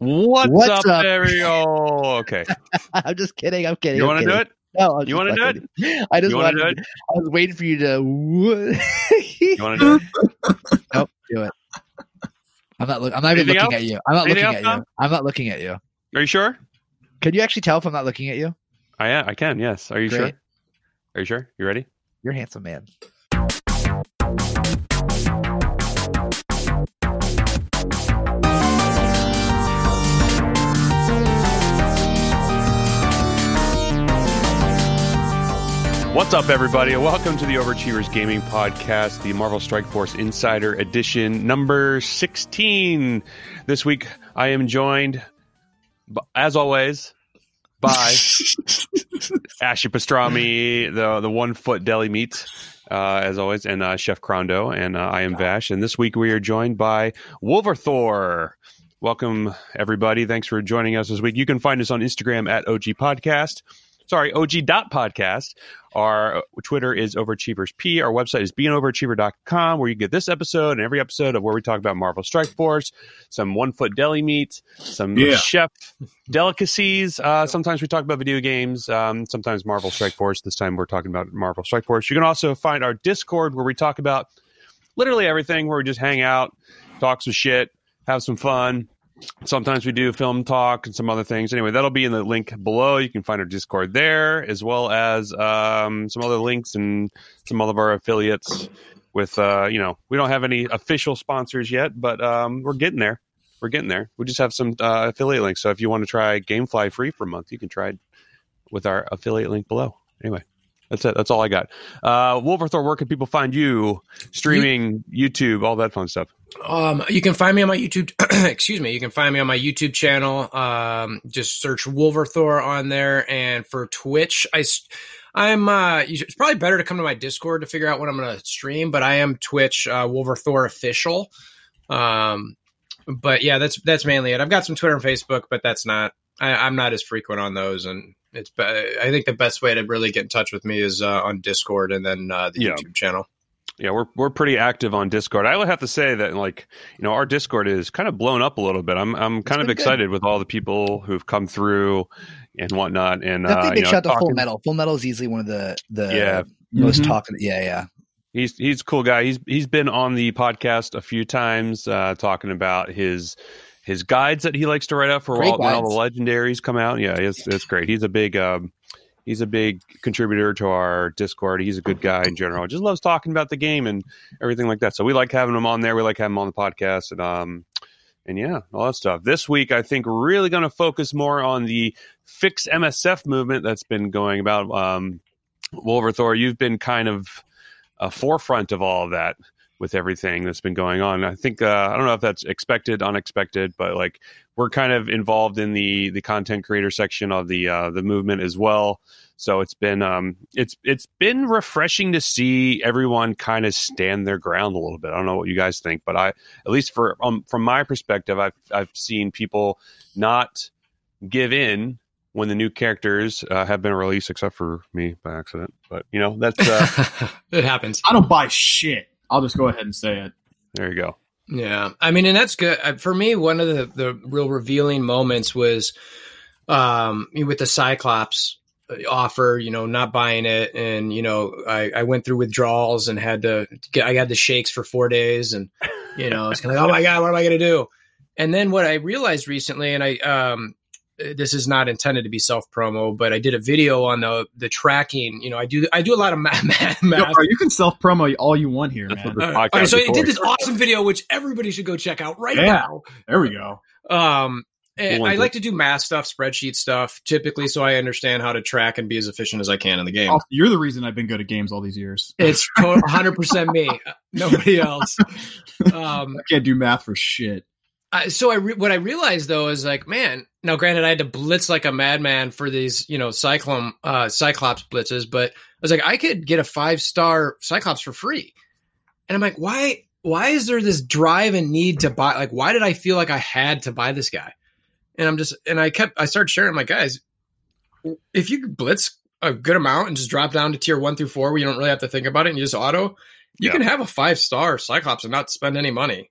What's, What's up, up? there? Oh, okay. I'm just kidding. I'm kidding. You want to do it? No, I'm You wanna do it? I just wanna do it? I was waiting for you to. You want to do it? nope, do it. I'm not. Look, I'm not even Anything looking else? at you. I'm not Anything looking else, at Tom? you. I'm not looking at you. Are you sure? Can you actually tell if I'm not looking at you? I am. I can. Yes. Are you sure? Are you sure? You ready? You're a handsome man. What's up, everybody? and Welcome to the Overachievers Gaming Podcast, the Marvel Strike Force Insider Edition number 16. This week, I am joined, as always, by Ashley Pastrami, the the one foot deli meat, uh, as always, and uh, Chef Crondo, and uh, I am Vash. And this week, we are joined by Wolverthor. Welcome, everybody. Thanks for joining us this week. You can find us on Instagram at OG Podcast. Sorry, OG.podcast. Our Twitter is OverachieversP. Our website is beingoverachiever.com, where you get this episode and every episode of where we talk about Marvel Strike Force, some one foot deli meat, some Yeah. chef delicacies. Uh, sometimes we talk about video games, um, sometimes Marvel Strike Force. This time we're talking about Marvel Strike Force. You can also find our Discord, where we talk about literally everything, where we just hang out, talk some shit, have some fun. Sometimes we do film talk and some other things. Anyway, that'll be in the link below. You can find our Discord there, as well as um, some other links and some of our affiliates. With uh, you know, we don't have any official sponsors yet, but um, we're getting there. We're getting there. We just have some uh, affiliate links. So if you want to try GameFly free for a month, you can try it with our affiliate link below. Anyway, that's it. That's all I got. Uh, Wolverthor, where can people find you? Streaming, YouTube, all that fun stuff. Um, you can find me on my YouTube. excuse me. You can find me on my YouTube channel. Um, just search Wolverthor on there, and for Twitch, I. I'm. Uh, it's probably better to come to my Discord to figure out when I'm going to stream. But I am Twitch uh, Wolverthor official. Um, but yeah, that's that's mainly it. I've got some Twitter and Facebook, but that's not. I, I'm not as frequent on those, and it's. be- I think the best way to really get in touch with me is uh, on Discord and then uh, the Yeah. YouTube channel. Yeah, we're we're pretty active on Discord. I would have to say that like you know our Discord is kind of blown up a little bit. I'm I'm kind of been good. excited with all the people who've come through and whatnot. And Definitely uh, big you know, shout out to Full Metal. Full Metal is easily one of the the Yeah. most Mhm. talk. Yeah, yeah. He's he's a cool guy. He's he's been on the podcast a few times, uh, talking about his his guides that he likes to write up for all, when all the legendaries come out. Yeah, it's it's great. He's a big um, he's a big contributor to our Discord. He's a good guy in general. Just loves talking about the game and everything like that. So we like having him on there. We like having him on the podcast and um and yeah, all that stuff. This week, I think we're really going to focus more on the fix MSF movement that's been going about. Um, Wolverthor, you've been kind of a forefront of all of that with everything that's been going on. I think uh, I don't know if that's expected, unexpected, but like we're kind of involved in the the content creator section of the uh, the movement as well. So it's been um, it's it's been refreshing to see everyone kind of stand their ground a little bit. I don't know what you guys think, but I at least for um, from my perspective, I've I've seen people not give in when the new characters uh, have been released, except for me by accident. But you know that's uh, it happens. I don't buy shit. I'll just go ahead and say it. there you go. Yeah, I mean, and that's good Uh, for me. One of the the real revealing moments was um with the Cyclops uh, offer. You know, not buying it, and you know, I, I went through withdrawals and had to get. I got the shakes for four days, and you know, it's kind of like, oh my god, what am I going to do? And then what I realized recently, and I um this is not intended to be self promo, but I did a video on the the tracking. You know, I do I do a lot of math. math, Yo, bro, you can self promo all you want here, That's man. what this all right, so I did this awesome video, which everybody should go check out right Yeah. now. There we go. Um, and I like to do math stuff, spreadsheet stuff, typically, so I understand how to track and be as efficient as I can in the game. Also, you're the reason I've been good at games all these years. It's 100% me, nobody else. Um, I can't do math for shit. I, so I re- what I realized though is like, man. Now, granted, I had to blitz like a madman for these, you know, cyclone uh, Cyclops blitzes, but I was like, I could get a five star Cyclops for free, and I'm like, why? Why is there this drive and need to buy? Like, why did I feel like I had to buy this guy? And I'm just, and I kept, I started sharing, I'm like, guys, if you blitz a good amount and just drop down to tier one through four, where you don't really have to think about it and you just auto, you Yeah. can have a five star Cyclops and not spend any money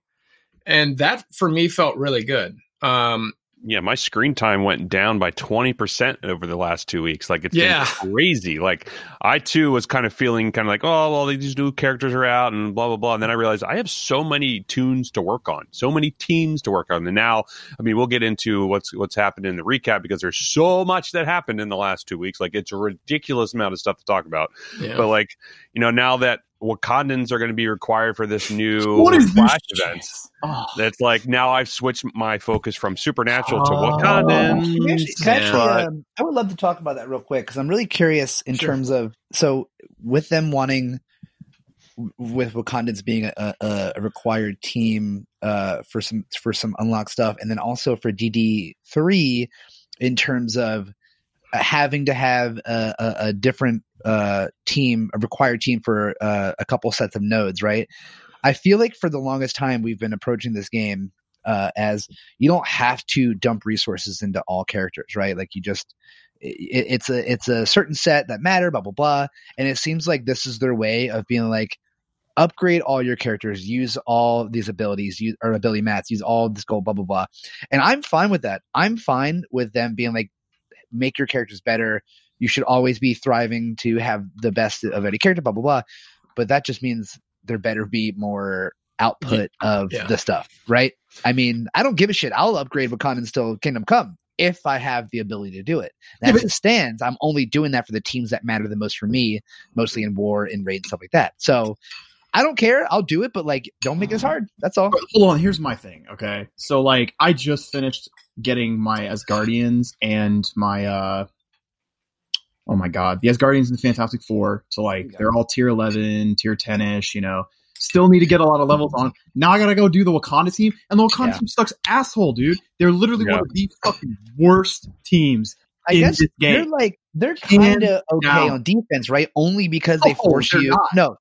and that for me felt really good. Um, yeah, my screen time went down by 20% over the last two weeks. Like it's Yeah. been crazy. Like I too was kind of feeling kind of like, oh, well, these new characters are out and blah, blah, blah. And then I realized I have so many tunes to work on, so many teams to work on. And now, I mean, we'll get into what's, what's happened in the recap because there's so much that happened in the last two weeks. Like it's a ridiculous amount of stuff to talk about. Yeah. But like, you know, now that Wakandans are going to be required for this new What is Flash this event. Oh, That's like now I've switched my focus from supernatural to Oh. Wakandans. Can actually- I, actually, But- um, I would love to talk about that real quick because I'm really curious in Sure. terms of so with them wanting with Wakandans being a, a, a required team uh, for some for some unlock stuff, and then also for DD three in terms of uh, having to have a, a, a different uh, team, a required team for uh, a couple sets of nodes, right? I feel like for the longest time we've been approaching this game uh, as you don't have to dump resources into all characters, right? Like you just it, it's a it's a certain set that matter, blah blah blah. And it seems like this is their way of being like upgrade all your characters, use all these abilities, use or ability mats, use all this gold, blah blah blah. And I'm fine with that. I'm fine with them being like make your characters better. You should always be thriving to have the best of any character, blah blah blah. But that just means there better be more output of Yeah. the stuff, right? I mean, I don't give a shit. I'll upgrade Wakanda until Kingdom Come if I have the ability to do it. Yeah, As but- it stands, I'm only doing that for the teams that matter the most for me, mostly in war, in raid, and stuff like that. So I don't care. I'll do it, but like, don't make this hard. That's all. Hold on, here's my thing. Okay, so like I just finished getting my Asgardians and my uh oh my god, the Asgardians and the Fantastic Four. So like they're all tier eleven, tier ten ish. You know, still need to get a lot of levels on. Now I gotta go do the Wakanda team, and the Wakanda Yeah. team sucks asshole, dude. They're literally Yeah. one of the fucking worst teams. I in guess they're like they're kind of okay down. on defense, right? Only because they Oh, force you. not. No,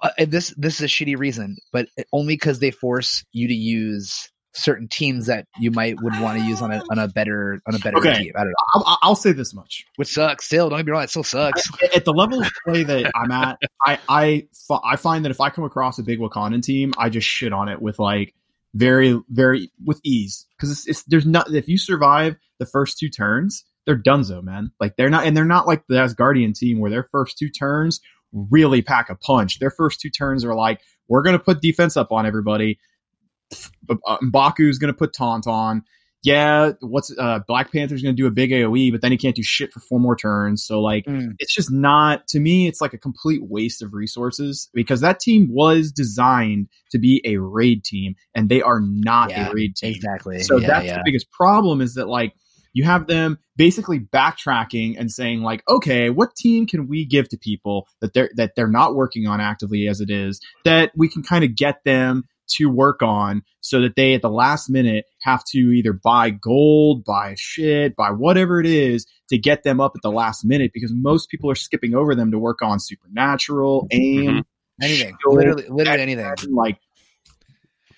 uh, this this is a shitty reason, but only because they force you to use certain teams that you might would want to use on a on a better on a better Okay. team. I don't know, I'll, I'll say this much: which sucks. Still, don't get me wrong, it still sucks. at the level of play that I'm at, I I I find that if I come across a big Wakandan team, I just shit on it with like very very with ease because it's, it's there's not if you survive the first two turns, they're donezo, man. Like they're not and they're not like the Asgardian team where their first two turns really pack a punch. Their first two turns are like we're gonna put defense up on everybody. Uh, Mbaku's gonna put taunt on yeah, what's uh Black Panther's gonna do a big AoE, but then he can't do shit for four more turns. So like Mm. it's just not to me, it's like a complete waste of resources because that team was designed to be a raid team and they are not Yeah, a raid team. Exactly. So yeah, that's yeah. the biggest problem is that like you have them basically backtracking and saying like, okay, what team can we give to people that they're that they're not working on actively as it is that we can kind of get them to work on so that they at the last minute have to either buy gold, buy shit, buy whatever it is to get them up at the last minute because most people are skipping over them to work on supernatural, aim, anything, shield, literally, literally anything. like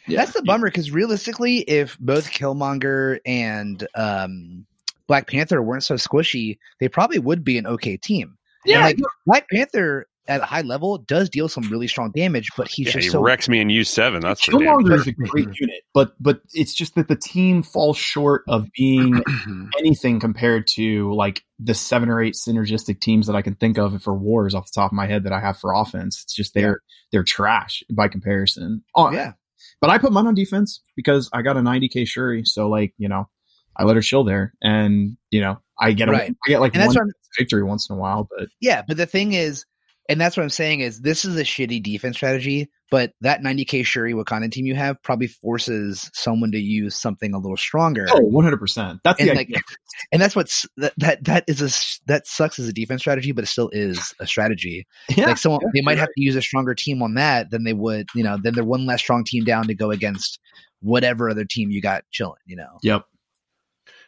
That's the bummer because realistically, if both Killmonger and um, Black Panther weren't so squishy, they probably would be an okay team. Yeah, like Black Panther at a high level does deal some really strong damage, but he's Yeah, just he so wrecks me in U seven. That's for damn Killmonger is a great unit, but but it's just that the team falls short of being anything compared to like the seven or eight synergistic teams that I can think of for wars off the top of my head that I have for offense. It's just they're they're trash by comparison. Oh, yeah. But I put mine on defense because I got a 90k Shuri, so like you know, I let her chill there, and you know, I get a, Right. I get like And one what victory once in a while, but yeah. But the thing is, and that's what I'm saying is this is a shitty defense strategy. But that 90k Shuri Wakanda team you have probably forces someone to use something a little stronger. oh, 100. percent That's and the like, idea. and that's what's that that that is a that sucks as a defense strategy, but it still is a strategy. yeah. like someone yeah, they might you're have to use a stronger team on that than they would, you know, then they're one less strong team down to go against whatever other team you got chilling, you know. Yep.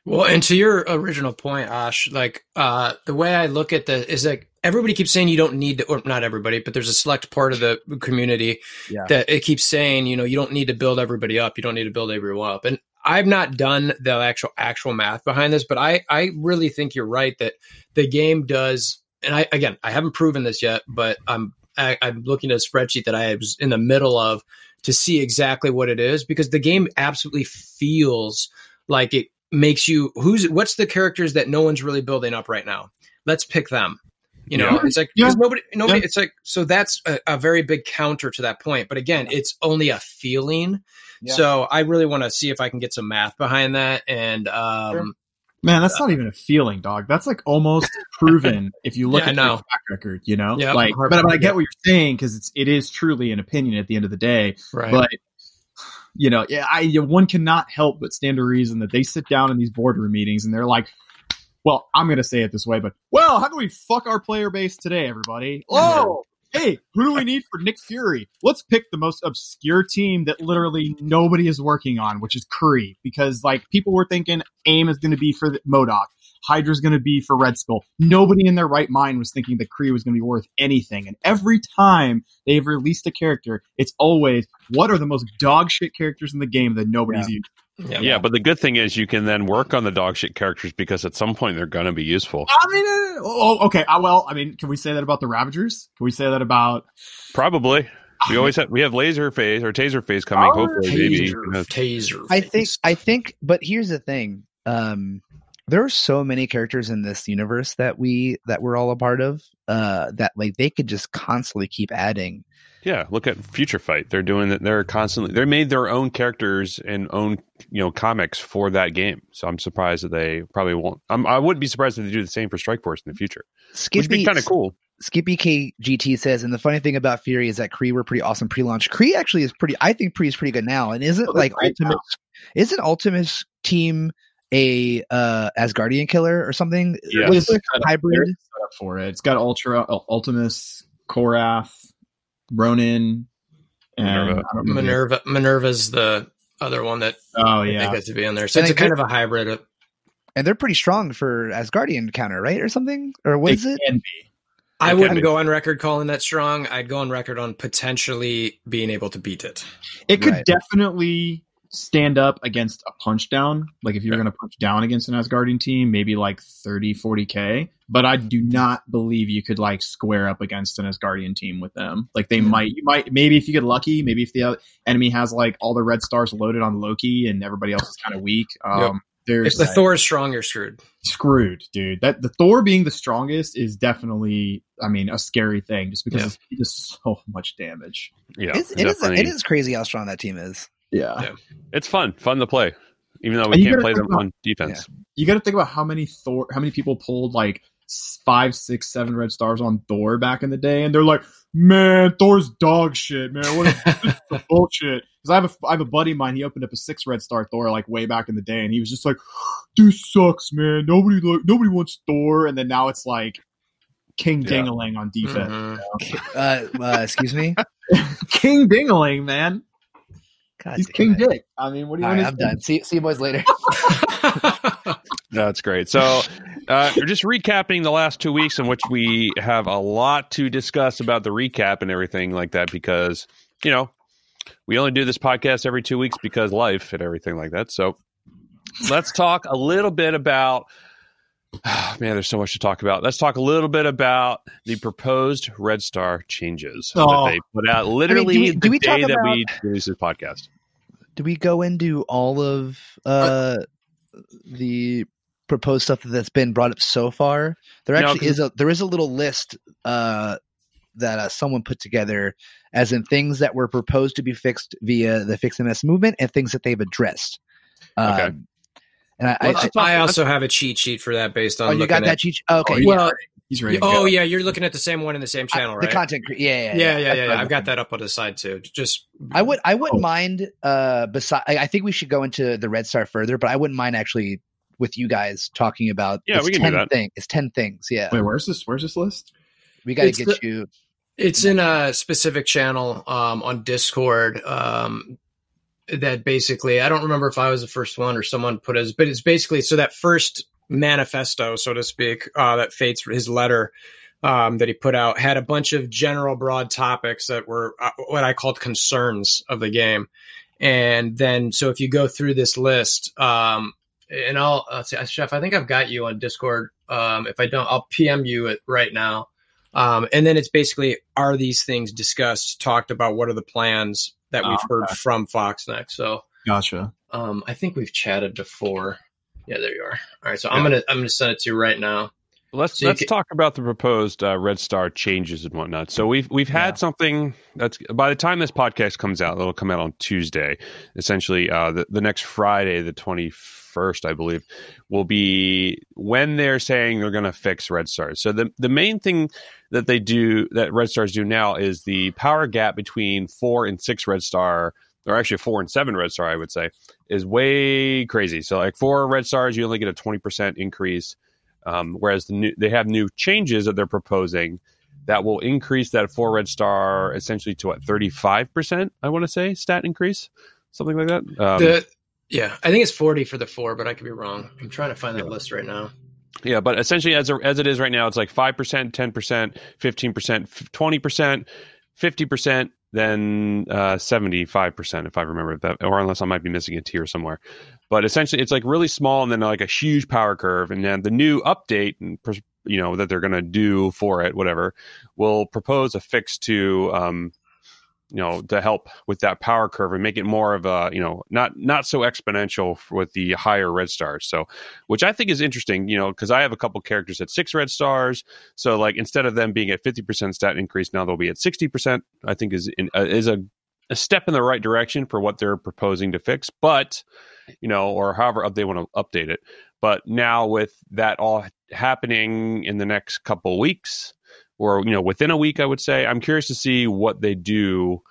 Well, and to your original point, Ash, like uh, the way I look at the is like everybody keeps saying you don't need to, or not everybody, but there's a select part of the community Yeah. that it keeps saying, you know, you don't need to build everybody up, you don't need to build everyone up, and I've not done the actual actual math behind this, but I I really think you're right that the game does, and I again I haven't proven this yet, but I'm I, I'm looking at a spreadsheet that I was in the middle of to see exactly what it is because the game absolutely feels like it makes you who's what's the characters that no one's really building up right now. Let's pick them. You know, Yeah. it's like Yeah. nobody, nobody. Yeah. It's like so that's a, a very big counter to that point. But again, it's only a feeling. Yeah. So I really want to see if I can get some math behind that. And um, Sure. Man, that's not even a feeling, dog. That's like almost proven if you look Yeah, at their know. track record. You know, Yep. like, but, but I get what you're saying because it's it is truly an opinion at the end of the day. right, But you know, yeah, I one cannot help but stand to reason that they sit down in these boardroom meetings and they're like, "Well, I'm going to say it this way, but well, how do we fuck our player base today, everybody? Oh, hey, who do we need for Nick Fury? Let's pick the most obscure team that literally nobody is working on, which is Kree, because like people were thinking AIM is going to be for the MODOK. Hydra's going to be for Red Skull. Nobody in their right mind was thinking that Kree was going to be worth anything. And every time they've released a character, it's always what are the most dog shit characters in the game that nobody's used. yeah, Yeah, but the good thing is you can then work on the dog shit characters because at some point they're going to be useful. I mean, uh, oh, okay. Uh, well, I mean, can we say that about the Ravagers? Can we say that about? Probably. We always have we have laser phase or Taserface coming. Oh, hopefully, maybe. taser, taser. I think. I think but here's the thing. Um there are so many characters in this universe that we that we're all a part of uh that like they could just constantly keep adding. Yeah, look at Future Fight. They're doing that. They're constantly they made their own characters and own you know comics for that game. So I'm surprised that they probably won't. I'm, I wouldn't be surprised if they do the same for Strike Force in the future, which would Skippy be kind of cool. Skippy KGT says, and the funny thing about Fury is that Kree were pretty awesome pre-launch. Kree actually is pretty. I think Kree is pretty good now, and isn't Oh, like great Ultimate? Isn't Ultimate's team a uh Asgardian killer or something? Yes. What is it? Set up- hybrid? they're set up for it. It's got Ultra, Ultimus, Korath, Ronan, and Minn-Erva. I don't remember the- Minn-Erva. Minn-Erva's the other one that Oh yeah, think has to be in there. So And it's a I kind of a hybrid. Of, And they're pretty strong for Asgardian counter, right, or something? Or what It is it? Can be. I It can wouldn't be. go on record calling that strong. I'd go on record on potentially being able to beat it. It could Right. definitely stand up against a punch down. Like if you're Yeah. going to punch down against an Asgardian team, maybe like 30, 40k. But I do not believe you could like square up against an Asgardian team with them. Like they might, you might, maybe if you get lucky, maybe if the enemy has like all the red stars loaded on Loki and everybody else is kind of weak. Um, Yep. There's If the Thor is strong, you're screwed. screwed, dude. That the Thor being the strongest is definitely, I mean, a scary thing just because Yeah. it's- he does so much damage. Yeah, it's, it is, it is crazy how strong that team is. Yeah. Yeah. It's fun, fun to play, even though we can't play them about- on defense. you got to think about how many Thor, how many people pulled like five, six, seven red stars on Thor back in the day, and they're like, "Man, Thor's dog shit, man. What is this is bullshit?" Because I have a I have a buddy of mine. He opened up a six red star Thor like way back in the day, and he was just like, "This sucks, man. Nobody like nobody wants Thor." And then now it's like King Yeah. Dingaling on defense. Mhm. Uh, uh, excuse me. King Dingaling, man. God He's King it. Dick. I mean, what do you All want right, to I'm done. See, see you boys later. That's great. So, uh, we're just recapping the last two weeks in which we have a lot to discuss about the recap and everything like that because, you know, we only do this podcast every two weeks because life and everything like that. So, let's talk a little bit about. man, there's so much to talk about. Let's talk a little bit about the proposed Red Star changes Oh. that they put out literally do we- do the we day talk that about- we release this podcast. Do we go into all of uh, the proposed stuff that's been brought up so far? There No, actually 'cause- is a there is a little list uh, that uh, someone put together, as in things that were proposed to be fixed via the Fix MS movement and things that they've addressed. Okay. Um, and I, Well, I, let's I also have a cheat sheet for that based on oh, you got at. that cheat? Oh, okay, Oh, yeah. well, He's ready. to oh go. yeah, you're looking at the same one in the same channel, I- right? the content. cre- Yeah, yeah, yeah, yeah. yeah, yeah. yeah. I'm I've got that up on the side too. Just I would I wouldn't Oh. mind uh beside I, I think we should go into the Red Star further, but I wouldn't mind actually with you guys talking about Yeah, it's we can do 10 that. thing. It's ten things. Yeah. Wait, where's this? Where's this list? we gotta It's get the- you It's in a specific channel um, on Discord um, that basically I don't remember if I was the first one or someone put as, but it's basically so that first manifesto, so to speak, uh, that Fate's his letter um, that he put out had a bunch of general broad topics that were uh, what I called concerns of the game, and then so if you go through this list, um, and I'll uh, say, Chef, I think I've got you on Discord. Um, if I don't, I'll PM you it right now. Um, and then it's basically are these things discussed, talked about? What are the plans that we've Oh, heard from FoxNext? So Gotcha. um, I think we've chatted before. Yeah, there you are. All right, so I'm gonna I'm gonna send it to you right now. Let's So let's can- talk about the proposed uh, Red Star changes and whatnot. So we've we've had Yeah. something that's by the time this podcast comes out, it'll come out on Tuesday. Essentially, uh, the the next Friday, the twenty first, I believe, will be when they're saying they're going to fix Red Stars. So the the main thing that they do that Red Stars do now is the power gap between four and six Red Star, or actually a four and seven Red Star, I would say, is way crazy. So like four Red Stars, you only get a twenty percent increase. Um, whereas the new, they have new changes that they're proposing that will increase that four red star essentially to what thirty five percent. I want to say stat increase, something like that. Um, the yeah, I think it's 40 for the four, but I could be wrong. I'm trying to find that list right now. yeah, but essentially as a, as it is right now, it's like five percent, ten percent, fifteen percent, twenty percent, fifty percent, then five percent, if I remember that, or unless I might be missing a tier somewhere. But essentially, it's like really small and then like a huge power curve, and then the new update and you know that they're going to do for it, whatever, will propose a fix to um, you know to help with that power curve and make it more of a you know not not so exponential with the higher red stars. So, which I think is interesting, you know, because I have a couple characters at six red stars, so like instead of them being at fifty percent stat increase, now they'll be at sixty percent. I think is in, uh, is a a step in the right direction for what they're proposing to fix, but you know, or however they want to update it. But now with that all happening in the next couple weeks, or you know, within a week, I would say, I'm curious to see what they do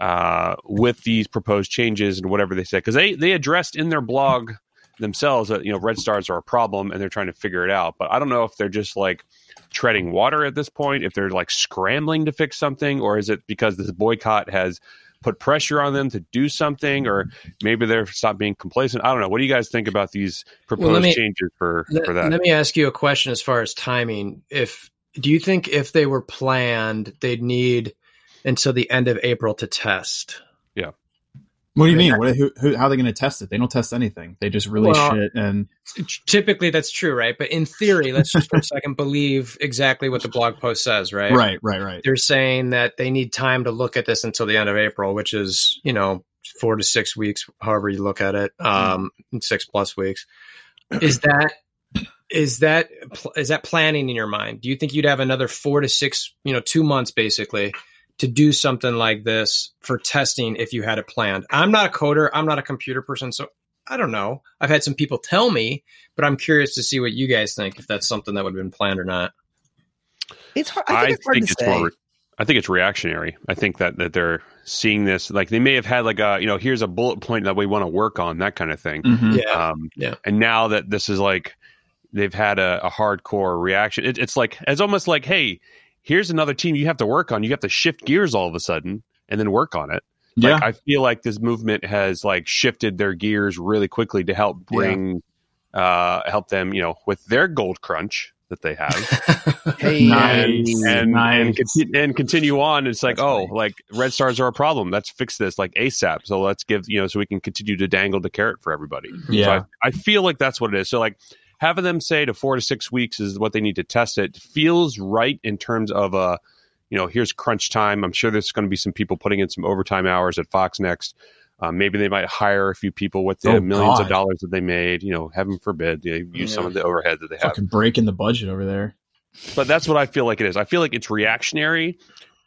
uh, with these proposed changes and whatever they say, because they they addressed in their blog themselves that you know red stars are a problem and they're trying to figure it out. But I don't know if they're just like treading water at this point, if they're like scrambling to fix something, or is it because this boycott has put pressure on them to do something, or maybe they're stop being complacent. I don't know. What do you guys think about these proposed let me- changes for Let, for that? let me ask you a question as far as timing. If do you think if they were planned, they'd need until the end of April to test? Yeah. What do you mean? What, who, who, how are they going to test it? They don't test anything. They just release Well- shit and Typically, that's true, right? But in theory, let's just for a second believe exactly what the blog post says, right? right, right, right. They're saying that they need time to look at this until the end of April, which is you know four to six weeks, however you look at it, um, six plus weeks. Is that is that is that planning in your mind? Do you think you'd have another four to six, you know, two months basically to do something like this for testing if you had it planned? I'm not a coder. I'm not a computer person, so I don't know. I've had some people tell me, but I'm curious to see what you guys think if that's something that would have been planned or not. It's hard. I think it's hard to say. more. I think it's reactionary. I think that that they're seeing this like they may have had like a you know here's a bullet point that we want to work on that kind of thing. Mhm. Yeah. Um, Yeah. And now that this is like they've had a, a hardcore reaction, it, it's like it's almost like hey, here's another team you have to work on. You have to shift gears all of a sudden and then work on it. Yeah. Like, I feel like this movement has like shifted their gears really quickly to help bring uh help them you know with their gold crunch that they have Hey, Nice. and Nice. and, conti- and continue on. It's like, That's oh, funny. like red stars are a problem. Let's fix this like ASAP. So let's give you know, so we can continue to dangle the carrot for everybody. So Yeah. I, I feel like that's what it is. So like having them say to four to six weeks is what they need to test it feels right in terms of uh you know here's crunch time. I'm sure there's going to be some people putting in some overtime hours at FoxNext. Um, maybe they might hire a few people with the Oh, millions of dollars that they made. You know, heaven forbid they use some of the overhead that they have Fucking breaking the budget over there. but that's what I feel like it is. I feel like it's reactionary,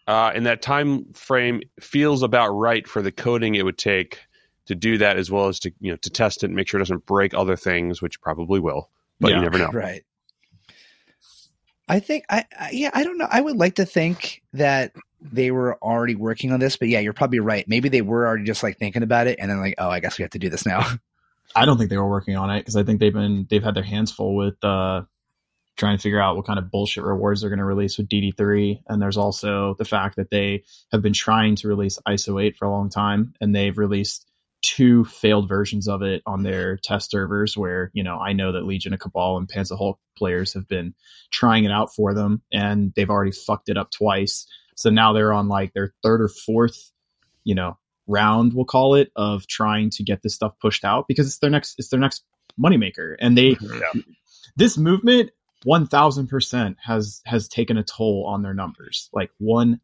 uh, and that time frame feels about right for the coding it would take to do that, as well as to you know to test it and make sure it doesn't break other things, which probably will. But Yeah. you never know. Right. I think I, I yeah I don't know. I would like to think that they were already working on this, but yeah, you're probably right. Maybe they were already just like thinking about it, and then like, oh, I guess we have to do this now. I don't think they were working on it because I think they've been they've had their hands full with uh, trying to figure out what kind of bullshit rewards they're going to release with DD3. And there's also the fact that they have been trying to release ISO 8 for a long time, and they've released two failed versions of it on their test servers. Where you know I know that Legion of Cabal and Panzer Hulk players have been trying it out for them, and they've already fucked it up twice. So now they're on like their third or fourth, you know, round we'll call it of trying to get this stuff pushed out because it's their next it's their next moneymaker and they mm-hmm. this movement 1000% has has taken a toll on their numbers like 1000%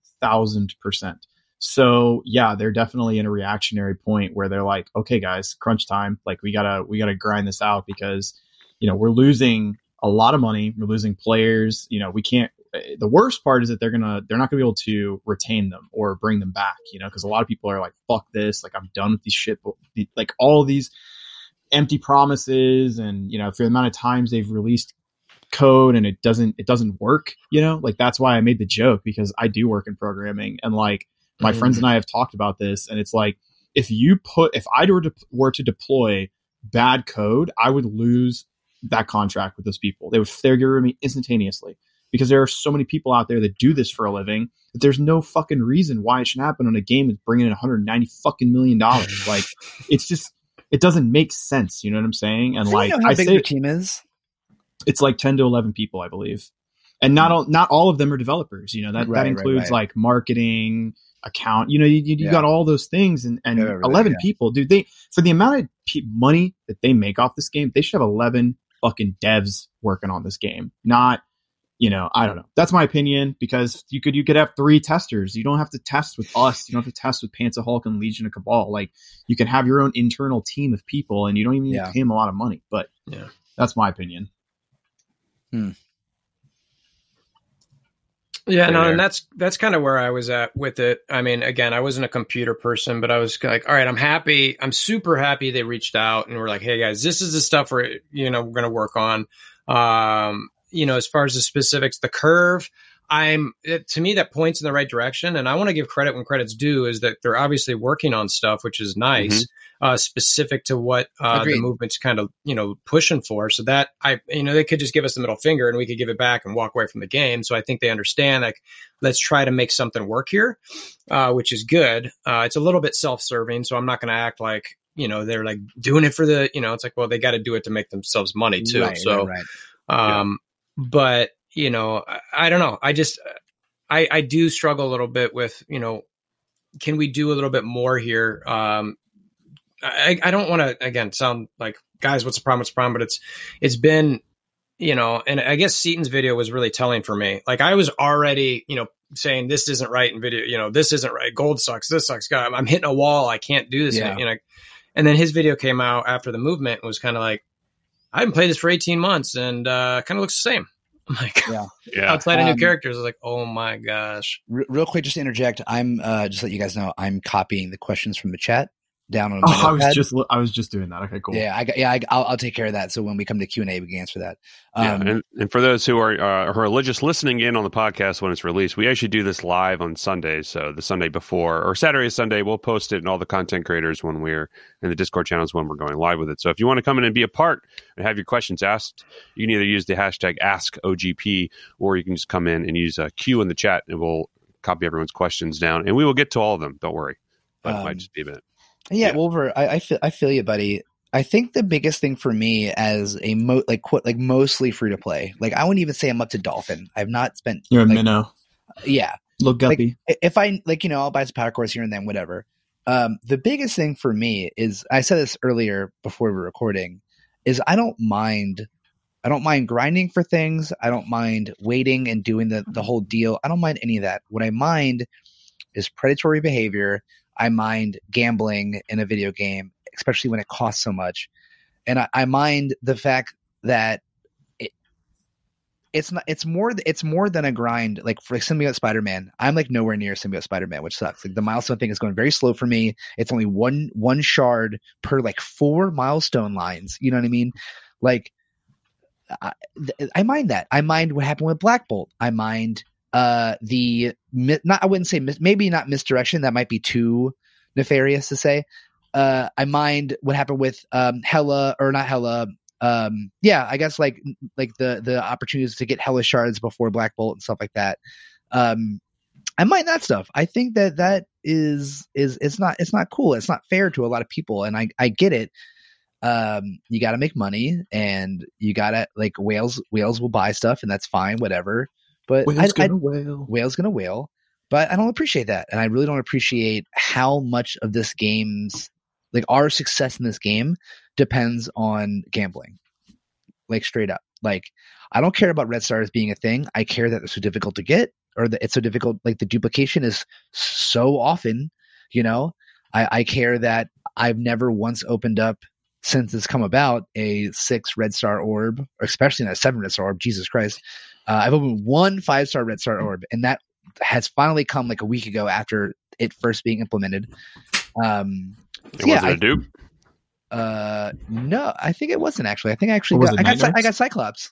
So yeah, they're definitely in a reactionary point where they're like, okay, guys, crunch time. Like we gotta we gotta grind this out because you know we're losing a lot of money. We're losing players. You know, we can't. Eh, eh, the worst part is that they're gonna they're not gonna be able to retain them or bring them back. You know, because a lot of people are like, fuck this. Like I'm done with these shit. Like all these empty promises and you know for the amount of times they've released code and it doesn't it doesn't work you know like that's why i made the joke because i do work in programming and like my mm-hmm. friends and i have talked about this and it's like if you put if i were to were to deploy bad code i would lose that contract with those people they would figure me instantaneously because there are so many people out there that do this for a living that there's no fucking reason why it should happen on a game that's bringing in 190 fucking million dollars like it's just it doesn't make sense you know what i'm saying and like i say your team is it's like 10 to 11 people, I believe. And not all, not all of them are developers. You know, that, right, that includes right, right. like marketing, account, you know, you, you, yeah. got all those things and, and yeah, 11 yeah. people, dude, they, for the amount of pe- money that they make off this game, they should have 11 fucking devs working on this game, not, you know, I don't know. That's my opinion because you could you could have three testers. You don't have to test with us. You don't have to test with Panther Hulk and Legion of Cabal. Like you can have your own internal team of people, and you don't even need to pay them a lot of money. But yeah, that's my opinion. Hmm. Yeah, no, and that's that's kind of where I was at with it. I mean, again, I wasn't a computer person, but I was like, all right, I'm happy. I'm super happy they reached out and were like, hey guys, this is the stuff we're you know we're gonna work on. Um, you know, as far as the specifics, the curve, I'm it, to me that points in the right direction, and I want to give credit when credit's due. Is that they're obviously working on stuff, which is nice. Mm-hmm uh, specific to what uh, the movement's kind of you know pushing for. So that I you know they could just give us the middle finger and we could give it back and walk away from the game. So I think they understand like let's try to make something work here, uh, which is good. Uh, it's a little bit self serving, so I'm not going to act like you know they're like doing it for the you know it's like well they got to do it to make themselves money too. Right, so, right, right. Um, yeah. but you know I, I don't know. I just I I do struggle a little bit with you know can we do a little bit more here? Um, I, I don't want to again sound like guys, what's the problem? What's the problem? But it's it's been you know, and I guess Seaton's video was really telling for me. Like I was already you know saying this isn't right in video. You know, this isn't right. Gold sucks. This sucks. God, I'm hitting a wall. I can't do this. Yeah. You know, and then his video came out after the movement was kind of like, I haven't played this for 18 months and uh, kind of looks the same. I'm like, yeah, yeah. outside of new um, characters, I was like, oh my gosh. R- real quick, just to interject, I'm uh, just let you guys know, I'm copying the questions from the chat down on. Oh, I was just I was just doing that. Okay, cool. Yeah, I got, yeah, I, will I'll take care of that. So when we come to Q and A, we can answer that. Um, yeah, and, and for those who are uh, who are just listening in on the podcast when it's released, we actually do this live on Sundays. So the Sunday before or Saturday, Sunday, we'll post it and all the content creators when we're in the Discord channels when we're going live with it. So if you want to come in and be a part and have your questions asked, you can either use the hashtag AskOGP or you can just come in and use a Q in the chat, and we'll copy everyone's questions down, and we will get to all of them. Don't worry, but um, it might um, just be a minute. Yeah, yeah. Wolver, I, I feel I feel you, buddy. I think the biggest thing for me as a mo like quote like mostly free to play, like I wouldn't even say I'm up to dolphin. I've not spent. You're like, a minnow. Yeah, look guppy. Like, if I like, you know, I'll buy some power cores here and then, whatever. Um, the biggest thing for me is I said this earlier before we were recording, is I don't mind. I don't mind grinding for things. I don't mind waiting and doing the the whole deal. I don't mind any of that. What I mind is predatory behavior. I mind gambling in a video game, especially when it costs so much. And I, I mind the fact that it, it's not it's more it's more than a grind. Like for symbiote spider-man i'm like nowhere near symbiote spider-man which sucks. Like the milestone thing is going very slow for me. It's only one one shard per like four milestone lines. You know what i mean? Like I, I mind that. I mind what happened with black bolt. I mind uh the not I wouldn't say maybe not misdirection that might be too nefarious to say. Uh, I mind what happened with um Hela or not Hela. Um, yeah, I guess like like the the opportunities to get Hela shards before Black Bolt and stuff like that. Um, I mind that stuff. I think that that is is it's not it's not cool. It's not fair to a lot of people, and I I get it. Um, you got to make money, and you got to like whales whales will buy stuff, and that's fine, whatever. But whale's I, gonna I, whale. Whale's gonna whale. But I don't appreciate that, and I really don't appreciate how much of this game's like our success in this game depends on gambling. Like straight up. Like I don't care about red stars being a thing. I care that they're so difficult to get or that it's so difficult. Like the duplication is so often, you know. I, I care that I've never once opened up since it's come about a six red star orb, or especially that seven red star orb. Jesus Christ, uh, I've opened one five star red star orb, and that has finally come like a week ago after it first being implemented. Um, And yeah, was it a I- dupe? uh, no, I think it wasn't actually. I think I actually got, I got, Cy- I got Cyclops.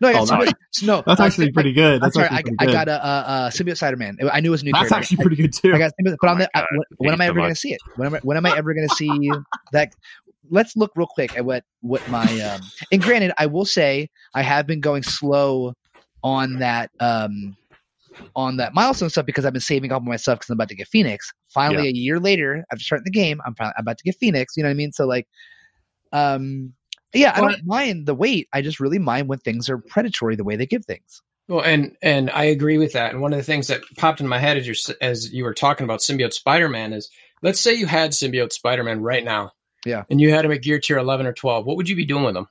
No, I got Oh, Cyclops. no, That's actually pretty good. I'm That's sorry, actually I, pretty I good. got a, a, a symbiote Spider Man. I knew it was a new That's character. actually pretty good too. I got symbiote, but Oh I'm the, I, when, when am I ever going to see it? When am I, when am I ever going to see that? Let's look real quick at what what my um. And granted, I will say I have been going slow on that um on that milestone stuff because I've been saving up my stuff because I'm about to get Phoenix. Finally, a year later, after starting the game, I'm, finally, I'm about to get Phoenix. You know what I mean? So like, um, yeah, I don't mind the wait. I just really mind when things are predatory the way they give things. Well, and and I agree with that. And one of the things that popped in my head as you as you were talking about symbiote Spider Man is, let's say you had symbiote Spider Man right now, Yeah. and you had him at gear tier eleven or twelve. What would you be doing with him?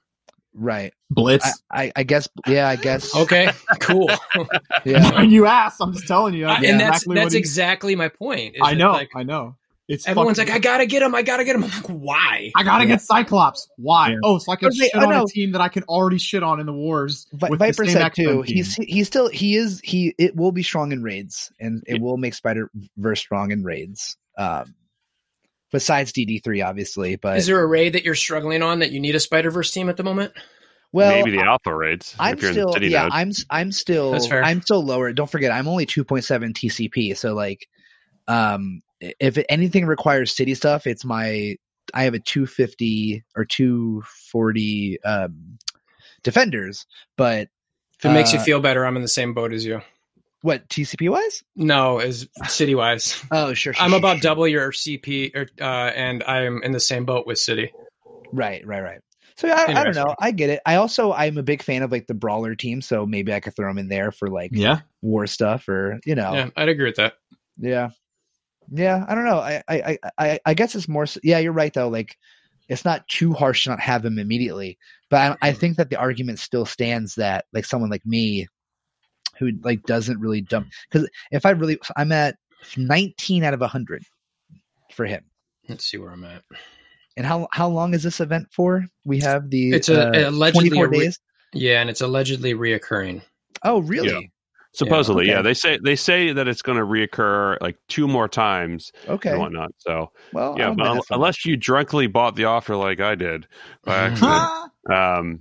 Right. Blitz. I, I, I guess. Yeah. I guess. Okay, cool. Yeah. when you asked, I'm just telling you. I- that's and that's exactly that's exactly my point. I know. Like, I know. It's everyone's fucking- like, I gotta get him. I gotta get him. I'm like, why? I gotta get Cyclops. Why? Yeah. Oh, so I can But they- shit oh, on no. a team that I can already shit on in the wars. Vi- with the Viper same said too. team. He's he's still he is he. It will be strong in raids, and it will make Spider Verse strong in raids. Um, besides DD three, obviously, but Is there a raid that you're struggling on that you need a Spider Verse team at the moment? well, Maybe the alpha raids. I'm if you're in still yeah. node. I'm s- I'm still That's fair. I'm still lower. Don't forget, I'm only two point seven TCP. So like, um, if anything requires city stuff, it's my I have a two fifty or two forty um defenders, but If it makes you Uh, feel better, I'm in the same boat as you. What TCP wise? No, is city wise, Oh, sure. sure I'm sure, about sure. double your CP, or, uh, and I'm in the same boat with city. Right, right, right. So I, I don't know. I get it. I also I'm a big fan of like the brawler team, so maybe I could throw them in there for like yeah. war stuff or you know, Yeah, I'd agree with that. yeah, yeah. I don't know. I I I I, guess it's more. Yeah, you're right though. Like it's not too harsh to not have him immediately, but I. I think that the argument still stands that like someone like me who like doesn't really dump because if I really I'm at 19 out of 100 for him. Let's see where I'm at. And how how long is this event for? We have the It's a- uh, allegedly 24 a re- days. Yeah, and it's allegedly reoccurring. Oh, really? Supposedly, okay. yeah. They say they say that it's going to reoccur like two more times Okay. and whatnot. So Well, yeah, but un- that so much. unless you drunkenly bought the offer like I did by accident, um,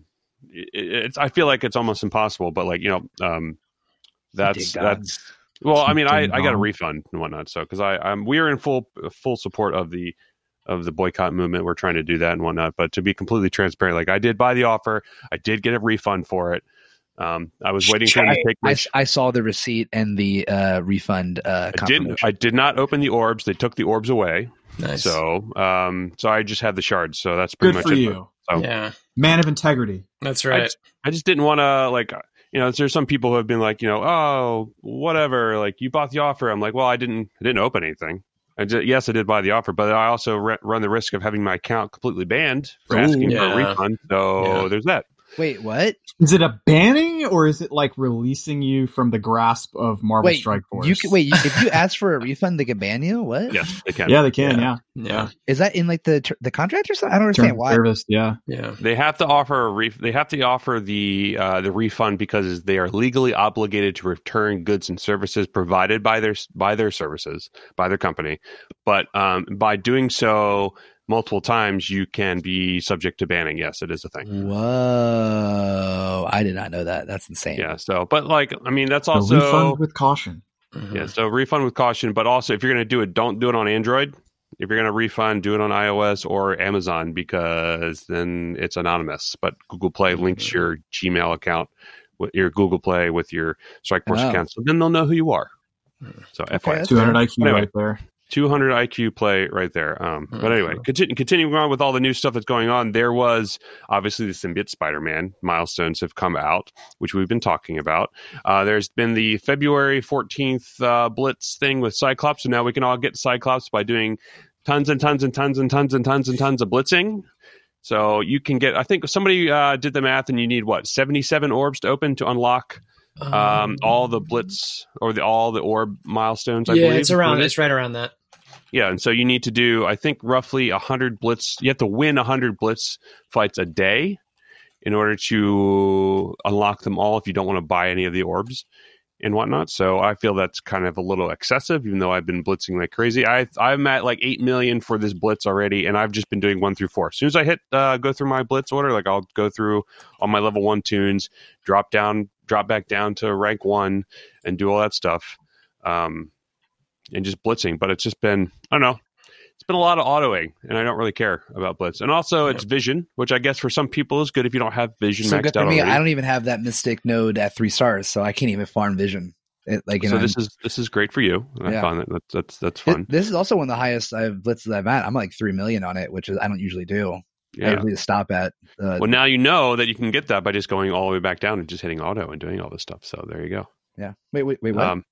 it, it's I feel like it's almost impossible. But like you know, um, that's that's well, I mean, I, I got a refund and whatnot. So because I I'm we're in full full support of the of the boycott movement. We're trying to do that and whatnot. But to be completely transparent, like I did buy the offer, I did get a refund for it. Um, I was waiting for him to take I, my s- I saw the receipt and the uh, refund uh, I didn't. I did not open the orbs. They took the orbs away. Nice. So, um, so I just have the shards. So that's pretty Good much for it. you. so- yeah, Man of integrity. that's I right. just, I just didn't want to like, you know, there's some people who have been like, you know, oh, whatever, like you bought the offer. I'm like, well, I didn't, I didn't open anything. I did, yes, I did buy the offer, but I also re- run the risk of having my account completely banned for Ooh. asking for a refund. So Yeah. there's that. Wait, what? Is it a banning or is it like releasing you from the grasp of Marvel Wait, Strike Force? you can, wait. You, if you ask for a refund, they can ban you. What? Yes, they can. Yeah, they can. Yeah. yeah, Is that in like the the contract or something? I don't Terms understand of why. service. Yeah. yeah. They have to offer a ref- they have to offer the uh, the refund because they are legally obligated to return goods and services provided by their by their services by their company. But um, by doing so multiple times, you can be subject to banning. Yes, it is a thing. Whoa! I did not know that. That's insane. Yeah. So, but like, I mean, that's So also refund with caution. Mhm. yeah. So refund with caution, but also if you're going to do it, don't do it on Android. If you're going to refund, do it on iOS or Amazon because then it's anonymous. But Google Play links your Gmail account with your Google Play with your Strikeforce Oh. account, so then they'll know who you are. So Okay, FYI, 200 IQ Anyway. right there. 200 IQ play right there. Um, Mhm. But anyway, continue, continuing on with all the new stuff that's going on, there was obviously the Symbiote Spider Man milestones have come out, which we've been talking about. Uh, there's been the February 14th uh, Blitz thing with Cyclops, so now we can all get Cyclops by doing tons and tons and tons and tons and tons and tons of blitzing. So you can get, I think somebody uh, did the math, and you need what, 77 orbs to open to unlock um, all the blitz or the all the orb milestones. I yeah, believe it's around. It's right around that. Yeah, and so you need to do, I think, roughly hundred blitz. You have to win hundred blitz fights a day in order to unlock them all. If you don't want to buy any of the orbs and whatnot, so I feel that's kind of a little excessive. Even though I've been blitzing like crazy, I I'm at like eight million for this blitz already, and I've just been doing one through four. As soon as I hit uh, go through my blitz order, like I'll go through all my level one tunes, drop down, drop back down to rank one, and do all that stuff. Um, and just blitzing. But it's just been I don't know. It's been a lot of autoing, and I don't really care about blitz. And also, it's vision, which I guess for some people is good if you don't have vision So maxed good for out me. I don't even have that mystic node at three stars, so I can't even farm vision. It, like, so know, this is this is great for you. I Yeah. find that that's that's, that's Th- fun. This is also one of the highest I've blitzes I've had. I'm like three million on it, which is I don't usually do. Yeah. I usually stop at. Uh, Well, now you know that you can get that by just going all the way back down and just hitting auto and doing all this stuff. So there you go. yeah. Wait, wait, wait. What? Um,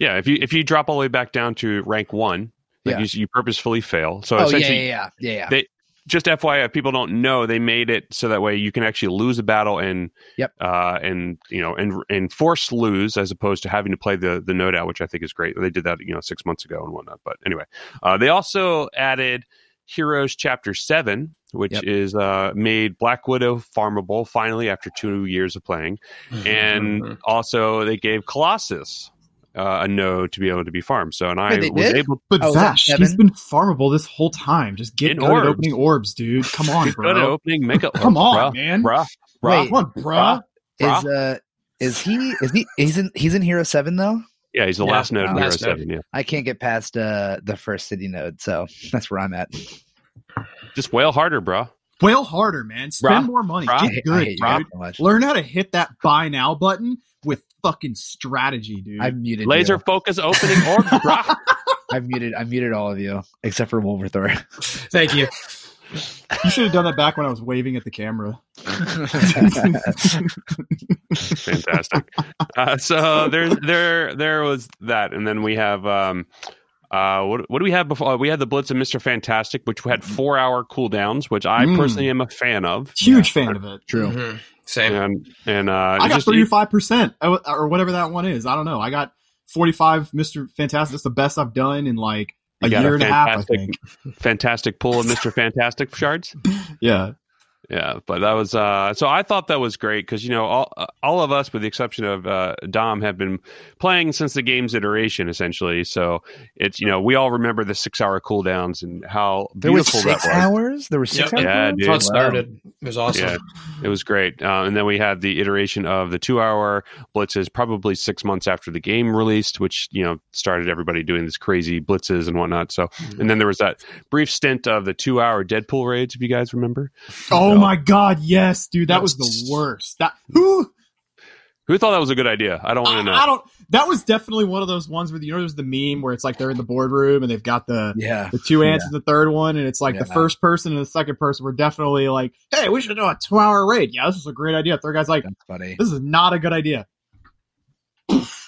yeah, if you if you drop all the way back down to rank one, like Yeah. you, you purposefully fail. So oh yeah, yeah, yeah, yeah. They- just FYI, if people don't know, they made it so that way you can actually lose a battle and Yep. uh, and you know and and force lose as opposed to having to play the the note out, which I think is great. They did that you know six months ago and whatnot. But anyway, uh, they also added Heroes Chapter Seven, which Yep. is uh, made Black Widow farmable finally after two years of playing, and Mhm. also they gave Colossus. Uh, a node to be able to be farmed. So, and I Wait, they was did? able But Oh, Vash, he's been farmable this whole time. Just get In good at orbs. opening orbs, dude. Come on, to go to bro. opening, make a Come on, bruh, man. bruh, bruh, Wait. Come on, bro. bruh. is uh, is he? Is he? He's in. He's in Hero Seven though. Yeah, he's the Yeah, last node in Hero node. Seven. Yeah, I can't get past uh the first city node, so that's where I'm at. just wail harder, bro. Wail harder, man. Spend Bruh. more money. Bruh. Get hate- I good, hate dude. so. Learn how to hit that buy now button with fucking strategy, dude. I've muted Laser You. focus opening or bro. I've muted. I muted all of you except for Wolverthor. Thank you. you should have done that back when I was waving at the camera. Fantastic. Uh, so there, there, there was that, and then we have. Um, uh, what, what do we have before? We had the Blitz of Mister Fantastic, which had four hour cooldowns, which I Mm. personally am a fan of. Huge fan of it. True. Mhm. Same. And and uh, I got thirty five percent or whatever that one is. I don't know. I got forty five. Mister Fantastic. That's the best I've done in like a year a and a half. I fantastic- think. fantastic pull of Mister Fantastic shards. Yeah. Yeah, but that was uh so I thought that was great because you know all all of us with the exception of uh Dom have been playing since the game's iteration essentially. So it's you know we all remember the 6-hour cooldowns and how There was beautiful that six was. hours. There were six Yep. hours. Yeah, That's how it dude. started. It was awesome. Yeah, it was great. Uh, and then we had the iteration of the 2-hour blitzes probably 6 months after the game released which you know started everybody doing these crazy blitzes and whatnot. So and then there was that brief stint of the 2-hour Deadpool raids if you guys remember. Oh So- my god, yes, dude. That was the worst. That who Who thought that was a good idea? I don't want to know. I don't. That was definitely one of those ones where you know there's the meme where it's like they're in the boardroom and they've got the Yeah. the two ants and the third one, and it's like the Yeah. first person and the second person were definitely like, "Hey, we should do a two hour raid." Yeah, this is a great idea. Third guy's like. "This is not a good idea."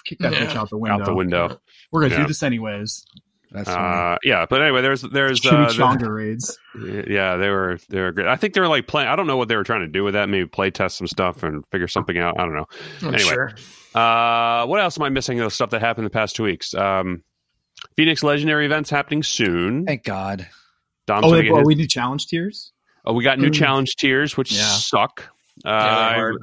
Kick that Yeah. bitch out the window. out the window. We're gonna Yeah. do this anyways. That's funny. Uh, yeah, but anyway, there's there's uh, Chimichanga raids. yeah, they were they were great. I think they were like playing. I don't know what they were trying to do with that. Maybe play test some stuff and figure something out. I don't know. I'm Anyway. sure. Uh, what else am I missing? Of stuff that happened in the past two weeks. Um, Phoenix Legendary events happening soon. Thank God. Dom's Oh, wait, well, we do challenge tiers. oh, we got new Mm. challenge tiers, which Yeah. suck. Uh, Yeah, they're I- hard.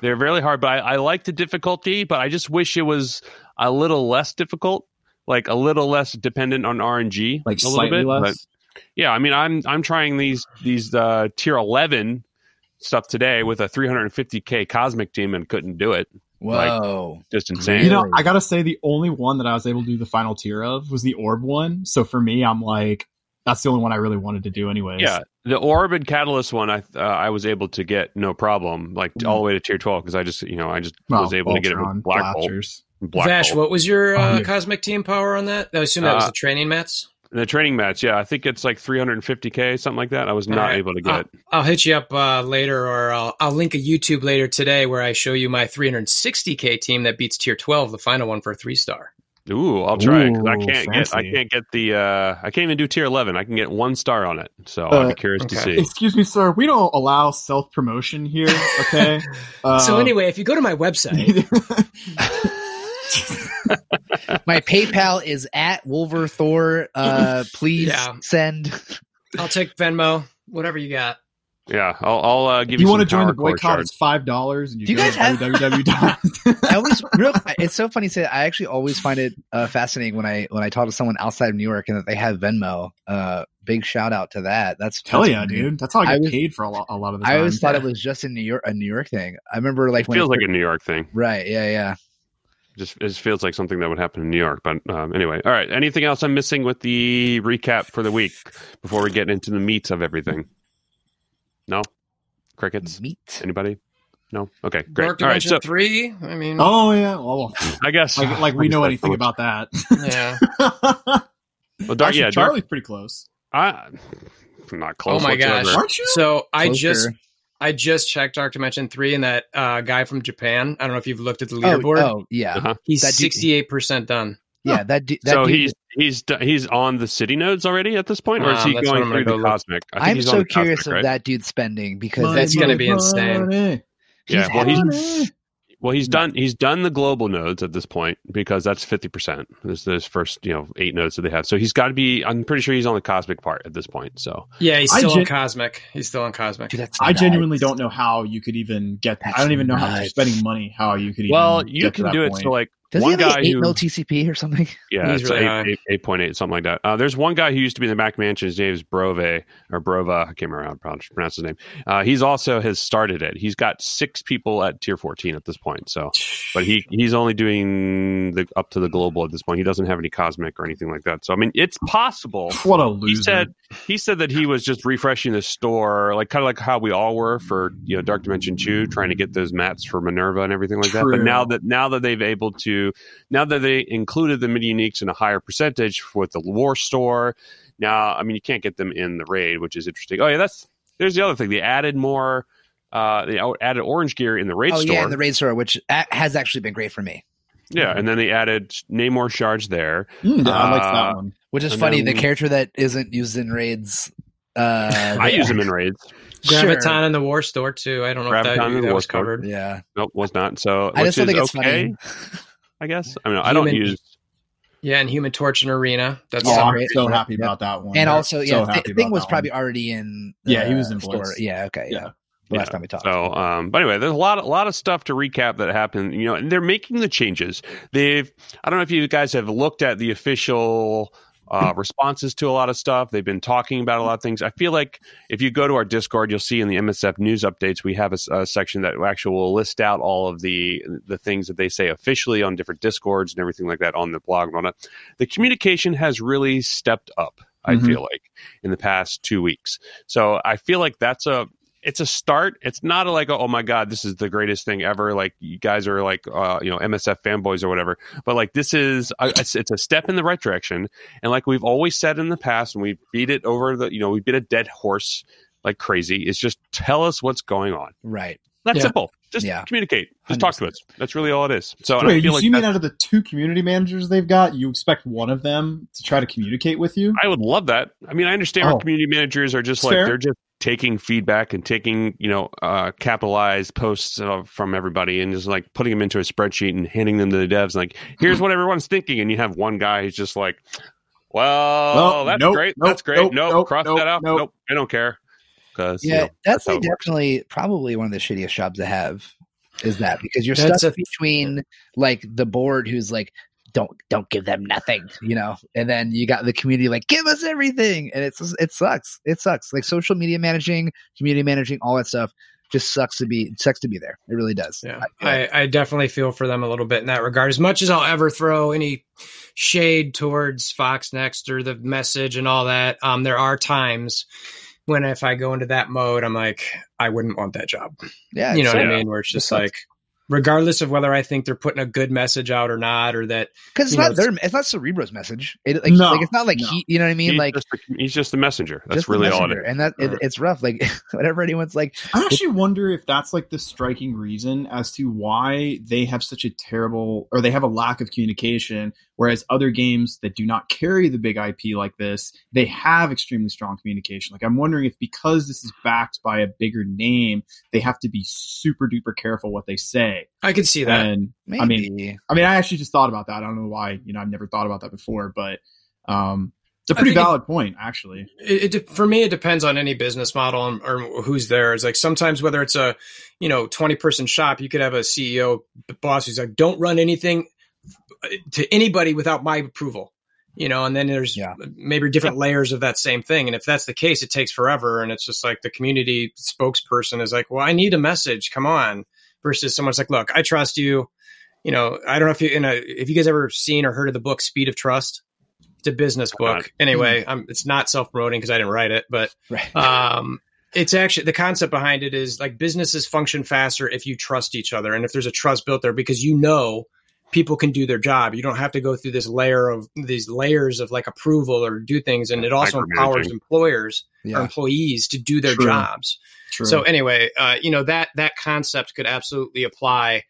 they're really hard, but I, I like the difficulty. But I just wish it was a little less difficult, like a little less dependent on RNG, Like a little slightly bit. but- less. Yeah, I mean, I'm I'm trying these these uh, tier 11 stuff today with a 350k cosmic team and couldn't do it. Whoa. Just insane. You know, I gotta say the only one that I was able to do the final tier of was the orb one. So for me, I'm like, that's the only one I really wanted to do anyways. yeah, the orb and catalyst one, I uh, I was able to get no problem, like all the way to tier 12 because I just you know I just Well, was able to get it Ultron, with Black Bolt. Blasters. Black Vash, Bolt. what was your uh, yeah. cosmic team power on that? I assume that was Uh, the training mats. The training mats, yeah, I think it's like 350k, something like that. I was not All right. able to get Uh, it. I'll hit you up uh, later, or I'll, I'll link a YouTube later today where I show you my 360k team that beats tier 12, the final one for a three star. Ooh, I'll try it 'cause I can't get I can't get the uh I can't even do tier eleven. I can get one star on it, so I'll be Uh, curious to see. Excuse me, sir. We don't allow self promotion here. Okay. Uh, so anyway, if you go to my website, My PayPal is at Wolverthor. Uh, please Yeah. send. I'll take Venmo, whatever you got. Yeah, I'll, I'll uh, give you you. want to join the boycott? It's five dollars, and you Do you go guys to have- www. I always real. It's so funny to say. I actually always find it uh, fascinating when I when I talk to someone outside of New York and that they have Venmo. Uh, big shout out to that. That's Hell that's yeah, funny. dude. That's how I get I was- paid for a lot, a lot of the I always thought it was just in New York, a New York thing. I remember like It when feels it like a New York thing. right. Yeah, yeah. Just it just feels like something that would happen in New York. But um, anyway, all right. Anything else I'm missing with the recap for the week before we get into the meat of everything? No, crickets. Meat. Anybody? No. Okay, great. Dark all right. So three. I mean, Oh yeah, well, I guess like, like we know like anything so about that. yeah. Well, dark, Actually, yeah, dark, Charlie's pretty close. I, I'm not close. Oh my whatsoever. gosh. Aren't you? So I Closer. just I just checked Dark Dimension three, and that uh, guy from Japan. I don't know if you've looked at the Oh, leaderboard. oh, yeah, Uh-huh. He's sixty eight percent done. yeah. That, du- that So dude- he's he's he's on the city nodes already at this point, or is he that's going I'm through the look. cosmic? I think I'm he's on so the curious cosmic, of right? that dude's spending because Money, that's gonna be insane. money. Yeah, he's well, he's Money. Well, he's done he's done the global nodes at this point because that's fifty percent. This those first you know eight nodes that they have. So he's got to be. I'm pretty sure he's on the cosmic part at this point. So Yeah, he's I still on Cosmic. He's still on Cosmic. Dude, that's I nuts. genuinely don't know how you could even get. That's I don't even know how you're spending money. How you could even well, you get to can that do it. point. So like Does one he have guy like eight who mil TCP or something? Yeah, He's it's really eight- eight- 8.8, something like that. Uh, there's one guy who used to be in the Mac Mansion. His name is Brove or Brova. I can't remember how to pronounce- pronounce his name. Uh, he's also has started it. He's got six people at tier 14 at this point. So, but he he's only doing the up to the global at this point. He doesn't have any cosmic or anything like that. So, I mean, it's possible. what a loser! He said he said that he was just refreshing the store, like kind of like how we all were for you know Dark Dimension Two, trying to get those mats for Minn-Erva and everything like that. But now that now that they've able to, now that they included the mini uniques in a higher percentage with the War Store, now I mean you can't get them in the raid, which is interesting. Oh yeah, that's there's the other thing. They added more. Uh, they added orange gear in the raid store. oh store. yeah, in the raid store, which a- has actually been great for me. yeah, and then they added Namor shards there. Mm, yeah, I like Uh, that one. Which is funny. then- the character that isn't used in raids. Uh, I use them in raids. Sure. Graviton in the War Store too. I don't know if that, that was covered. Yeah, Nope, was not. So I just which don't think is it's okay. funny. I guess. I mean, I don't Human- use. Yeah, and Human Torch and Arena. That's Oh, Yeah, I'm great. so happy about that one. And I'm also, yeah, happy Th- thing was probably one. already in. Yeah, he was in store. Blitz. Yeah, okay, yeah. Yeah. The last Yeah. time we talked. So, um, but anyway, there's a lot, a lot of stuff to recap that happened. You know, and they're making the changes. They've. I don't know if you guys have looked at the official. Uh, responses to a lot of stuff. They've been talking about a lot of things. I feel like if you go to our Discord, you'll see in the MSF news updates we have a section that actually will list out all of the the things that they say officially on different Discords and everything like that on the blog and all that. The communication has really stepped up. I Mhm. feel like in the past two weeks. So I feel like that's a it's a start. It's not a, like oh my god, this is the greatest thing ever. Like you guys are like uh, you know MSF fanboys or whatever. But like this is a, it's, it's a step in the right direction. And like we've always said in the past, and we beat it over the you know we beat a dead horse like crazy. Is just tell us what's going on. Right. That's Yeah. simple. Just Yeah. communicate. Just talk to us. That's really all it is. So and I Wait, feel you, like mean out of the two community managers they've got, you expect one of them to try to communicate with you? I would love that. I mean, I understand Oh. our community managers are just It's like fair. they're just taking feedback and taking you know uh, capitalized posts uh, from everybody and just like putting them into a spreadsheet and handing them to the devs. Like, here's what everyone's thinking, and you have one guy who's just like, "Well, Well, that's nope, great. nope, that's great. nope, Nope, nope, cross nope, that out. nope. Nope, I don't care." Because Yeah, that's, how like it works. definitely probably one of the shittiest jobs to have. Is that because you're That's stuck a- between like the board who's like don't don't give them nothing, you know, and then you got the community like give us everything, and it's it sucks. It sucks. Like social media managing, community managing, all that stuff just sucks to be sucks to be there. It really does. Yeah, I I, I definitely feel for them a little bit in that regard. As much as I'll ever throw any shade towards FoxNext or the message and all that, um, there are times when if I go into that mode, I'm like, I wouldn't want that job. yeah, you know it's- what I mean? Where it's just sucks. like, regardless of whether I think they're putting a good message out or not, or that because it's you know, not their, it's not Cerebro's message. It, like, No, like it's not like no. he, you know what I mean? he's, like just a, he's just the messenger. That's just the really all it and that it, it's rough. Like whenever anyone's like, I actually wonder if that's like the striking reason as to why they have such a terrible or they have a lack of communication Whereas other games that do not carry the big IP like this, they have extremely strong communication. Like I'm wondering if because this is backed by a bigger name, they have to be super duper careful what they say. I can see that. And Maybe. I mean, I mean, I actually just thought about that. I don't know why. You know, I've never thought about that before, but um, it's a pretty think it- valid point, actually. it, it for me it depends on any business model and, or who's there it's like sometimes whether it's a you know 20 person shop you could have a ceo boss who's like don't run anything to anybody without my approval you know and then there's Yeah. maybe different layers of that same thing. And if that's the case it takes forever. And it's just like the community spokesperson is like well i need a message. Come on. Versus someone's like look i trust you. You know i don't know if you in a if you guys ever seen or heard of the book speed of trust? It's a business book. Anyway I'm, it's not self-promoting because i didn't write it but right. um it's actually the concept behind it is like businesses function faster if you trust each other. And if there's a trust built there because you know people can do their job you don't have to go through this layer of these layers of like approval or do things and it also empowers Micromanaging. employers or employees to do their True. jobs True. so anyway uh, you know that that concept could absolutely apply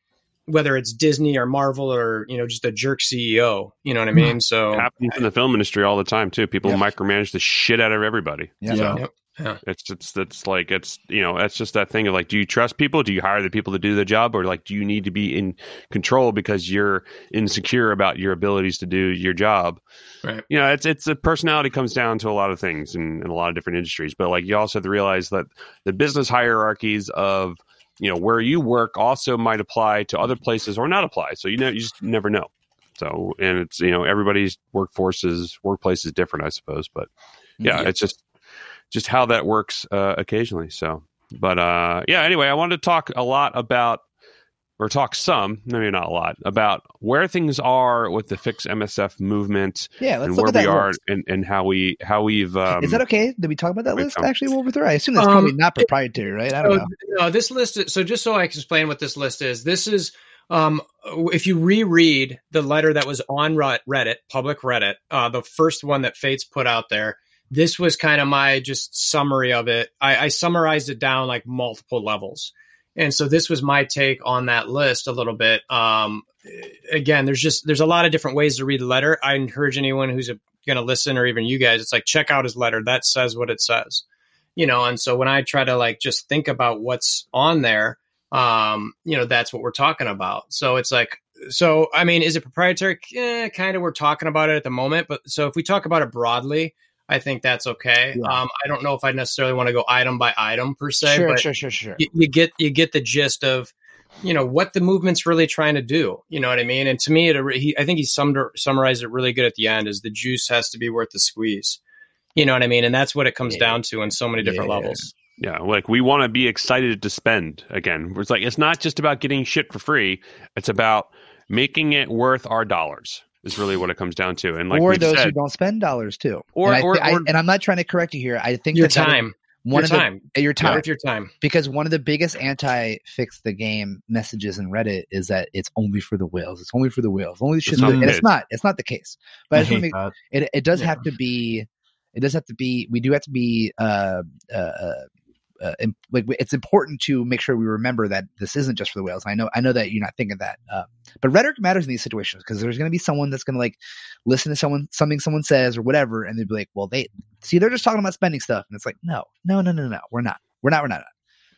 whether it's disney or marvel or you know just a jerk ceo you know what i mean so It happens in the film industry all the time too. People Yeah. micromanage the shit out of everybody. Yeah. Yeah. Yep. Yeah. It's it's it's like it's you know it's just that thing of like, do you trust people? Do you hire the people to do the job, or like do you need to be in control because you're insecure about your abilities to do your job? Right. You know, it's it's a personality comes down to a lot of things in, in a lot of different industries, but like you also have to realize that the business hierarchies of you know where you work also might apply to other places or not apply. So you know you just never know. So and it's you know everybody's workforce is workplace is different, I suppose, but yeah, Yeah. it's just just how that works uh, occasionally. So, but uh, yeah. Anyway, I wanted to talk a lot about, or talk some, maybe not a lot, about where things are with the fix MSF movement Yeah, let's and look where at that we are and, and how we how we've. Um, Is that okay? Did we talk about that wait, list Tom. actually? What through? I assume that's Um, probably not proprietary, right? I don't So, know. no, this list. Is, so just so I can explain what this list is, this is um, if you reread the letter that was on Reddit, public Reddit, uh, the first one that Fates put out there. This was kind of my just summary of it. I, I summarized it down like multiple levels, and so this was my take on that list a little bit. Um, again, there's just there's a lot of different ways to read the letter. I encourage anyone who's going to listen, or even you guys, it's like check out his letter. That says what it says you know and so when i try to like just think about what's on there um you know that's what we're talking about so it's like so i mean is it proprietary eh, kind of we're talking about it at the moment but so if we talk about it broadly i think that's okay Yeah. um i don't know if i necessarily want to go item by item per se Sure, but sure, sure, sure. you, you get you get the gist of you know what the movement's really trying to do you know what i mean and to me it he, i think he summed, summarized it really good at the end is the juice has to be worth the squeeze you know what i mean and that's what it comes Yeah. down to on so many different Yeah. levels Yeah, like we want to be excited to spend again. It's like it's not just about getting shit for free; it's about making it worth our dollars. Is really what it comes down to. And like or we've those who don't spend dollars too. Or- and, I or- thi- I- or- and I'm not trying to correct you here. I think your that that is time one your of the time your time worth your time because one of the biggest anti fix the game messages in Reddit is that it's only for the whales. It's only for the whales. Only the shit's not and it's not. It's not the case. But I, I just want hate to make it. It does Yeah. have to be. It does have to be. We do have to be. Uh, uh, uh, like it's important to make sure we remember that this isn't just for the whales. I know, I know that you're not thinking that, uh, but rhetoric matters in these situations because there's going to be someone that's going to like listen to someone something someone says or whatever, and they'd be like, "Well, they see they're just talking about spending stuff," and it's like, no, no, no, no, no, we're not, we're not, we're not.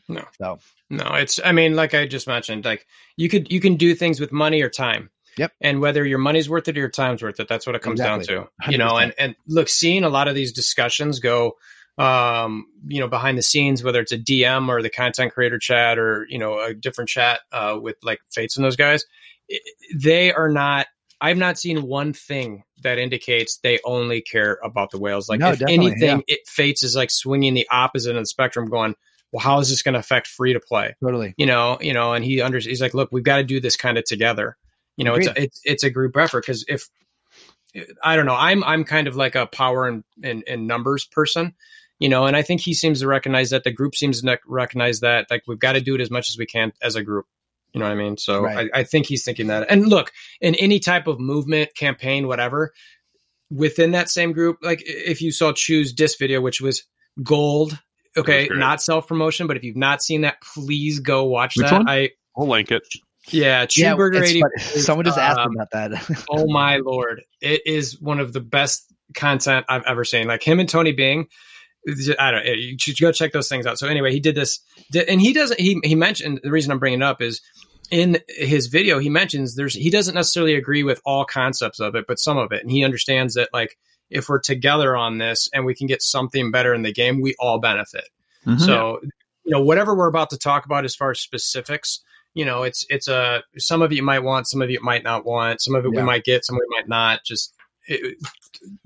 No. So No, it's I mean, like I just mentioned, like you could you can do things with money or time. Yep. And whether your money's worth it or your time's worth it, that's what it comes Exactly. down to. You know, 100%. and and look, seeing a lot of these discussions go um, you know, behind the scenes, whether it's a DM or the content creator chat or, you know, a different chat uh with like Fates and those guys, they are not I've not seen one thing that indicates they only care about the whales. Like No, if anything, it Fates is like swinging the opposite end of the spectrum, going, "Well, how is this going to affect free to play?" totally, you know, you know, and he under he's like, look, we've got to do this kind of together. You know, it's a, it's it's a group effort because if I don't know, I'm I'm kind of like a power and and, and numbers person, you know, and I think he seems to recognize that the group seems to recognize that like we've got to do it as much as we can as a group. You know what I mean? So Right. I, I think he's thinking that. And look, in any type of movement, campaign, whatever, within that same group, like if you saw Choose Disc video, which was gold, okay, great. not self promotion, but if you've not seen that, please go watch Which that. one? I I'll link it. Yeah, Chew Burger it's eighty. funny. Someone just asked um, about that. oh my lord, it is one of the best content I've ever seen. Like him and Tony Bing. I don't. You should go check those things out. So anyway, he did this, and he doesn't. He he mentioned the reason I'm bringing it up is in his video he mentions there's he doesn't necessarily agree with all concepts of it, but some of it, and he understands that like if we're together on this and we can get something better in the game, we all benefit. Mhm. So, you know, whatever we're about to talk about as far as specifics, you know, it's it's a some of you might want, some of you might not want, some of it we might get, some of it might not. Just it,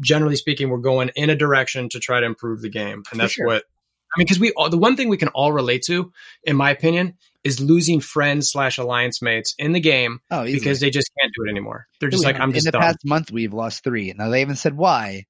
generally speaking, we're going in a direction to try to improve the game, and that's sure. what I mean. Because we all, the one thing we can all relate to, in my opinion, is losing friends slash alliance mates in the game oh, because they just can't do it anymore. They're just We- like, I'm in just the done. past month we've lost three. Now they haven't said why,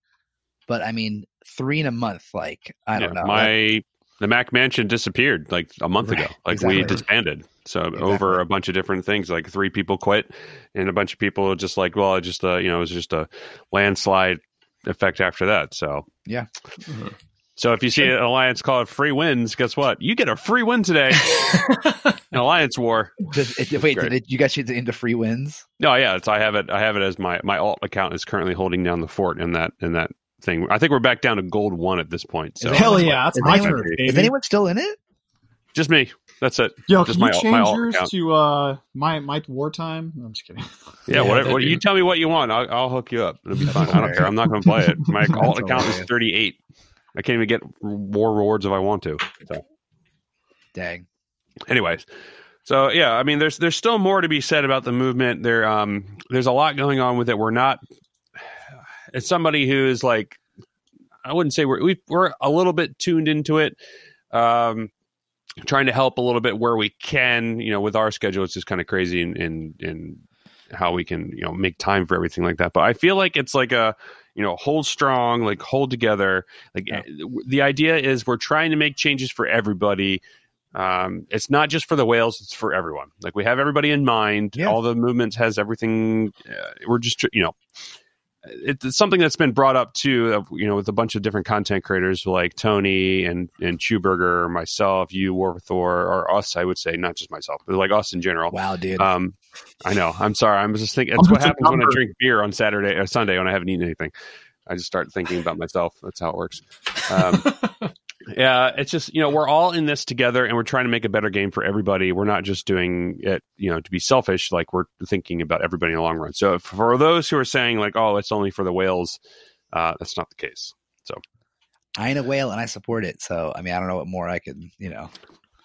but I mean three in a month. Like I don't know. My the Mac Mansion disappeared like a month Right, ago. Like we disbanded. So Exactly. over a bunch of different things, like three people quit, and a bunch of people just like, well, it just uh, you know, it was just a landslide effect after that. So Yeah. Mhm. So if you see an alliance called free wins, guess what? You get a free win today. An alliance war. Does it, wait, did it, you guys shoot into free wins? No, yeah, it's I have it. I have it as my my alt account is currently holding down the fort in that in that thing. I think we're back down to gold one at this point. So Is Hell yeah, that's Is my anyone- turn, Is anyone still in it? just me. That's it. Yo, just can you change my yours account. to uh my my wartime? No, I'm just kidding. Yeah, Yeah, whatever. that'd What, you tell me what you want. I'll, I'll hook you up. It'll be fine. I don't care. I'm not going to play it. My alt account is 38. I can't even get war rewards if I want to. So, Dang. anyways, so yeah, I mean, there's there's still more to be said about the movement. There, um, there's a lot going on with it. We're not. As somebody who is like, I wouldn't say we're we, we're a little bit tuned into it. Um, trying to help a little bit where we can. You know, with our schedule, it's just kind of crazy in in in how we can you know make time for everything like that. But I feel like it's like a you know hold strong, like hold together. Like Yeah. eh, the idea is we're trying to make changes for everybody. Um, it's not just for the whales; it's for everyone. Like we have everybody in mind. Yeah. All the movements has everything. Uh, we're just you know. It's something that's been brought up too, you know, with a bunch of different content creators like Tony and and Chewburger, myself, you, War Thor, or us. I would say not just myself, but like us in general. Wow, dude. Um, I know. I'm sorry. I'm just thinking. It's what happens when I drink beer on Saturday or Sunday when I haven't eaten anything. I just start thinking about myself. That's how it works. Um, yeah, it's just you know we're all in this together, and we're trying to make a better game for everybody. We're not just doing it, you know, to be selfish. Like we're thinking about everybody in the long run. So for those who are saying like, oh, it's only for the whales, uh, that's not the case. So I ain't a whale and I support it. So I mean, I don't know what more I could, you know.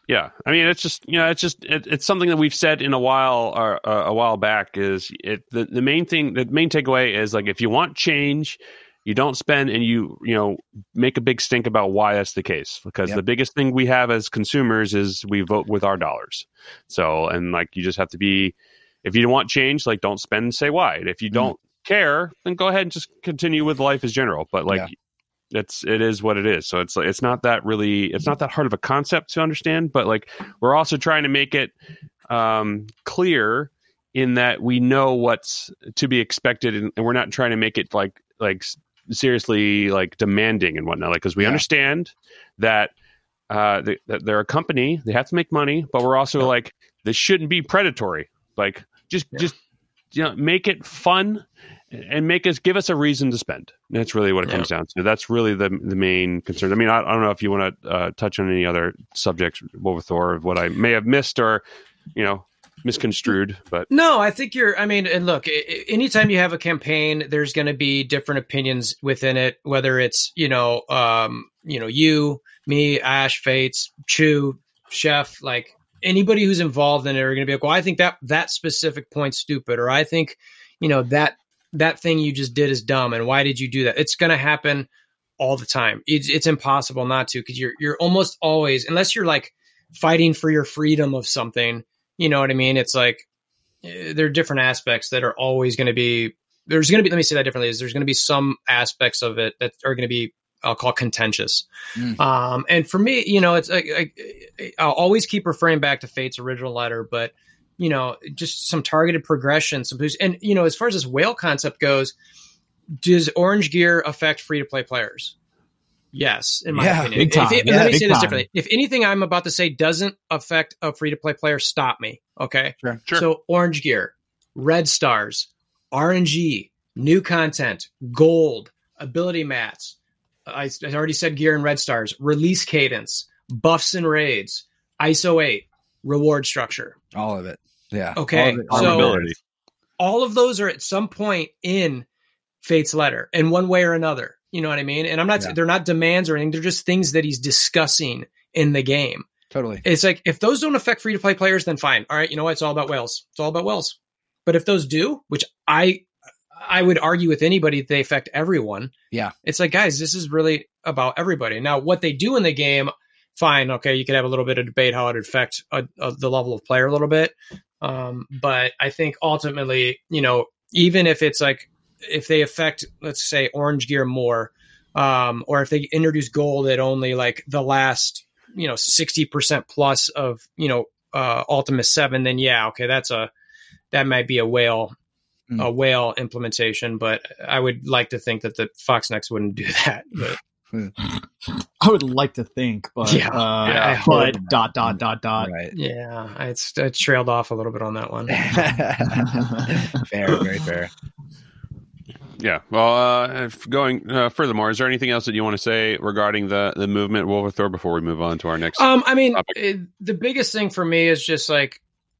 Yeah, I mean, it's just you know, it's just it, it's something that we've said in a while or uh, a while back. Is it the the main thing? The main takeaway is like if you want change, you don't spend and you you know make a big stink about why that's the case. Because Yep. the biggest thing we have as consumers is we vote with our dollars. So and like you just have to be if you don't want change, like don't spend and say why. And if you Mhm. don't care, then go ahead and just continue with life as general. But like Yeah. it's it is what it is. So it's like it's not that really it's not that hard of a concept to understand, but like we're also trying to make it um clear in that we know what's to be expected and, and we're not trying to make it like like seriously like demanding and whatnot like because we Yeah. understand that uh th- that they're a company they have to make money but we're also like this shouldn't be predatory like just Yeah. just you know make it fun and make us give us a reason to spend. That's really what it Yeah. comes down to. That's really the the main concern. I mean, I, I don't know if you want to uh, touch on any other subjects with Thor of what I may have missed or you know misconstrued, but No, I think you're. I mean, and look, anytime you have a campaign, there's going to be different opinions within it. Whether it's you know, um, you know, you, me, Ash, Fates, Chew, Chef, like anybody who's involved in it are going to be like, well, I think that that specific point's stupid, or I think, you know, that that thing you just did is dumb, and why did you do that? It's going to happen all the time. It's it's impossible not to because you're you're almost always unless you're like fighting for your freedom of something. You know what I mean? It's like eh, there are different aspects that are always going to be there's going to be let me say that differently is there's going to be some aspects of it that are going to be I'll call contentious. Mm. Um, and for me, you know, it's like, like I'll always keep referring back to Fate's original letter, but you know, just some targeted progression, some and you know, as far as this whale concept goes, does Orange Gear affect free to play players? Yes, in my Yeah, opinion. big time. If it- Yeah, let me big say this time. differently. If anything I'm about to say doesn't affect a free to play player, stop me. Okay. Sure. Sure. So orange gear, red stars, RNG, new content, gold, ability mats. I, I already said gear and red stars, release cadence, buffs and raids, ISO 8, reward structure. All of it. Yeah. Okay, All of so- of all of those are at some point in Fate's letter in one way or another. You know what I mean? And I'm not, Yeah. they're not demands or anything. They're just things that he's discussing in the game. Totally. It's like, if those don't affect free to play players, then fine. All right. You know what? It's all about whales. It's all about whales. But if those do, which I, I would argue with anybody that they affect everyone. Yeah. It's like, guys, this is really about everybody. Now, what they do in the game, fine. Okay. You could have a little bit of debate how it affects uh, uh, the level of player a little bit. Um, but I think ultimately, you know, even if it's like if they affect, let's say, orange gear more, um, or if they introduce gold at only like the last, you know, sixty percent plus of you know uh, Ultimus Seven, then yeah, okay, that's a that might be a whale. Mm. A whale implementation, but I would like to think that the FoxNext wouldn't do that. But I would like to think, but Yeah. uh, Yeah, I but hope dot dot dot dot. Right. yeah, it's I trailed off a little bit on that one. fair. Very fair. Yeah. Well, uh, going uh, furthermore, is there anything else that you want to say regarding the the movement Wolverthor before we move on to our next? Um, I mean, it, the biggest thing for me is just like,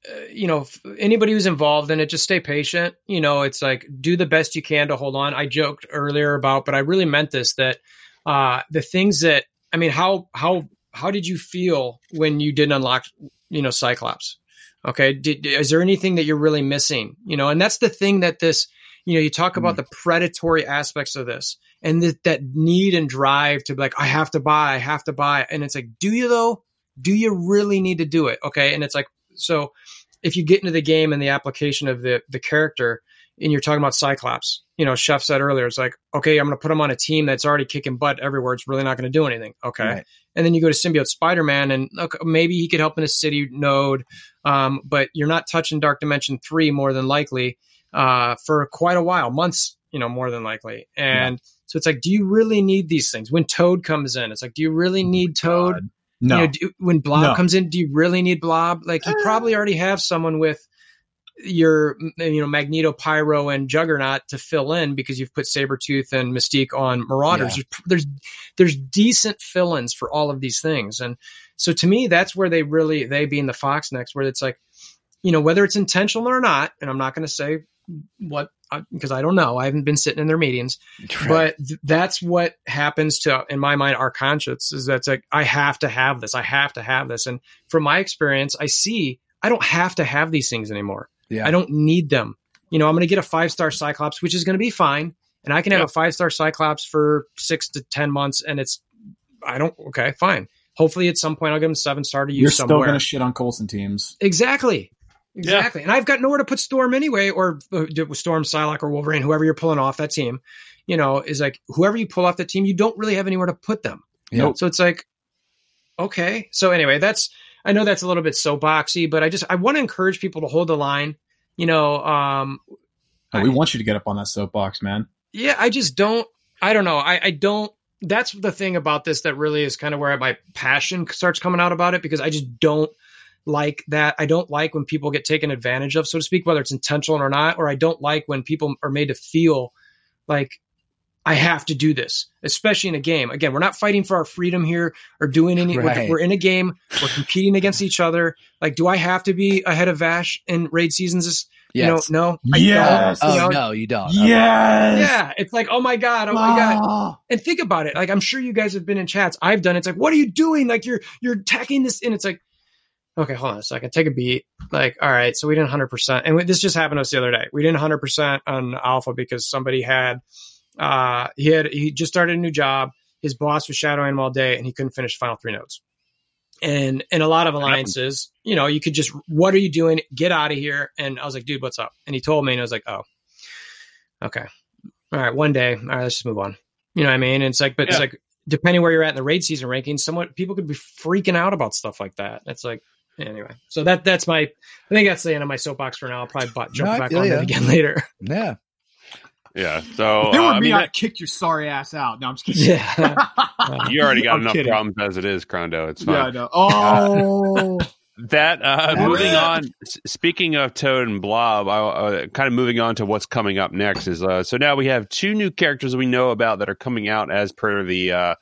uh, you know, f- anybody who's involved in it, just stay patient. You know, it's like do the best you can to hold on. I joked earlier about, but I really meant this that uh, the things that I mean, how how how did you feel when you didn't unlock, you know, Cyclops? Okay, did, is there anything that you're really missing? You know, and that's the thing that this, you know, you talk about the predatory aspects of this and th- that need and drive to be like, I have to buy, I have to buy, and it's like, do you though? Do you really need to do it? Okay, and it's like, so if you get into the game and the application of the the character, and you're talking about Cyclops, you know, Chef said earlier, it's like, okay, I'm going to put him on a team that's already kicking butt everywhere. It's really not going to do anything. Okay. Right. And then you go to Symbiote Spider Man, and look, maybe he could help in a city node, um, but you're not touching Dark Dimension 3 more than likely uh, for quite a while, months, you know, more than likely. And so it's like, do you really need these things? When Toad comes in, it's like, do you really need Toad? God. No. You know, do, when Blob No. comes in, do you really need Blob? Like, you probably already have someone with your, you know, Magneto, Pyro, and Juggernaut to fill in because you've put Sabretooth and Mystique on Marauders. There's, there's there's decent fill-ins for all of these things, and so to me, that's where they really they being the FoxNext, where it's like, you know, whether it's intentional or not, and I'm not going to say what because I don't know. I haven't been sitting in their meetings, Right. but th- that's what happens to in my mind our conscience is that's like i have to have this i have to have this and from my experience i see i don't have to have these things anymore Yeah. i don't need them you know i'm going to get a five star cyclops which is going to be fine and i can have Yeah. a five star cyclops for six to ten months and it's i don't okay fine hopefully at some point i'll give him seven star to use You're still gonna shit on Coulson teams. Exactly. Exactly. And I've got nowhere to put Storm anyway, or uh, Storm, Psylocke, or Wolverine, whoever you're pulling off that team, you know, is like whoever you pull off that team, you don't really have anywhere to put them. Yeah. So it's like, okay. So anyway, that's, I know that's a little bit soapboxy, but I just, I want to encourage people to hold the line. You know, um, Oh, we want you to get up on that soapbox, man. yeah, I just don't. I don't know. I, I don't. That's the thing about this that really is kind of where my passion starts coming out about it because I just don't like that. I don't like when people get taken advantage of, so to speak, whether it's intentional or not. Or I don't like when people are made to feel like I have to do this, especially in a game. Again, we're not fighting for our freedom here or doing any. we're- We're, in a game. We're competing against each other. Like, do I have to be ahead of Vash in raid seasons? This, Yes. you know, no. I Yes. don't, you Oh know? no, you don't. Yes. Yeah, it's like, oh my god, oh my god Ah. and think about it like i'm sure you guys have been in chats i've done it. it's like what are you doing like you're you're attacking this and it's like okay hold on a second. Take a beat. Like all right so we didn't 100% and we- this just happened to us the other day. We didn't 100% on alpha because somebody had uh he had he just started a new job. His boss was shadowing him all day and he couldn't finish final three notes. And in a lot of alliances you know you could just what are you doing? Get out of here. And i was like dude what's up? And he told me and i was like oh okay. All right one day. All right let's just move on. You know what I mean? And it's like, but it's like depending where you're at in the raid season rankings, somewhat people could be freaking out about stuff like that. It's like anyway. So that that's my I think that's the end of my soapbox for now. I'll probably bu- jump No, back on ya. that again later. Yeah. Yeah. So If it were uh, I me, mean, I'd kick your sorry ass out. No, I'm just kidding. Yeah. you already got I'm enough kidding. problems as it is, Crondo. It's Yeah, I know. Oh, that uh, moving on. Speaking of Toad and Blob, I, uh, kind of moving on to what's coming up next is uh, so now we have two new characters we know about that are coming out as per the uh,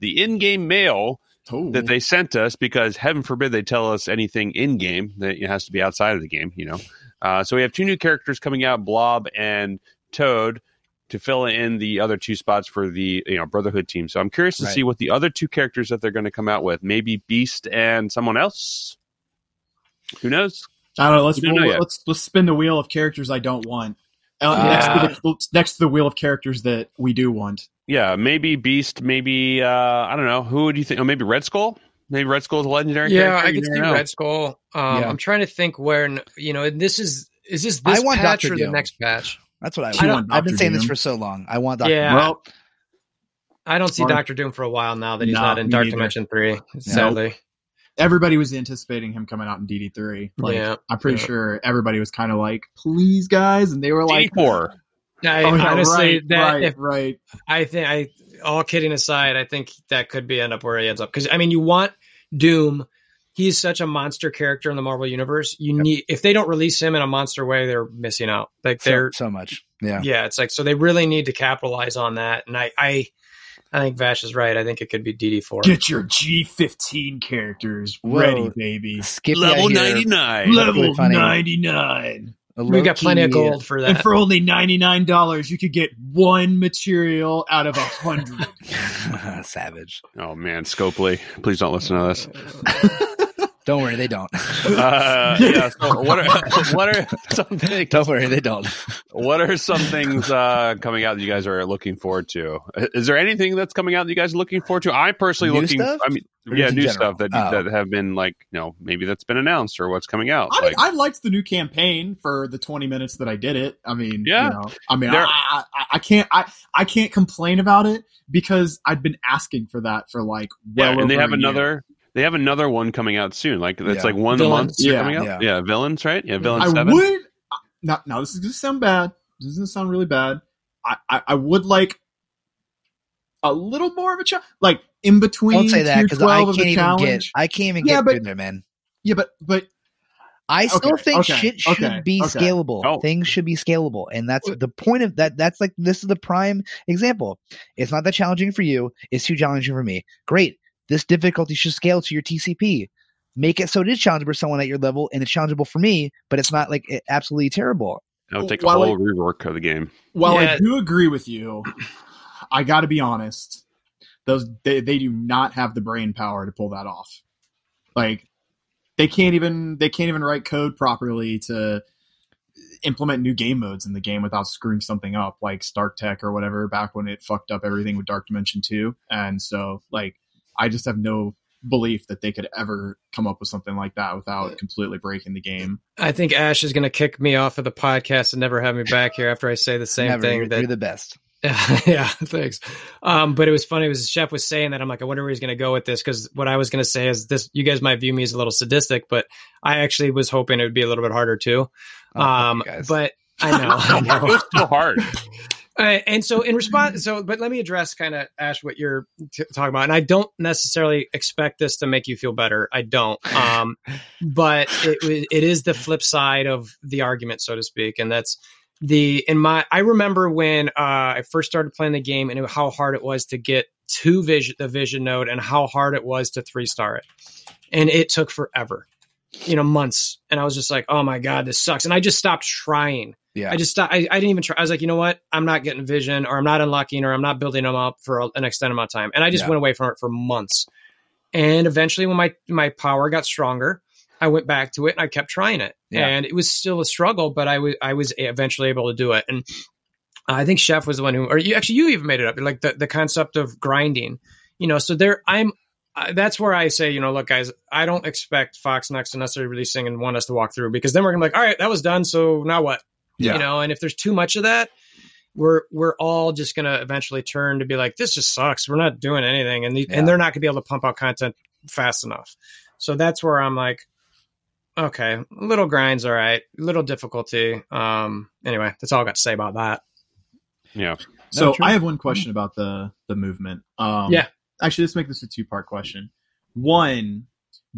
the in-game mail Oh. that they sent us because heaven forbid they tell us anything in game that it has to be outside of the game, you know. Uh, so we have two new characters coming out, Blob and Toad, to fill in the other two spots for the you know Brotherhood team. So I'm curious to Right. see what the other two characters that they're going to come out with. Maybe Beast and someone else. Who knows? I don't know. Let's don't know well, yet. let's let's spin the wheel of characters I don't want. Uh, Ah. next, to the, next to the wheel of characters that we do want. Yeah, maybe Beast. Maybe uh, I don't know. Who would you think? Oh, maybe Red Skull. Maybe Red Skull is a legendary. Yeah, character? I You could see know. Red Skull. Um, Yeah. I'm trying to think where, you know, and this is is this I this want patch Dr. or the next patch? That's what I, I want. don't- I've been Dr. saying this for so long. I want Dr. Yeah. Well, I don't see Or- Doctor Doom for a while now that he's No, not in Dark neither. Dimension Three. Sadly, everybody was anticipating him coming out in DD3. Like, yeah. I'm pretty Yeah. sure everybody was kind of like, "Please, guys," and they were like, D4. I, Oh, yeah, honestly, right, that right, if right. I think I all kidding aside, I think that could be end up where he ends up because I mean, you want Doom. He's such a monster character in the Marvel universe. You Yep. need if they don't release him in a monster way, they're missing out. Like they're so much. Yeah. yeah, it's like so they really need to capitalize on that. And I I I think Vash is right. I think it could be DD four. Get your G15 characters Whoa. ready, baby. Skippy Level ninety nine. Level Level funny. 99. a We got plenty of gold for that. And for only $99, you could get one material out of a hundred. Savage. Oh man, Scopely, please don't listen to this. Don't worry, they don't. Uh, yeah. So what are what are some things? don't worry, they don't. What are some things uh, coming out that you guys are looking forward to? Is there anything that's coming out that you guys are looking forward to? I'm personally New looking. stuff? I mean, Or yeah, new general? stuff that Oh. that have been like, you know, maybe that's been announced or what's coming out. I, mean, I liked the new campaign for the 20 minutes that I did it. I mean, Yeah. you know, I mean, There- I, I, I can't, I, I can't complain about it because I've been asking for that for like, well, yeah, and they have a year. Another. They have another one coming out soon. Like it's Yeah. like one Villains. month Yeah. coming out. Yeah. Yeah. villains, right? Yeah, villains I seven. would, now, now this is going to sound bad. This doesn't sound really bad. I, I, I would like a little more of a challenge, like in between Don't say that because I can't even challenge. get. I can't even Yeah, get but- there, man. yeah, but, but I still Okay, think okay, shit should okay, be okay. scalable. Oh. Things should be scalable, and that's the point of that. That's like this is the prime example. It's not that challenging for you. It's too challenging for me. Great. This difficulty should scale to your TCP. Make it so it is challengeable for someone at your level, and it's challengeable for me, but it's not like it- absolutely terrible. That would take a While whole rework of the game. While I do agree with you, I got to be honest. Those they, they do not have the brain power to pull that off. Like they can't even they can't even write code properly to implement new game modes in the game without screwing something up, like Stark Tech or whatever. Back when it fucked up everything with Dark Dimension Two, and so like I just have no belief that they could ever come up with something like that without completely breaking the game. I think Ash is going to kick me off of the podcast and never have me back here after I say the same Never. thing. You're, that you're the best. yeah, thanks. Um, but it was funny. It was chef was saying that I'm like, I wonder where he's going to go with this because what I was going to say is this: you guys might view me as a little sadistic, but I actually was hoping it would be a little bit harder too. Oh, um, but I know, I it know. was so hard. Uh, and so in response, so but let me address kind of Ash what you're t- talking about, and I don't necessarily expect this to make you feel better. I don't, um, but it it is the flip side of the argument, so to speak, and that's the in my. I remember when uh, I first started playing the game and how hard it was to get to vision the vision node, and how hard it was to three star it, and it took forever, you know, months, and I was just like, oh my god, this sucks, and I just stopped trying. Yeah, I just stopped. I, I didn't even try. I was like, you know what? I'm not getting vision, or I'm not unlocking, or I'm not building them up for a- an extended amount of time. And I just Yeah. went away from it for months. And eventually, when my my power got stronger, I went back to it and I kept trying it. Yeah. And it was still a struggle, but I was I was eventually able to do it. And I think Chef was the one who, or you actually you even made it up, like the the concept of grinding. You know, so there I'm. That's where I say, you know, look, guys, I don't expect FoxNext to necessarily releasing and want us to walk through because then we're gonna be like, all right, that was done, so now what? You know and if there's too much of that we're we're all just going to eventually turn to be like this just sucks we're not doing anything and the, Yeah. and they're not going to be able to pump out content fast enough so that's where i'm like okay little grinds all right little difficulty um anyway that's all i got to say about that Yeah. So. I have one question about the the movement. Um, Yeah. Actually, let's make this a two part question. One,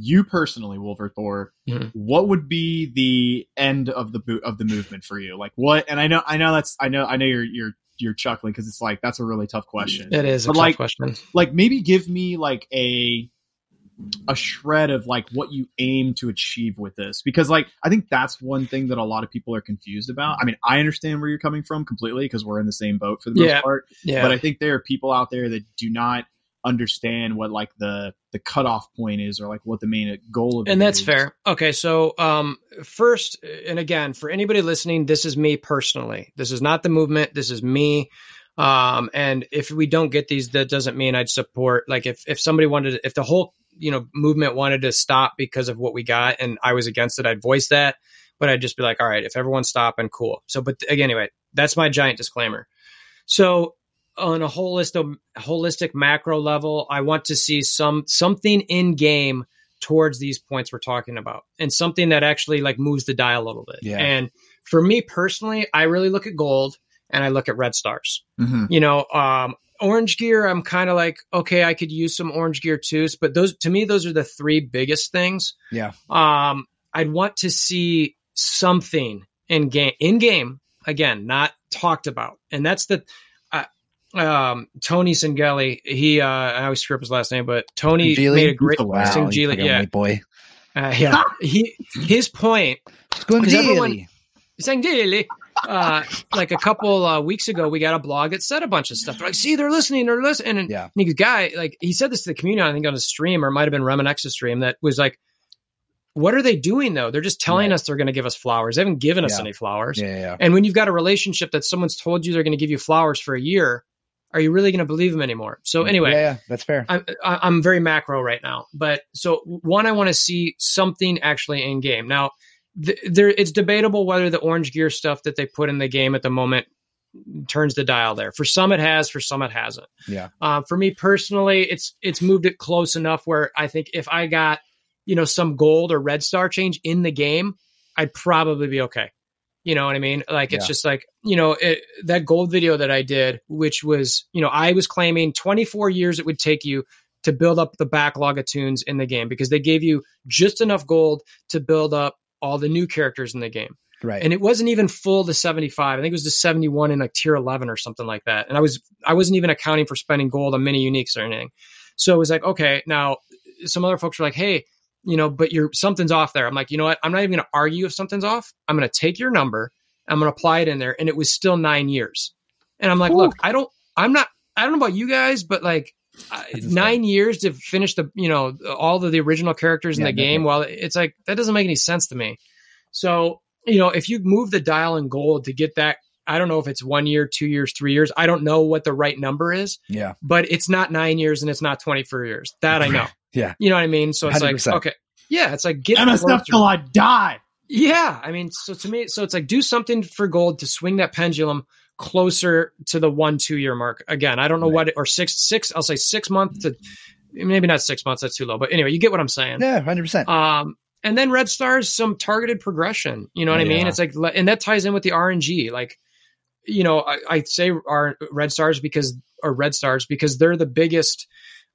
you personally, Wolver Thor, Mhm. what would be the end of the boot of the movement for you? Like what? And I know, I know that's, I know, I know you're you're you're chuckling because it's like that's a really tough question. It is a But, tough like, question. Like maybe give me like a a shred of like what you aim to achieve with this because like I think that's one thing that a lot of people are confused about. I mean, I understand where you're coming from completely because we're in the same boat for the most Yeah. part. Yeah. But I think there are people out there that do not understand what like the the cutoff point is or like what the main goal of it and that's is. fair. Okay, so um, first, and again, for anybody listening, this is me personally. This is not the movement. This is me. Um, and if we don't get these, that doesn't mean I'd support. Like if if somebody wanted, if the whole you know movement wanted to stop because of what we got, and I was against it, I'd voice that. But I'd just be like, all right, if everyone's stopping, cool. So, but again, anyway, that's my giant disclaimer. So on a holistic holistic macro level, I want to see some something in game towards these points we're talking about and something that actually like moves the dial a little bit. Yeah. And for me personally, I really look at gold and I look at red stars. Mhm. You know, um orange gear I'm kind of like okay, I could use some orange gear too, but those to me those are the three biggest things. Yeah. Um I'd want to see something in game in game again, not talked about. And that's the um Tony Singeli, he uh I always screw up his last name, but Tony Singeli? made a great Wow, Wow, Singeli, yeah. boy. Uh, yeah. he his point everyone-. Singeli uh like a couple uh, weeks ago we got a blog that said a bunch of stuff. They're like, see, they're listening, they're listening. And Yeah. the guy, like he said this to the community, I think on a stream, or it might have been Reminex's stream, that was like, what are they doing though? They're just telling Right. us they're gonna give us flowers. They haven't given us Yeah. any flowers. Yeah, yeah. And when you've got a relationship that someone's told you they're going to give you flowers for a year, are you really going to believe them anymore? So anyway, yeah, yeah, that's fair. I'm I- I'm very macro right now, but so one, I want to see something actually in game. Now, th- there it's debatable whether the orange gear stuff that they put in the game at the moment turns the dial there. For some, it has. For some, it hasn't. Yeah. Uh, for me personally, it's it's moved it close enough where I think if I got you know some gold or red star change in the game, I'd probably be okay. You know what I mean? Like it's Yeah. just like you know it, that gold video that I did, which was you know I was claiming 24 years it would take you to build up the backlog of tunes in the game because they gave you just enough gold to build up all the new characters in the game Right. and it wasn't even full to 75 i think it was to 71 in like tier 11 or something like that and i was i wasn't even accounting for spending gold on mini uniques or anything so it was like okay now some other folks were like hey you know but you're something's off there i'm like you know what i'm not even going to argue if something's off i'm going to take your number i'm going to apply it in there and it was still nine years and i'm like Ooh. look i don't i'm not i don't know about you guys but like nine years to finish the you know all of the original characters in Yeah, the game well it's like that doesn't make any sense to me so you know, if you move the dial in gold to get that, I don't know if it's one year, two years, three years. I don't know what the right number is, yeah. but it's not nine years and it's not 24 years. That I know. Yeah. You know what I mean? So it's 100%. like, okay. Yeah. It's like get MSF till I die. Yeah. I mean, so to me, so it's like do something for gold to swing that pendulum closer to the one, two year mark. Again, I don't know Right. what, or six, six, I'll say six months to maybe not six months. That's too low. But anyway, you get what I'm saying. Yeah, hundred percent. Um, and then red stars, some targeted progression. You know what I mean? It's like, and that ties in with the RNG. Like, you know, I, I say our red stars because, or red stars because they're the biggest.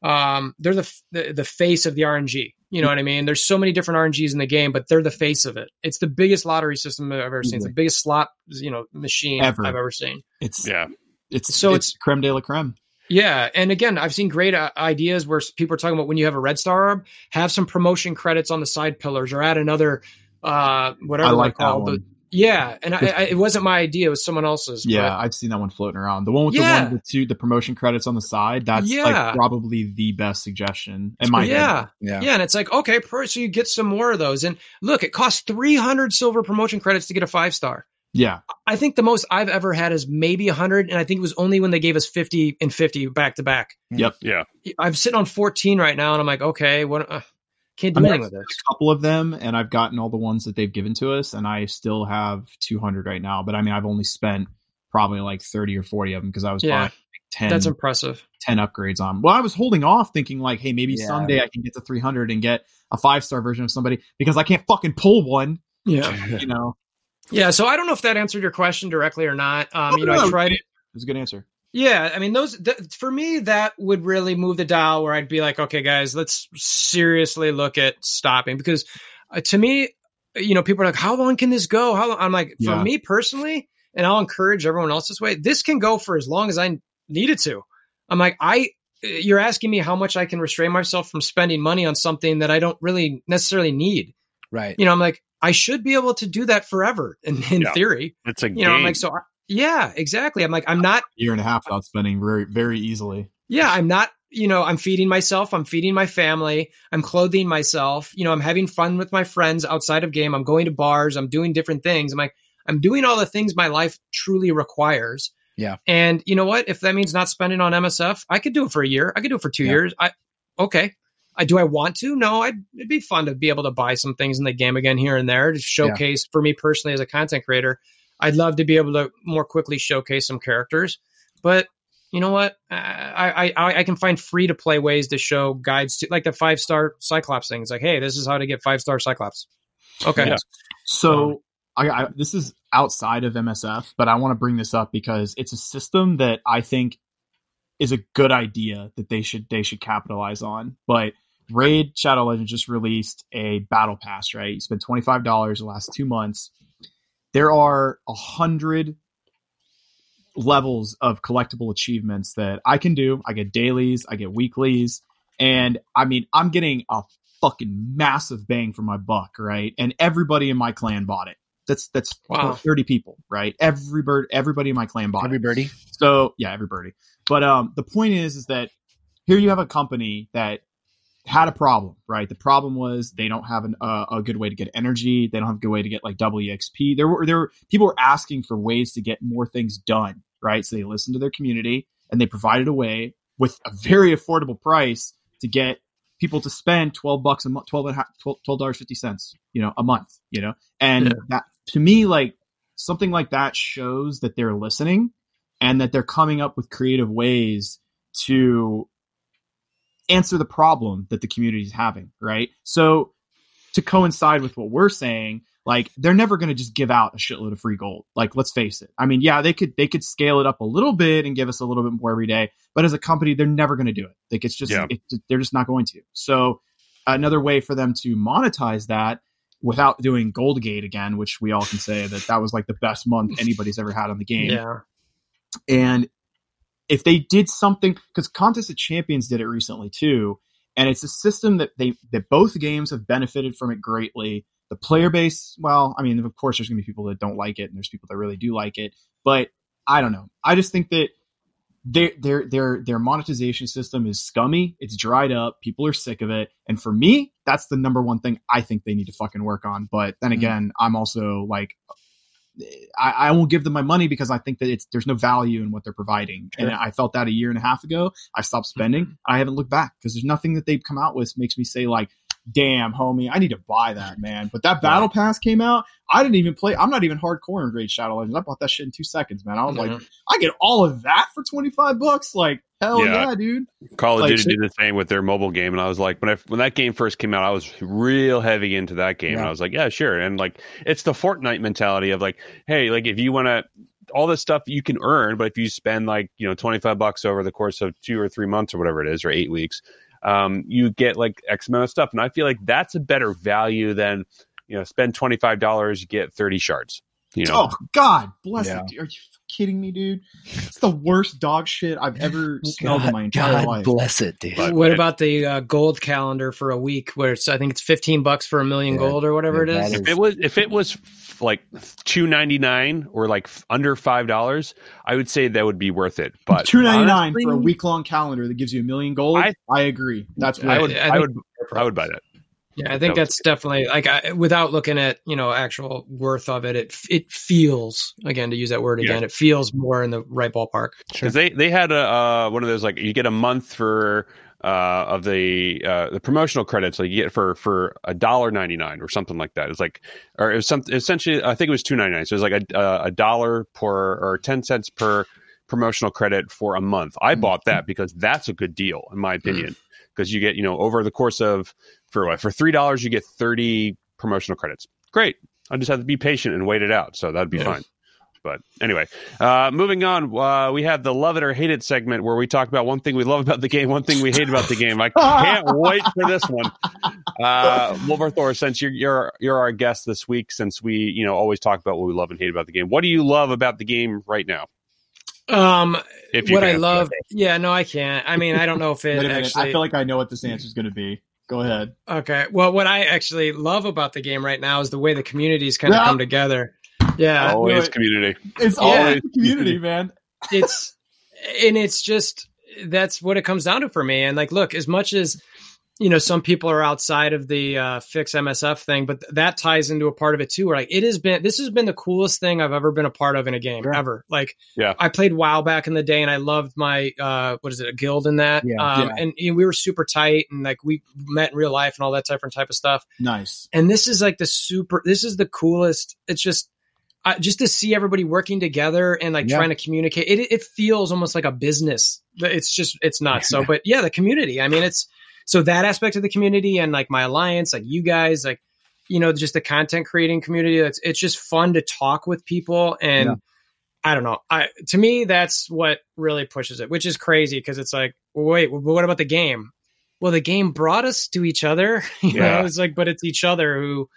Um, they're the, the the face of the RNG. You know what I mean? There's so many different RNGs in the game, but they're the face of it. It's the biggest lottery system I've ever seen. It's the biggest slot, you know, machine Ever. I've ever seen. It's Yeah. it's So so it's- it's, creme de la creme. Yeah, and again, I've seen great uh, ideas where people are talking about when you have a red star orb, have some promotion credits on the side pillars, or add another, uh, whatever I like that called. one. The- yeah, and I, I, it wasn't my idea; it was someone else's. Yeah, but- I've seen that one floating around. The one with Yeah. the one with the two the promotion credits on the side. That's Yeah. like probably the best suggestion in my yeah, Yeah. yeah, and it's like okay, per, so you get some more of those, and look, it costs three hundred silver promotion credits to get a five star. Yeah, I think the most I've ever had is maybe hundred, and I think it was only when they gave us fifty and fifty back to back. Yep. Yeah. I'm sitting on fourteen right now, and I'm like, okay, what? Uh, can't do I mean, anything with this. a couple of them, and I've gotten all the ones that they've given to us, and I still have 200 right now. But I mean, I've only spent probably like 30 or 40 of them because I was Yeah. buying 10, That's impressive. 10 upgrades on Well, I was holding off, thinking like, hey, maybe Yeah. someday I can get to 300 and get a five star version of somebody because I can't fucking pull one. Yeah. You know, Yeah, so I don't know if that answered your question directly or not. Um, you know, No, I tried it It was a good answer. Yeah, I mean those th- for me that would really move the dial where I'd be like, okay, guys, let's seriously look at stopping because uh, to me, you know, people are like, how long can this go? How long? I'm like, for me personally, and I'll encourage everyone else this way. This can go for as long as I needed to. I'm like, I. You're asking me how much I can restrain myself from spending money on something that I don't really necessarily need. Right. You know, I'm like, I should be able to do that forever in, in Yeah. theory. It's a You game. know, I'm like, so I- yeah, exactly. I'm like, I'm not Year and a half without spending very very easily. yeah i'm not you know i'm feeding myself i'm feeding my family i'm clothing myself you know i'm having fun with my friends outside of game i'm going to bars i'm doing different things i'm like i'm doing all the things my life truly requires Yeah. and you know what if that means not spending on msf i could do it for a year i could do it for two Yeah. years i okay I, do I want to? No, I'd, it'd be fun to be able to buy some things in the game again here and there to showcase for me personally as a content creator. I'd love to be able to more quickly showcase some characters, but you know what? I I I can find free to play ways to show guides to like the five star Cyclops thing. It's like, hey, this is how to get five star Cyclops. Okay, Yeah. So um, I, I this is outside of MSF, but I want to bring this up because it's a system that I think is a good idea that they should they should capitalize on. But Raid Shadow Legends just released a battle pass, right? You spend twenty five dollars the last two months. There are a hundred levels of collectible achievements that I can do. I get dailies, I get weeklies, and I mean I'm getting a fucking massive bang for my buck, right? And everybody in my clan bought it. That's that's Wow. 30 people, right? Every bird, everybody in my clan bought it. Everybody. So yeah, everybody. But um, the point is, is that here you have a company that had a problem, right? The problem was they don't have an, uh, a good way to get energy. They don't have a good way to get like double exp. There were there were people were asking for ways to get more things done, right? So they listened to their community and they provided a way with a very affordable price to get people to spend 12 bucks a month 12 and a half 12 dollars 50 cents you know a month you know and Yeah. that to me like something like that shows that they're listening and that they're coming up with creative ways to answer the problem that the community is having right? So to coincide with what we're saying like they're never going to just give out a shitload of free gold. Like let's face it. I mean yeah they could they could scale it up a little bit and give us a little bit more every day but as a company they're never going to do it. Like it's just Yeah. it, they're just not going to. So another way for them to monetize that without doing goldgate again which we all can say that that was like the best month anybody's ever had on the game. Yeah, and if they did something, because Contest of Champions did it recently too, and it's a system that they that both games have benefited from it greatly. The player base, well, I mean, of course, there's going to be people that don't like it, and there's people that really do like it, but I don't know. I just think that their their their their monetization system is scummy. It's dried up. People are sick of it, and for me, that's the number one thing I think they need to fucking work on. But then Mhm. again, I'm also like I, I won't give them my money because I think that it's there's no value in what they're providing. And I felt that a year and a half ago. I stopped spending. Mm-hmm. I haven't looked back because there's nothing that they've come out with makes me say like, damn, homie, I need to buy that, man. But that battle pass came out. I didn't even play. I'm not even hardcore in Raid Shadow Legends. I bought that shit in two seconds, man. I was like, Mhm. I get all of that for 25 bucks. Like, hell Yeah. yeah, dude. Call of Like, Duty did the same with their mobile game, and I was like, when I when that game first came out, I was real heavy into that game, and I was like, yeah, sure, and like it's the Fortnite mentality of like, hey, like if you want to, all this stuff you can earn, but if you spend like you know twenty five bucks over the course of two or three months or whatever it is, or eight weeks, um, you get like X amount of stuff, and I feel like that's a better value than you know spend twenty five dollars, you get thirty shards, you know. Oh God, bless Yeah. it. Are you kidding me, dude? It's the worst dog shit I've ever smelled in my entire God life. bless it, dude. But- what about the uh, gold calendar for a week, where it's I think it's fifteen bucks for a million Yeah. gold or whatever Yeah, it that is. is- If it was if it was f- like two ninety nine or like under five dollars, I would say that would be worth it. But Two ninety nine honestly, for a week long calendar that gives you a million gold. I, I- agree. That's I what would I I, think- would I would buy that. Yeah, I think That that's definitely like I, without looking at you know actual worth of it, it it feels again to use that word Yeah. again, it feels more in the right ballpark. because they they had a uh, one of those like you get a month for uh, of the uh, the promotional credits like you get for for a dollar ninety nine or something like that. It's like or it was something essentially I think it was two ninety nine. So it was like a uh, a dollar per or ten cents per promotional credit for a month. I bought that because that's a good deal in my opinion because you get you know over the course of for what for three dollars you get thirty promotional credits. Great. I just have to be patient and wait it out, so that'd be Yeah. fine. But anyway, uh, moving on, uh, we have the love it or hate it segment where we talk about one thing we love about the game, one thing we hate about the game. I can't wait for this one. Uh, Wolver Thor, since you're, you're you're our guest this week, since we you know always talk about what we love and hate about the game, what do you love about the game right now? Um, If you what I love, yeah, no, I can't. I mean, I don't know if it Wait a minute. actually. I feel like I know what this answer is going to be. Go ahead. Okay. Well, what I actually love about the game right now is the way the communities kind of Yeah. come together. Yeah, Always wait. community. It's Yeah. always the community, man. it's and it's just that's what it comes down to for me. And like, look, as much as you know, some people are outside of the uh, fix MSF thing, but that ties into a part of it too. Where like it has been, this has been the coolest thing I've ever been a part of in a game Sure. ever. Like, Yeah. I played WoW back in the day, and I loved my uh, what is it, a guild in that. Yeah. um, Yeah. And you know, we were super tight, and like we met in real life and all that different type of stuff. Nice. and this is like the super this is the coolest it's just uh, just to see everybody working together and like Yeah. trying to communicate it it feels almost like a business it's just it's not so but yeah the community i mean it's so that aspect of the community and like my alliance like you guys like you know just the content creating community it's it's just fun to talk with people and Yeah. I don't know. I to me that's what really pushes it, which is crazy because it's like, well, wait, well, what about the game? Well, the game brought us to each other. You Yeah. know, it's like, but it's each other who,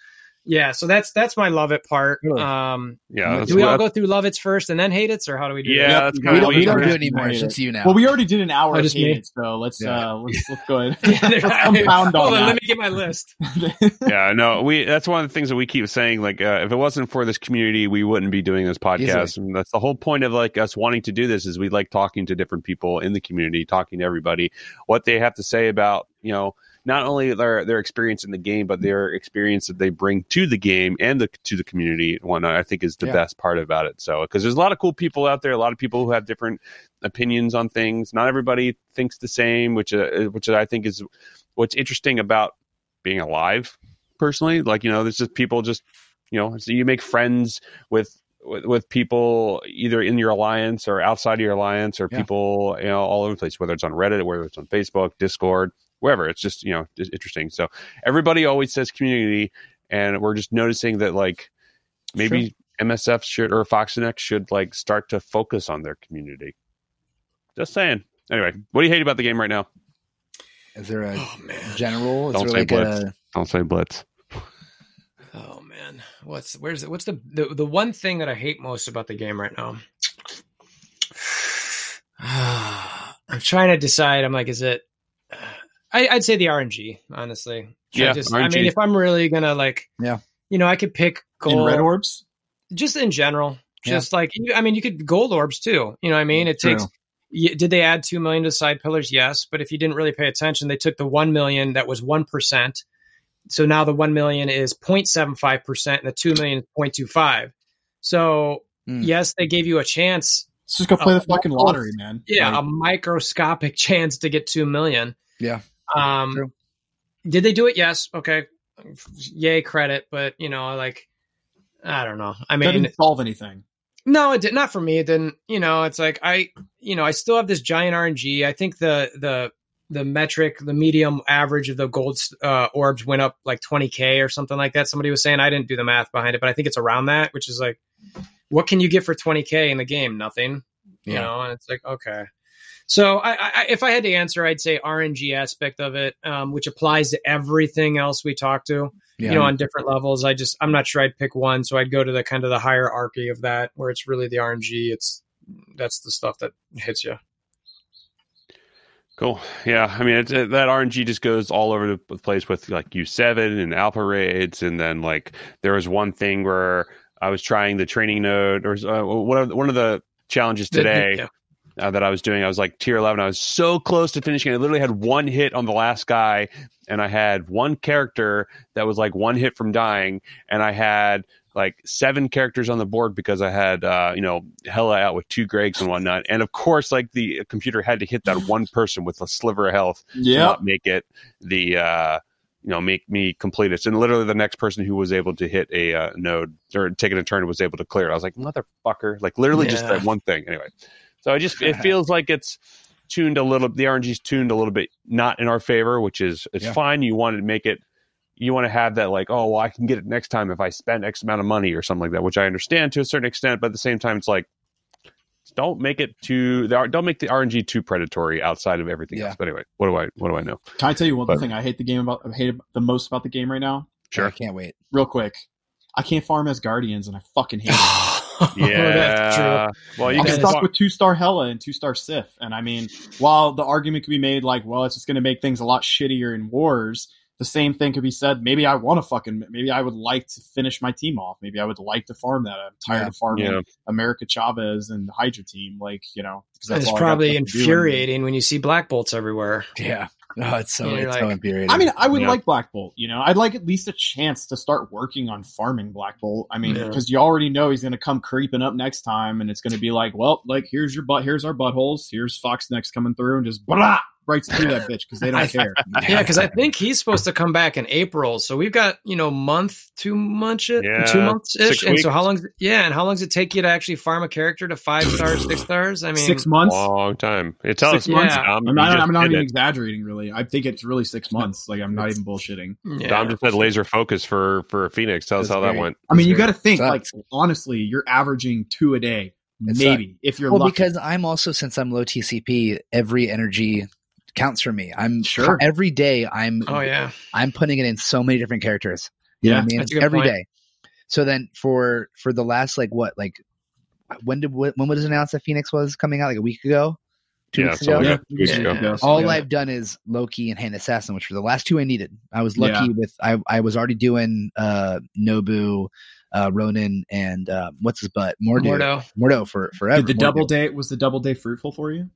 yeah. So that's that's my love it part. Really? Um, Yeah. do we all go through love it's first and then hate it's, or how do we do Yeah, that? that's we kind we of don't, we don't do it anymore. It's Hate just you now. Well, we already did an hour Oh, of just me? hate, so let's Yeah. uh let's let's go ahead. Yeah, let's compound Hold on on, let me get my list. yeah, no, we that's one of the things that we keep saying. Like, uh, if it wasn't for this community, we wouldn't be doing this podcast. And that's the whole point of like us wanting to do this is we like talking to different people in the community, talking to everybody, what they have to say about you know not only their their experience in the game, but their experience that they bring to the game and the, to the community. and whatnot, I think is the Yeah. best part about it. So, because there's a lot of cool people out there, a lot of people who have different opinions on things. Not everybody thinks the same, which uh, which I think is what's interesting about being alive personally like you know there's just people just you know so you make friends with with, with people either in your alliance or outside of your alliance or Yeah. people you know all over the place whether it's on reddit whether it's on facebook discord wherever it's just you know just interesting so everybody always says community and we're just noticing that like maybe msf should or FoxNext should like start to focus on their community just saying anyway what do you hate about the game right now Is there a Oh general? Is Don't there say like blitz. a don't say blitz Oh man, what's where's it? What's the, the the one thing that I hate most about the game right now? I'm trying to decide. I'm like, is it? I, I'd say the RNG, honestly. I Yeah, just, I mean, if I'm really gonna like, Yeah. you know, I could pick In gold, red orbs? just in general. Yeah. Just like, I mean, you could gold orbs too. You know what I mean? It True. takes. Did they add two million to side pillars? Yes, but if you didn't really pay attention, they took the one million that was one percent. So now the one million is 0.75 percent, and the two million is 0.25. So Hmm. yes, they gave you a chance. Let's just go play Uh, the fucking lottery, man. Yeah, Like, a microscopic chance to get two million. Yeah. Um, True. did they do it? Yes. Okay. Yay, credit. But you know, like, I don't know. I mean, didn't solve anything. no, it did not for me. It didn't. You know, it's like I, you know, I still have this giant RNG. I think the the the metric, the medium average of the gold uh, orbs went up like 20k or something like that. Somebody was saying I didn't do the math behind it, but I think it's around that, which is like, what can you get for 20k in the game? Nothing. You Yeah. know, and it's like okay. So I, I, if I had to answer, I'd say RNG aspect of it, um, which applies to everything else we talk to yeah. you know, on different levels. I just I'm not sure I'd pick one, so I'd go to the kind of the hierarchy of that, where it's really the RNG. It's that's the stuff that hits you. Cool. Yeah. I mean, it's, it, that RNG just goes all over the place with like U7 and alpha raids. And then, like, there was one thing where I was trying the training node, or uh, one, of, one of the challenges today Yeah. Uh, that I was doing. I was like tier 11. I was so close to finishing. I literally had one hit on the last guy, and I had one character that was like one hit from dying. And I had like seven characters on the board because I had, uh, you know, Hela out with two Gregs and whatnot. And of course, like the computer had to hit that one person with a sliver of health to Yeah. not make it the, uh, you know, make me complete it. And literally the next person who was able to hit a uh, node or taking a turn was able to clear it. I was like, motherfucker, like literally just that one thing. Anyway, so I just, it feels like it's tuned a little, the RNG's tuned a little bit not in our favor, which is, it's Yeah. fine. You want to make it, you want to have that like, oh, well, I can get it next time if I spend X amount of money or something like that, which I understand to a certain extent, but at the same time, it's like, don't make it too, don't make the RNG too predatory outside of everything Yeah. else. But anyway, what do I, what do I know? Can I tell you one But- thing I hate the game about? I hate the most about the game right now. Sure, I can't wait. Real quick, I can't farm as guardians, and I fucking hate it. Yeah. Oh, that's true. Well, you I'm That can is- stuck with two star Hela and two star Sif, and I mean, while the argument could be made like, well, it's just going to make things a lot shittier in wars. The same thing could be said. Maybe I want to fucking. Maybe I would like to finish my team off. Maybe I would like to farm that. I'm tired Yeah. of farming Yeah. America Chavez and the Hydra team. Like you know, that's It's all I got probably left to do. infuriating when you see black bolts everywhere. Yeah. Oh, it's so it's like- so infuriating. I mean, I would Yeah. like Black Bolt. You know, I'd like at least a chance to start working on farming Black Bolt. I mean, Yeah. because you already know he's going to come creeping up next time, and it's going to be like, well, like here's your butt, here's our buttholes, here's FoxNext coming through, and just blah right through that bitch because they don't care. Yeah, because I think he's supposed to come back in April, so we've got you know month, two months, Yeah, two months ish. And so how long? Yeah, and how long does it take you to actually farm a character to five stars, six stars? I mean, six months. long time. It tells Six us, months? Dom, I'm you not, I'm not even it. exaggerating, really. I think it's really six months. Like I'm not even bullshitting. yeah. Dom just said laser focus for for Phoenix. Tell us That's how that went. I mean, you got to think like honestly, you're averaging two a day, It maybe if you're well, lucky. because I'm also since I'm low TCP, every energy counts for me. I'm Sure. every day. I'm Oh yeah, I'm putting it in so many different characters. You know Yeah, what I mean? that's a good Every point. day. So then for for the last like what like when did when was it announced that Phoenix was coming out like a week ago, two Yeah, weeks ago? like that. Two weeks Yeah. All Yeah. I've done is Loki and Hand Assassin, which were the last two I needed. I was lucky Yeah. with I I was already doing uh Nobu, uh Ronin, and uh, what's his butt Mordo Mordo. Mordo for forever. Did the Mordo. double day was the double day fruitful for you?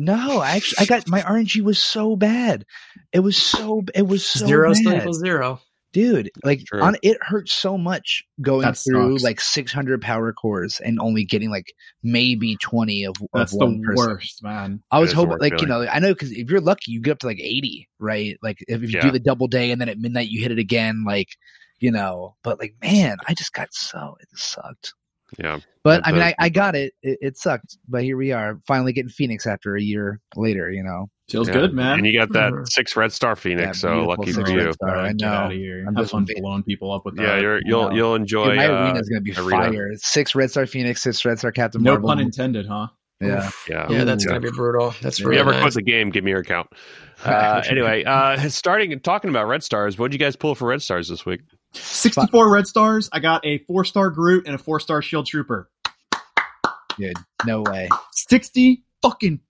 No, I actually I got my RNG was so bad. It was so it was so zero still bad. equals zero. dude. Like on it hurt so much going That through sucks. like 600 power cores and only getting like maybe 20 of, of That's one the person. worst, man. I was hoping, worst like you know, I know because if you're lucky, you get up to like 80, right? Like if, if you Yeah. do the double day and then at midnight you hit it again, like you know. But like, man, I just got so it sucked. Yeah. But I mean, I, I got it. it. It sucked, but here we are, finally getting Phoenix after a year later. You know, Feels Yeah. good, man. And you got that six red star Phoenix, Yeah, so lucky for you. star. I Get know. out of here. I'm Have just fun waiting. blowing people up with that. Yeah, you're, you'll know. you'll enjoy. Dude, my uh, arena is going to be arena. fire. Six red star Phoenix, six red star Captain no Marvel. pun intended, huh? Yeah, yeah. Yeah, that's Ooh. gonna be brutal. That's If If really you ever nice. quit the game, give me your account. Uh, anyway, uh, starting talking about red stars, what did you guys pull for red stars this week? 64 red stars. I got a four star Groot and a four star Shield Trooper. dude, no way. 60 fucking.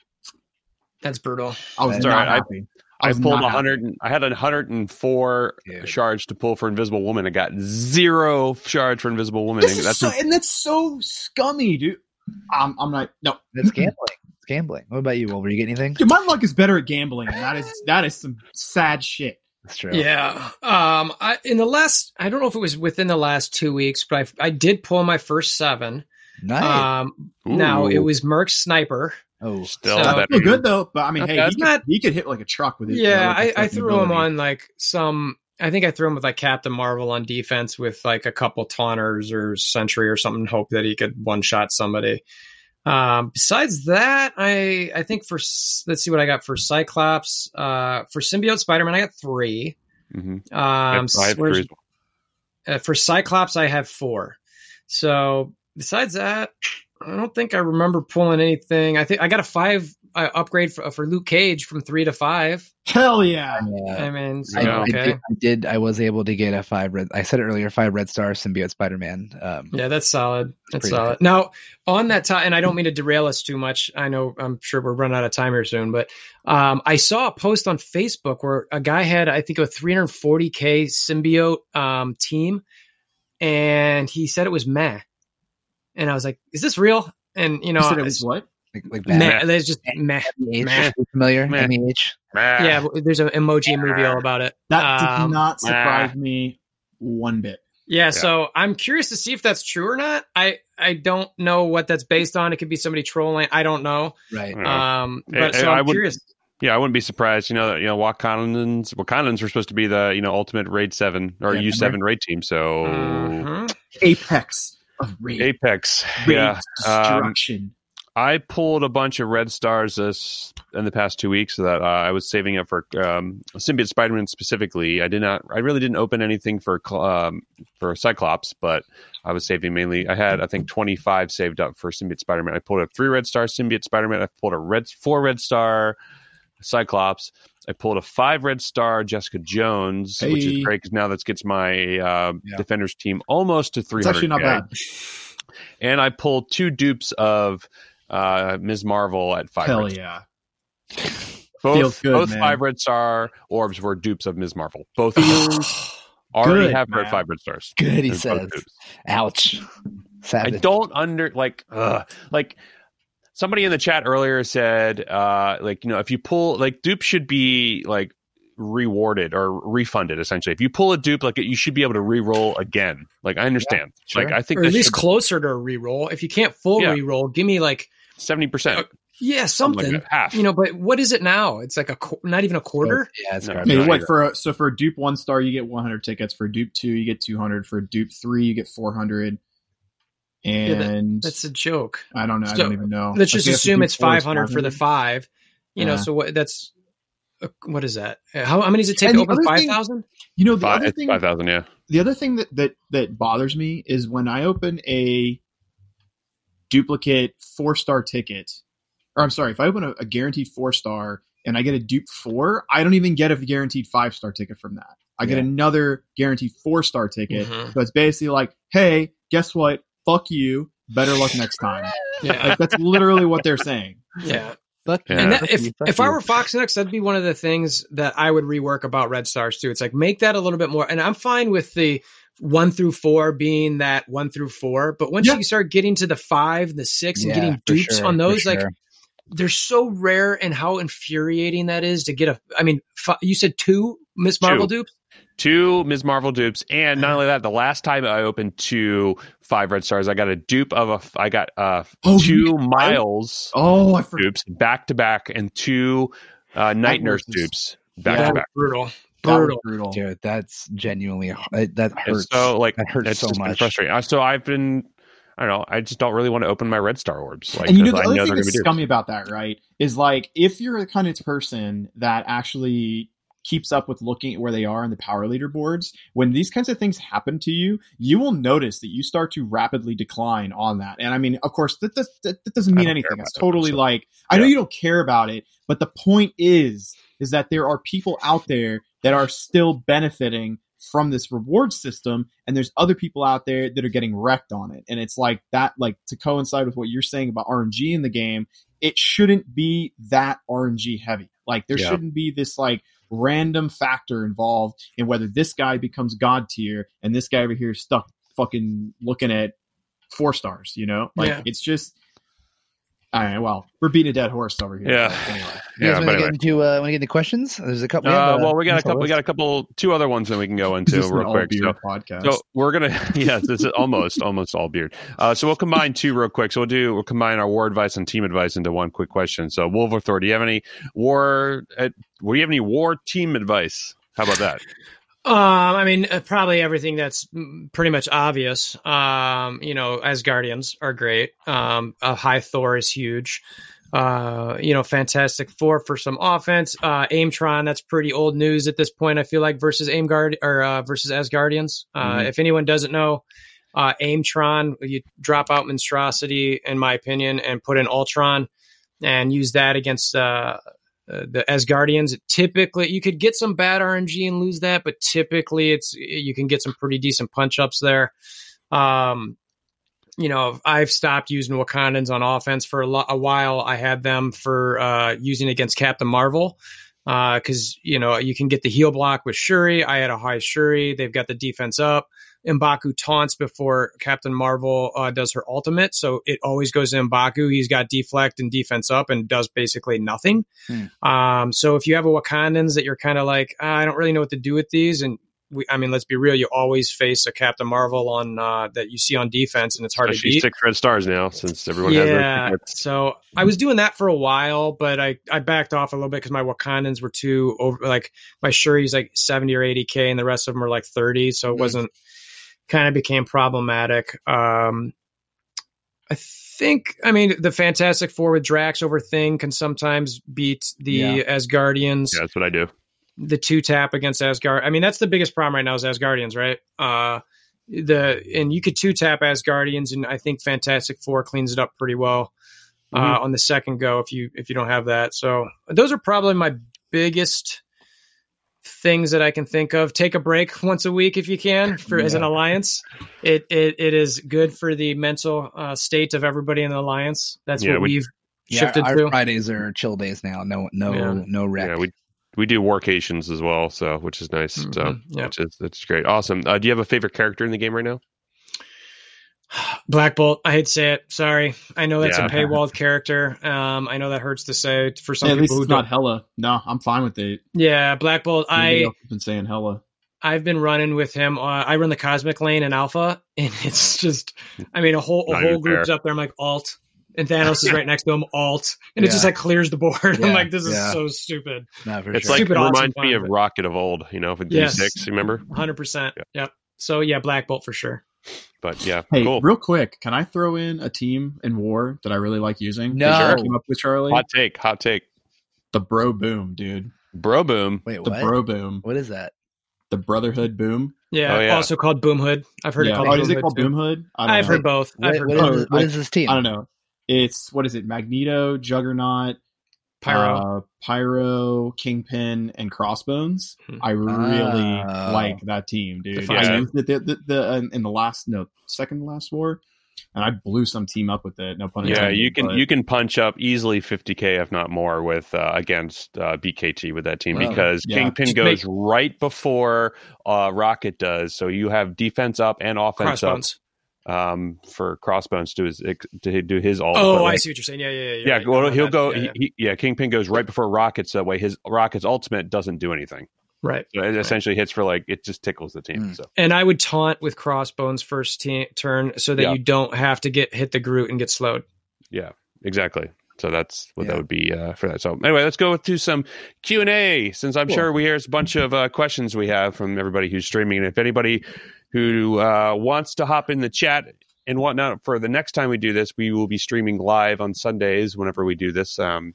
That's brutal. I was That's not all right. I- I, was pulled not a happy. hundred. and- I had hundred and four Dude. shards to pull for Invisible Woman. I got zero shards for Invisible Woman. This is That's so, and that's so scummy, dude. I'm, I'm not. No, That's gambling. It's gambling. What about you, Wolver? You get anything? dude, my luck is better at gambling, that is that is some sad shit. That's true. Yeah. Um. I in the last, I don't know if it was within the last two weeks, but I I did pull my first seven. Nice. Um. Now it was Merc Sniper. oh, still So- That's still good though. But I mean, Okay, hey, he it's could, he could hit like a truck with it. Yeah, like a I, I fucking threw him on like some. I think I threw him with like Captain Marvel on defense with like a couple taunters or Sentry or something. Hope that he could one shot somebody. Um, besides that, I I think for let's see what I got for Cyclops. Uh, for Symbiote Spider Man, I got three. Mhm. Um, I had where's- three as well. uh, for Cyclops, I have four. So besides that, I don't think I remember pulling anything. I think I got a five uh, upgrade for, for Luke Cage from three to five. Hell yeah! Yeah. I mean, so, I, Yeah. I did, I did. I was able to get a five red. I said it earlier. Five red star symbiote Spider Man. Um, Yeah, that's solid. That's pretty solid. Now, on that time, and I don't mean to derail us too much. I know I'm sure we're running out of time here soon, but um, I saw a post on Facebook where a guy had, I think, a 340k symbiote um, team, and he said it was meh. And I was like, "Is this real?" And you know, You said it was what? Like, like meh. There's just meh. MEH. Meh. Familiar? Meh. MEH. Ah, Yeah, there's an emoji movie all about it. That did Um, not surprise me one bit. Yeah, so I'm curious to see if that's true or not. I I don't know what that's based on. It could be somebody trolling. I don't know. Right. Um, I- but so I I'm would- curious. Yeah, I wouldn't be surprised. You know, that you know, Wakandans. Wakandans were supposed to be the you know ultimate raid seven or Yeah, U seven raid team. So Mhm. Apex of raid, Apex, raid yeah. Um, destruction. I pulled a bunch of red stars this in the past two weeks that uh, I was saving up for um, Symbiote Spider-Man specifically. I did not. I really didn't open anything for um, for Cyclops, but I was saving mainly. I had I think twenty five saved up for Symbiote Spider-Man. I pulled a three red star Symbiote Spider-Man. I pulled a red four red star Cyclops. I pulled a five red star Jessica Jones, which is great because now that gets my uh, Yeah. Defenders team almost to three It's actually not bad. And I pulled two dupes of uh, Ms. Marvel at five. Hell red yeah. both Feels good, both man. five red star orbs were dupes of Ms. Marvel. Both of them already Good, have red five red stars. Good, he They're says. dupes. Ouch. I don't under like ugh, like somebody in the chat earlier said uh like you know if you pull like dupes should be like rewarded or refunded essentially. If you pull a dupe like you should be able to re-roll again. Like I understand. sure. Like I think or at this least closer to a re-roll. If you can't full Yeah. reroll, give me like seventy percent. yeah something. Like half. you know, but what is it now? It's like a qu- not even a quarter. Yeah, it's No. garbage. Hey, what for? A, so for a dupe one star, you get 100 tickets. For dupe two, you get 200. For dupe three, you get 400. that- And That's a joke. I don't know. I don't even know. Let's Like, just you assume it's 500 for the five. You know, so what? That's uh, what is that? How, how many does it take And to open other five thing- thousand? You know, the Five, other thing, five thousand, yeah. the other thing that, that that bothers me is when I open a duplicate four star ticket, or I'm sorry, if I open a, a guaranteed four star and I get a dupe four, I don't even get a guaranteed five star ticket from that. I get another guaranteed four star ticket. Mhm. So it's basically like, hey, guess what? Fuck you. Better luck next time. Yeah, Like that's literally what they're saying. yeah. Fuck Yeah. And that, if you, fuck if I were FoxNext, that'd be one of the things that I would rework about Red Stars too. It's like make that a little bit more. And I'm fine with the one through four being that one through four, but once Yeah. you start getting to the five, the six, and Yeah, getting dupes sure, on for those, like sure. they're so rare and how infuriating that is to get a. I mean, fi- you said two Miss Marvel Two. dupes. Two Ms. Marvel dupes, and not only that, the last time I opened two five red stars, I got a dupe of a. I got uh Oh, two you- Miles Oh, I dupes back to back, and two uh, Night That Nurse was- dupes back to back. Brutal, That was brutal. brutal. Dude, that's genuinely that And hurts. so like that hurts it's so just been much. frustrating. Uh, So I've been. I don't know. I just don't really want to open my red star orbs. Like, and you know, the I other know thing they're that's gonna be scummy about that, right? Is like if you're the kind of person that actually keeps up with looking at where they are in the power leaderboards, when these kinds of things happen to you, you will notice that you start to rapidly decline on that. And I mean, of course, that, does, that, that doesn't mean anything. It's about that, totally so- like I know you don't care about it, but the point is, is that there are people out there that are still benefiting from this reward system and there's other people out there that are getting wrecked on it and it's like that like to coincide with what you're saying about rng in the game it shouldn't be that rng heavy like there Yeah. shouldn't be this like random factor involved in whether this guy becomes god tier and this guy over here is stuck fucking looking at four stars you know like Yeah. it's just all right well we're beating a dead horse over here Yeah. but anyway You Yeah, guys but want to anyway. get into uh, want to get into questions? There's a couple. we Uh, have, well, we got a couple. We got a couple, two other ones that we can go into this an real all quick. beer So, podcast so we're gonna, Yeah, this is almost, almost all beard. Uh, so we'll combine two real quick. So we'll do, we'll combine our war advice and team advice into one quick question. So Wolver Thor, do you have any war? Uh, do you have any war team advice? How about that? Um, I mean, uh, probably everything that's mm, pretty much obvious. Um, you know, as Guardians are great. Um, a high Thor is huge. Uh, you know, Fantastic Four for some offense. Uh, Aimtron, that's pretty old news at this point. I feel like versus Aimguard or uh, versus Asgardians. Uh, Mhm. If anyone doesn't know, uh, Aimtron, you drop out Monstrosity, in my opinion, and put in Ultron, and use that against uh, uh, the Asgardians. Typically, you could get some bad RNG and lose that, but typically, it's you can get some pretty decent punch ups there. Um, you know, I've stopped using Wakandans on offense for a, lo- a while. I had them for uh, using against Captain Marvel because you know you can get the heal block with Shuri. I had a high Shuri. They've got the defense up. Mbaku taunts before Captain Marvel uh, does her ultimate, so it always goes to Mbaku. He's got deflect and defense up and does basically nothing. Um, so if you have a Wakandans that you're kind of like, "Ah, I don't really know what to do with these, and we, I mean, let's be real, you always face a Captain Marvel on uh, that you see on defense, and it's hard to Especially beat. six red stars now, since everyone has Yeah, so I was doing that for a while, but I, I backed off a little bit because my Wakandans were too over. Like my Shuri's like seventy or eighty k, and the rest of them are like thirty, so it Mhm. wasn't kind of became problematic. Um, I think, I mean, the Fantastic Four with Drax over Thing can sometimes beat the Yeah. Asgardians. Yeah, that's what I do. The two tap against Asgard. I mean, that's the biggest problem right now is Asgardians, right? Uh, the and you could two tap Asgardians, and I think Fantastic Four cleans it up pretty well uh, Mhm. on the second go if you if you don't have that. So those are probably my biggest things that I can think of. Take a break once a week if you can for as an alliance. It it it is good for the mental uh, state of everybody in the alliance. That's Yeah, what we- we've Yeah, shifted our to. Fridays are chill days now. No, no, Yeah. no wreck. Yeah, we we do workations as well, so which is nice. So Mhm, yeah. which is that's great. Awesome. Uh, do you have a favorite character in the game right now? Black Bolt. I hate to say it. Sorry. I know that's Yeah. a paywalled character. Um, I know that hurts to say for some Yeah, at least people who it's don't. hella. No, I'm fine with it. Yeah, Black Bolt. Everybody I have been saying hella. I've been running with him. Uh, I run the Cosmic Lane in Alpha, and it's just. I mean, a whole a Not whole group's fair. up there. I'm like Alt, and Thanos is right next to him. Alt, and it just like clears the board. I'm like, this is yeah. so stupid. No, for It's sure. like Stupid it awesome reminds me fun, of Rocket of old, you know, with Yes. D6, remember? 100. percent Yep. So yeah, Black Bolt for sure. But yeah, Hey, cool. real quick, can I throw in a team in war that I really like using? No. That I came up with Charlie. Hot take, hot take. The Bro Boom, dude. Bro boom. Wait, The what? Bro Boom. what is that? The Brotherhood Boom. Yeah, Oh, yeah. also called Boom Hood. I've heard yeah. it called Oh, Boom is it called too. Boom Hood? I don't I've know. heard both. I've heard what both. is, oh, what I- is this team? I don't know. It's what is it? Magneto, Juggernaut, Pyro. uh, Pyro, Kingpin, and Crossbones. Hmm. I really Oh. like that team, dude. The I used it the, the, the, uh, in the last no second last war, and I blew some team up with it. No pun intended. Yeah, you can but- you can punch up easily 50k if not more with uh, against uh, BKT with that team Wow. because Yeah. Kingpin Just goes right before uh, Rocket does, so you have defense up and offense Crossbones. up um, for Crossbones to his to do his all. Oh, but, I see what you're saying. Yeah, yeah, yeah. Yeah, right. well, No, he'll that- go. yeah, yeah. He, he, yeah, Kingpin goes right before Rockets. That way, his Rockets ultimate doesn't do anything. Right. So it essentially hits for like it just tickles the team. Mm. So And I would taunt with Crossbones first te- turn so that Yeah. you don't have to get hit the Groot and get slowed. yeah, exactly. So that's what Yeah. that would be uh, for that. So anyway, let's go to some Q and A. Since I'm Cool. sure we here's a bunch of uh, questions we have from everybody who's streaming, and if anybody who uh, wants to hop in the chat and whatnot for the next time we do this, we will be streaming live on Sundays whenever we do this. Um,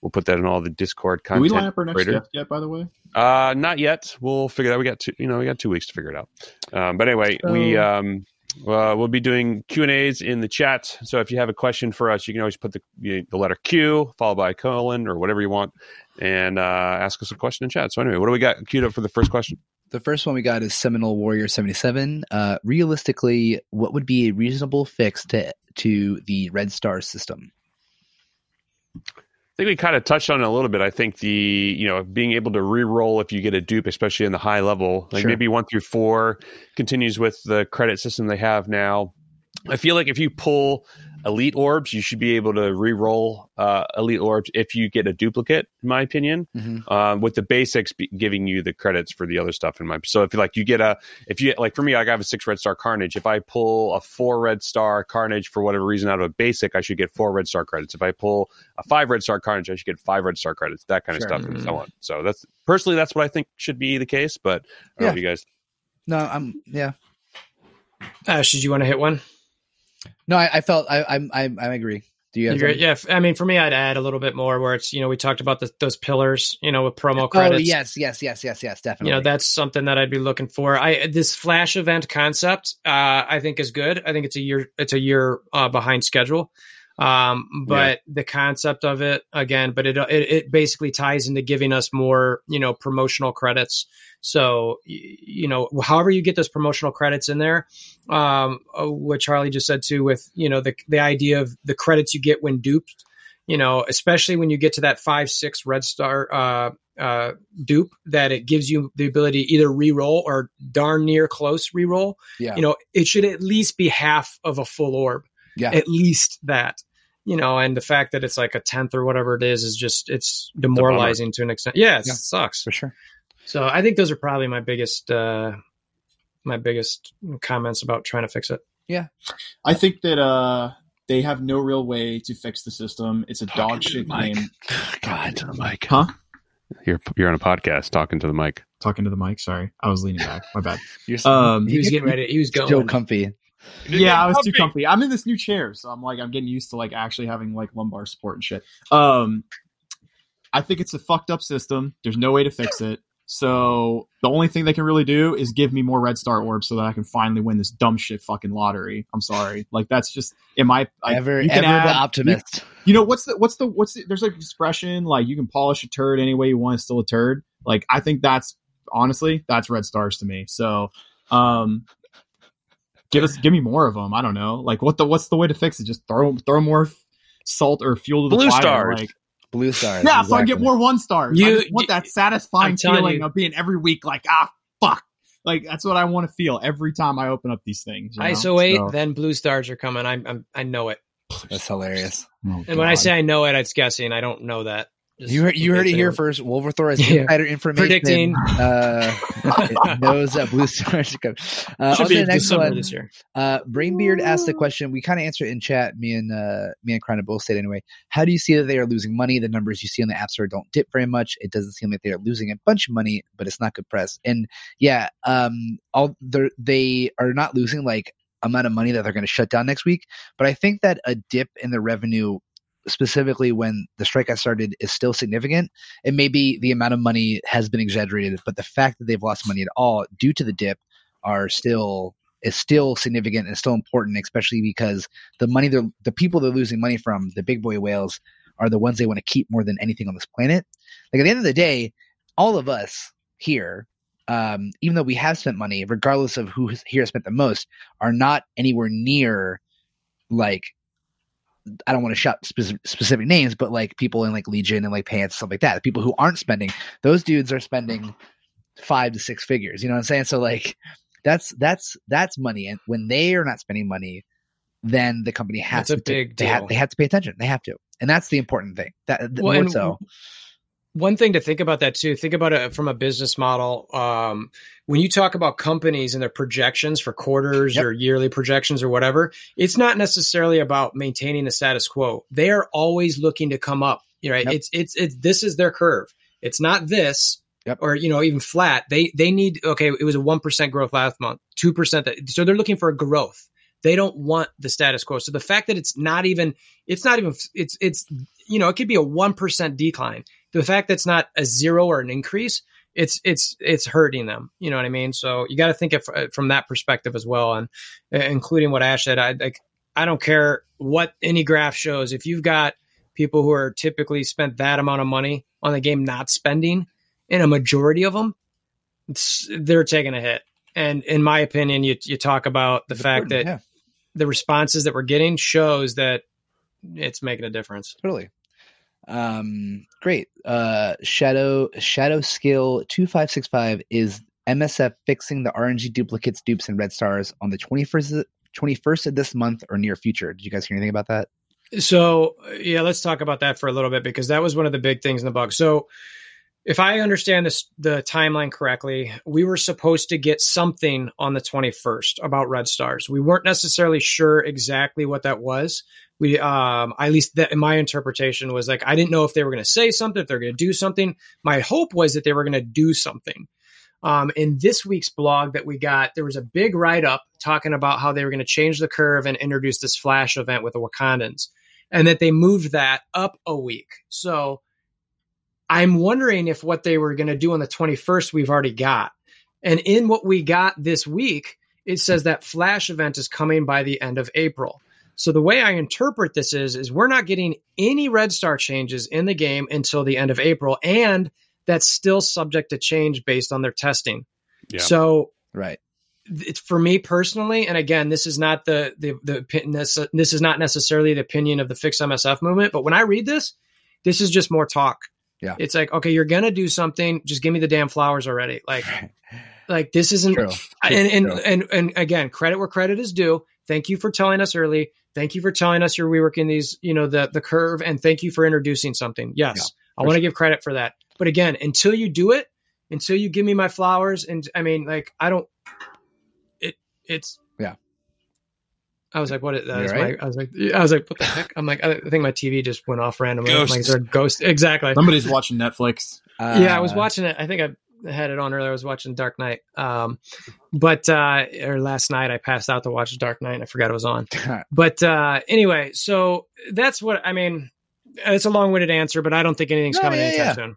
we'll put that in all the Discord Did we content. line up our next guest yet? By the way, Uh, not yet. We'll figure that. We got two. You know, we got two weeks to figure it out. Um, but anyway, we um, uh, we'll be doing Q and A's in the chat. So if you have a question for us, you can always put the the letter Q followed by a colon or whatever you want, and uh, ask us a question in chat. So anyway, what do we got queued up for the first question? The first one we got is Seminole Warrior 77. Uh, realistically, what would be a reasonable fix to to the Red Star system? I think we kind of touched on it a little bit. I think the you know being able to re-roll if you get a dupe, especially in the high level, like Sure. maybe one through four, continues with the credit system they have now. I feel like if you pull elite orbs, you should be able to re-roll uh, elite orbs if you get a duplicate. In my opinion, Mhm. um, with the basics be- giving you the credits for the other stuff. In my so if you like you get a if you like for me, like I have a six red star carnage. If I pull a four red star carnage for whatever reason out of a basic, I should get four red star credits. If I pull a five red star carnage, I should get five red star credits. That kind of Sure. stuff and so on. So that's personally that's what I think should be the case. But I don't know Yeah. if you guys. No, I'm yeah. Ash, did you want to hit one? No, I, I felt I I'm I, I agree. Do you agree? Yeah, I mean, for me, I'd add a little bit more where it's you know we talked about the, those pillars, you know, with promo Oh credits. yes, yes, yes, yes, yes, definitely. you know that's something that I'd be looking for. I this flash event concept, uh, I think is good. I think it's a year it's a year uh, behind schedule, um, but the concept of it again, but it, it it basically ties into giving us more you know promotional credits. So you know, however you get those promotional credits in there, um, uh, what Charlie just said too, with you know the the idea of the credits you get when duped. You know, especially when you get to that five six red star uh, uh, dupe that it gives you the ability to either re-roll or darn near close re-roll. yeah, You know, it should at least be half of a full orb. Yeah. At least that. You know, and the fact that it's like a tenth or whatever it is is just it's demoralizing to an extent. Yeah, it Yeah. sucks. for sure. So I think those are probably my biggest uh my biggest comments about trying to fix it. Yeah. I think that uh, they have no real way to fix the system. It's a dog shit game. God to the mic. Huh? You're you're on a podcast talking to the mic. Talking to the mic. Sorry, I was leaning back. My bad. You're Um, He was getting ready. He was Joe going. comfy. Yeah, I was too comfy. I'm in this new chair, so I'm like I'm getting used to like actually having like lumbar support and shit. Um, I think it's a fucked up system. There's no way to fix it. So the only thing they can really do is give me more red star orbs so that I can finally win this dumb shit fucking lottery. I'm sorry, like that's just in my I, ever you ever add- the optimist. You know what's the what's the what's the, there's like expression like you can polish a turd any way you want, it's still a turd. Like I think that's honestly that's red stars to me. So um give us give me more of them. I don't know. Like what the what's the way to fix it? Just throw throw more f- salt or fuel to the Blue fire. stars. Like Blue stars. yeah, so I get more one stars. You- just want that satisfying feeling you. of being every week like ah fuck. Like that's what I want to feel every time I open up these things. you know? ISO eight, So- then blue stars are coming. I'm, I'm I know it. That's hilarious. Oh, And when I say I know it, it's guessing. I don't know that. Just You heard, you heard it here anyone- first. Wolverthor has Yeah. insider information. Predicting. Uh, knows that blue stars are coming. Uh, Should on be to the next December one. this year. Uh, Brainbeard asked the question. We kind of answered it in chat. Me and uh, me and Crown both said anyway. How do you see that they are losing money? The numbers you see on the App Store don't dip very much. It doesn't seem like they are losing a bunch of money, but it's not good press. And yeah, um, all they are not losing like amount of money that they're going to shut down next week. But I think that a dip in the revenue, specifically when the strike got started, is still significant. And maybe the amount of money has been exaggerated, but the fact that they've lost money at all due to the dip are still is still significant and still important, especially because the money they're the people they're losing money from, the big boy whales, are the ones they want to keep more than anything on this planet. Like at the end of the day, all of us here, um, even though we have spent money, regardless of who here has spent the most, are not anywhere near like I don't want to shout spec- specific names, but like people in like Legion and like Pants stuff like that. People who aren't spending, those dudes are spending five to six figures. You know what I'm saying? So like that's that's that's money, and when they are not spending money, then the company has That's a to big they, ha- deal. they have to pay attention. They have to, and that's the important thing. That Well, more so. One thing to think about that too. Think about it from a business model. Um, when you talk about companies and their projections for quarters Yep. or yearly projections or whatever, it's not necessarily about maintaining the status quo. They are always looking to come up. Right? Yep. It's it's it's this is their curve. It's not this. Yep. Or you know even flat. They they need okay. It was a one percent growth last month, two percent. So they're looking for a growth. They don't want the status quo. So the fact that it's not even it's not even it's it's you know it could be a one percent decline the fact that it's not a zero or an increase it's it's it's hurting them. You know what i mean? So you got to think of uh, from that perspective as well and uh, including what ash said i like i don't care what any graph shows. If you've got people who are typically spent that amount of money on the game not spending and a majority of them it's, they're taking a hit. And in my opinion you you talk about the It's fact that important, the responses that we're getting shows that it's making a difference. Yeah, totally. Um, great. Uh, Shadow Shadow Skill two five six five is MSF fixing the RNG duplicates, dupes, and red stars on the twenty first twenty first of this month or near future. Did you guys hear anything about that? So yeah, let's talk about that for a little bit because that was one of the big things in the bug. So if I understand this the timeline correctly, we were supposed to get something on the 21st about red stars. We weren't necessarily sure exactly what that was. We um at least that in my interpretation was like I didn't know if they were going to say something, if they're going to do something. My hope was that they were going to do something. Um, in this week's blog that we got, there was a big write up talking about how they were going to change the curve and introduce this flash event with the Wakandans, and that they moved that up a week. So I'm wondering if what they were going to do on the 21st we've already got. And in what we got this week, it says that flash event is coming by the end of April. So the way I interpret this is is we're not getting any red star changes in the game until the end of April and that's still subject to change based on their testing. Yeah. So Right. it's for me personally, and again, this is not the the the this, this is not necessarily the opinion of the fixed MSF movement. But when I read this, this is just more talk. Yeah. it's like okay, you're gonna do something, just give me the damn flowers already. Like, like this isn't. True. And and, True. and and again, credit where credit is due. Thank you for telling us early. Thank you for telling us you're reworking these, you know, the the curve, and thank you for introducing something. Yes, Yeah, I want to give credit for that. But again, until you do it, until you give me my flowers, and I mean, like, I don't. It it's Yeah. I was like, what? Is, that You is my, I was like, I was like, what the heck? I'm like, I think my TV just went off randomly. I'm like, is there a ghost? Exactly. Somebody's watching Netflix. yeah, I was Uh, watching it. I think I had it on earlier. I was watching Dark Knight. Um, but uh, or last night I passed out to watch Dark Knight. and I forgot it was on. But uh, anyway, so that's what I mean. It's a long-winded answer, but I don't think anything's No, coming yeah, anytime yeah. soon.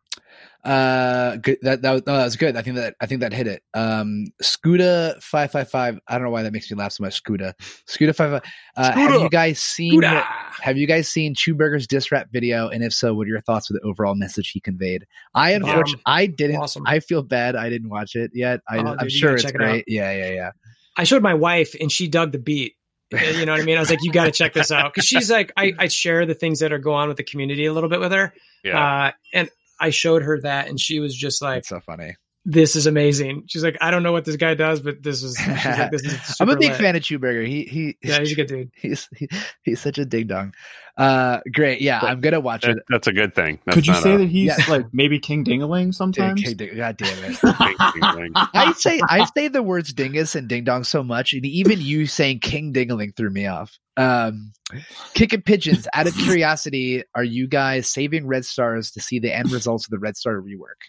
Uh, good. That that was, no, that was good. I think that I think that hit it. Um, Scuda five five five. I don't know why that makes me laugh so much. Scuda, Scuda five five. Uh, have you guys seen? Gouda! Have you guys seen Chewburger's diss rap video? And if so, what are your thoughts with the overall message he conveyed? I unfortunately, I didn't. Awesome. I feel bad. I didn't watch it yet. I, Oh, I'm dude, sure it's check it out. great. Yeah, yeah, yeah. I showed my wife, and she dug the beat. You know what I mean? I was like, "You got to check this out," because she's like, I, I share the things that are going on with the community a little bit with her, Yeah. uh, and I showed her that, and she was just like, so funny. "This is amazing." She's like, "I don't know what this guy does, but this is." She's like, this is I'm a big lit." fan of Chewburger. He he. Yeah, he's a good dude. He's he, he's such a ding dong. Uh, great. Yeah, I'm gonna watch That- it. that's a good thing. That's Could you say a that he's Yeah. like maybe King Dingaling sometimes? Ding- ding- God damn it. I say I say the words dingus and ding dong so much, and even you saying king Dingaling threw me off. Um, kicking pigeons. Out of curiosity, are you guys saving red stars to see the end results of the red star rework?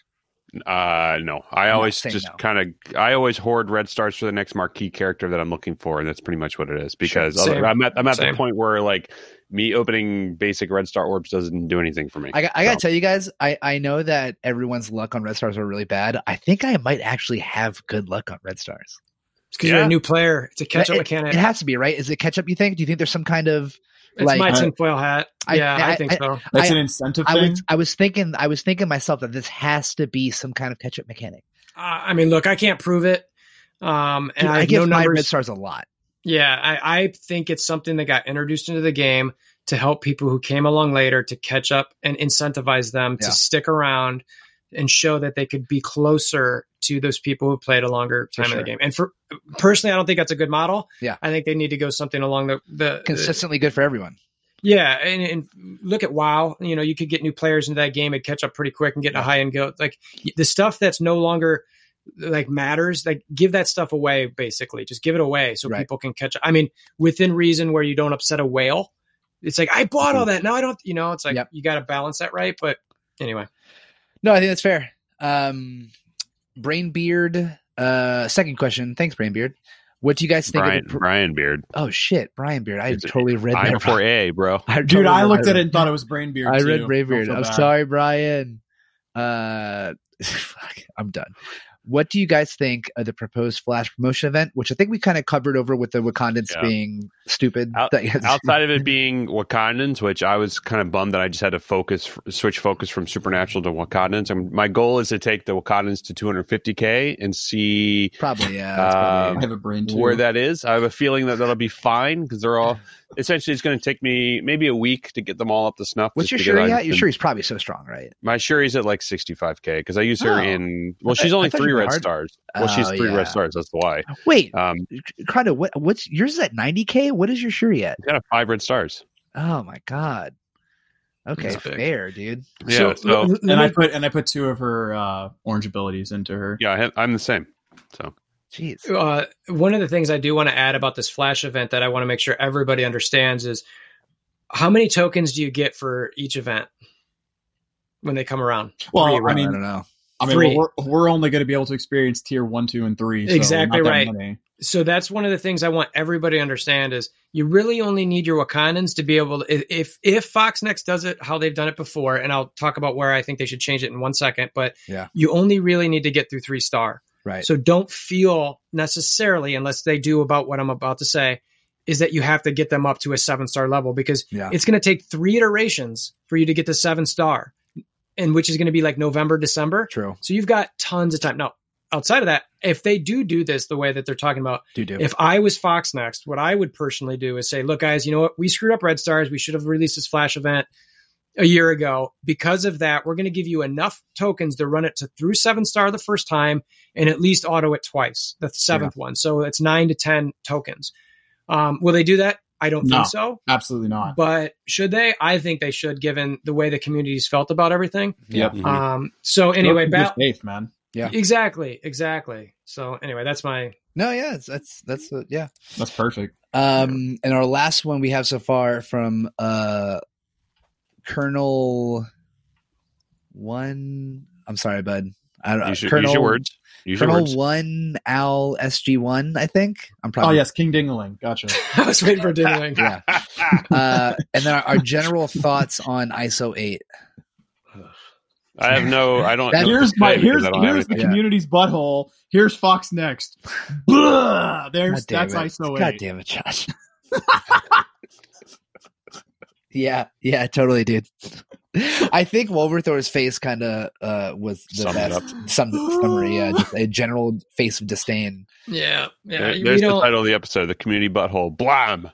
Uh, no, I not always just no. kind of, I always hoard red stars for the next marquee character that I'm looking for, and that's pretty much what it is. Because Sure. I'm at, I'm at Same. the point where like me opening basic red star orbs doesn't do anything for me. I, got- I gotta So, tell you guys, I, I know that everyone's luck on red stars are really bad. I think I might actually have good luck on red stars. It's because you're a new player. It's a catch up it, mechanic. It has to be right. Is it catch up? You think? Do you think there's some kind of? It's like- my uh, tinfoil hat. Yeah, I, I- think so. That's I- an incentive I thing. was I was thinking I was thinking myself that this has to be some kind of catch up mechanic. Uh, I mean, look, I can't prove it. Um, and Dude, I, I have give no my numbers. red stars a lot. Yeah, I, I think it's something that got introduced into the game to help people who came along later to catch up and incentivize them Yeah. to stick around and show that they could be closer to those people who played a longer time in the game. And for personally, I don't think that's a good model. Yeah. I think they need to go something along the the Consistently good for everyone. yeah, and, and look at WoW. You know, you could get new players into that game and catch up pretty quick and get a high end go. Like the stuff that's no longer like matters. Like give that stuff away. Basically, just give it away so Right. people can catch. up. I mean, within reason, where you don't upset a whale. It's like I bought all mm. that. Now I don't. You know, it's like Yep. you got to balance that right. But anyway, No, I think that's fair. Um, Brainbeard. Uh, second question. Thanks, Brainbeard. What do you guys think? Brian, of the, pr- Brian Beard, oh shit, Brian Beard. I It's a- totally read I that. before. A, bro. I Dude, totally I looked at it and thought it was Brainbeard. I read too. Brainbeard. Don't feel I'm bad. sorry, Brian. Uh, fuck, I'm done. What do you guys think of the proposed Flash promotion event, which I think we kind of covered over with the Wakandans Yeah. being stupid? Out- That- Outside of it being Wakandans, which I was kind of bummed that I just had to focus, switch focus from Supernatural to Wakandans. And my goal is to take the Wakandans to 250k and see probably, yeah. that's Um, probably- I have a brain too. where that is. I have a feeling that that'll be fine because they're all essentially. It's going to take me maybe a week to get them all up to snuff. What's your just because Shuri at? Your been- Shuri's probably so strong, right? My Shuri's at like 65k because I use her Oh. in. Well, she's only three red hard- stars. Well, she's Oh, three yeah. red stars. That's why. Wait, Um, kind of. What? What's yours is at 90k? What is your Shuri at? she's got a five red stars. Oh my god. Okay, That's big. fair, dude. Yeah. So, l- let and I put and I put two of her uh, orange abilities into her. yeah, I have- I'm the same. So Jeez. uh, one of the things I do want to add about this flash event that I want to make sure everybody understands is how many tokens do you get for each event when they come around? Well, Three, I right? I mean, don't know. I mean, Three. we're, we're only going to be able to experience tier one, two, and three. So Exactly right. many. so that's one of the things I want everybody to understand is you really only need your Wakandans to be able to if if FoxNext does it how they've done it before, and I'll talk about where I think they should change it in one second, but Yeah. you only really need to get through three star. Right. So don't feel necessarily, unless they do about what I'm about to say, is that you have to get them up to a seven star level because Yeah. it's going to take three iterations for you to get to seven star, and which is going to be like November, December. True. So you've got tons of time. Now, outside of that, if they do do this the way that they're talking about, Do do. if I was FoxNext, what I would personally do is say, look, guys, you know what? We screwed up Red Stars. We should have released this flash event a year ago. Because of that, we're going to give you enough tokens to run it to through seven star the first time and at least auto it twice, the seventh one. So it's nine to 10 tokens. Um, will they do that? I don't No. think so. Absolutely not. But should they? I think they should, given the way the community's felt about everything. Yep. Mhm. Um, so anyway, Good ba- faith, man. Yeah. exactly, exactly. So anyway, that's my no, yeah, it's, that's that's uh, yeah. That's perfect. Um, and our last one we have so far from uh, Colonel One. I'm sorry, bud. I don't know. You should Colonel, use your words. Use your Colonel words. One Al SG One, I think. I'm probably. Oh yes, King Dingaling. Gotcha. I was waiting for Dingling. yeah. Uh, and then our, our general thoughts on ISO eight. I have no. I don't. That- know Here's my here's because I don't have here's the anything. Yeah. community's butthole. Here's FoxNext. Blah! There's God damn that's it. ISO God damn it, Josh. yeah, yeah, totally, dude. I think Wolverthor's face kind of uh, was the Summed it best some summary. Yeah, just a general face of disdain. Yeah, yeah. There- we There's the title of the episode: "The Community Butthole." Blam.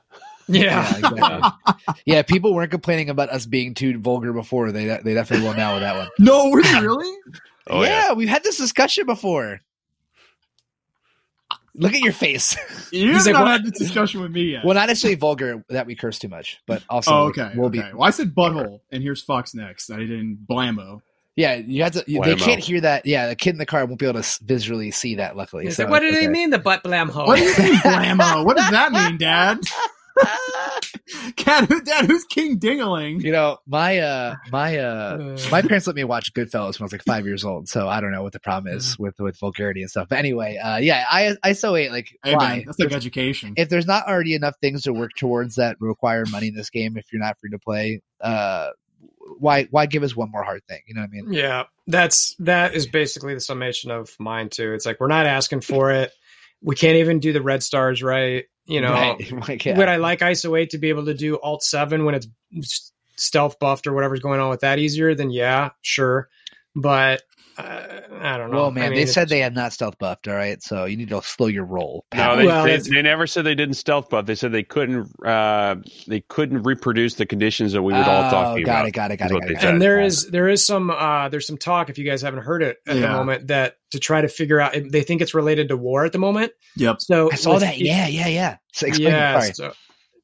yeah. Yeah, exactly. yeah, people weren't complaining about us being too vulgar before. They they definitely will now with that one. No, were they really? Oh yeah, yeah. we've had this discussion before. Look at your face. You've like, not what? had this discussion with me yet. well, not necessarily vulgar that we curse too much, but also oh, okay. we'll okay. be Well, I said butthole, and here's FoxNext. I didn't blammo. Yeah, you have to. you- they can't hear that. Yeah, the kid in the car won't be able to visually see that. Luckily, He's so what do it's he okay. mean, the butt blam hoe? What do you mean blammo? what does that mean, Dad? Cat, who, Dad, who's King Dingaling? You know, my uh, my uh, Uh, my parents let me watch Goodfellas when I was like five years old, so I don't know what the problem is with with vulgarity and stuff. But anyway, uh, yeah, I ISO eight like Hey, why? man, that's like education. if there's not already enough things to work towards that require money in this game, if you're not free to play, uh, why why give us one more hard thing? You know what I mean? Yeah, that's that is basically the summation of mine too. It's like we're not asking for it. We can't even do the red stars right. You know, Right. Would I like ISO eight to be able to do Alt seven when it's stealth buffed or whatever's going on with that easier? Then yeah, sure. But uh, I don't know. Well, man, I mean, they said they have not stealth buffed. All right, so you need to slow your roll. No, they, Well, they, they never said they didn't stealth buff. They said they couldn't. Uh, they couldn't reproduce the conditions that we would all Oh, talking got about. it, got it, got it, got it. got said. it. and there is there is some uh there's some talk if you guys haven't heard it at the moment that to try to figure out they think it's related to war at the moment Yep. so I saw with- that. Yeah, yeah, yeah. So yeah so,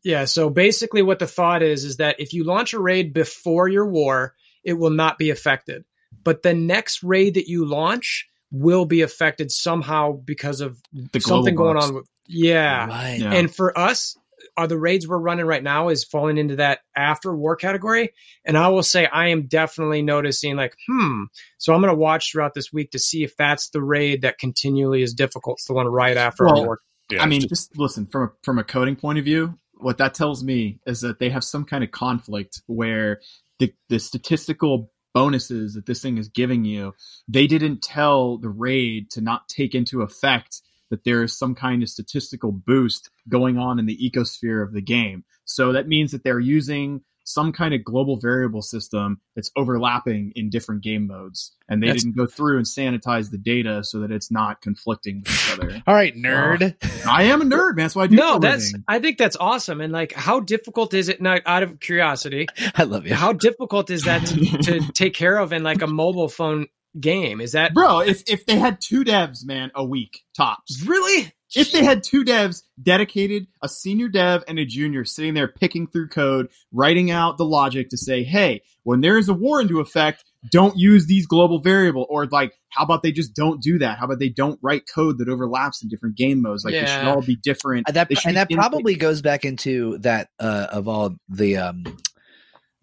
yeah so basically what the thought is is that if you launch a raid before your war it will not be affected but the next raid that you launch will be affected somehow because of The something going bugs. on with yeah Right. Yeah. and for us, are the raids we're running right now is falling into that after war category. And I will say I am definitely noticing like, hmm. So I'm going to watch throughout this week to see if that's the raid that continually is difficult. It's the one right after our Well, war. Yeah, I mean, it's just listen from a, from a coding point of view. What that tells me is that they have some kind of conflict where the the statistical bonuses that this thing is giving you, they didn't tell the raid to not take into effect that there is some kind of statistical boost going on in the ecosphere of the game. So that means that they're using some kind of global variable system that's overlapping in different game modes. And they That's- didn't go through and sanitize the data so that it's not conflicting with each other. All right, nerd. I am a nerd, man. That's why I do No, everything. that's, I think that's awesome. And like, how difficult is it now out of curiosity? I love you. How difficult is that to, to take care of in like a mobile phone game? Is that bro. If if they had two devs, man, a week tops. really? If they had two devs dedicated, a senior dev and a junior sitting there picking through code, writing out the logic to say, hey, when there is a war into effect, don't use these global variable. Or like, how about they just don't do that? How about they don't write code that overlaps in different game modes? Like they should all be different. Uh, that and that in- probably goes back into that uh, of all the um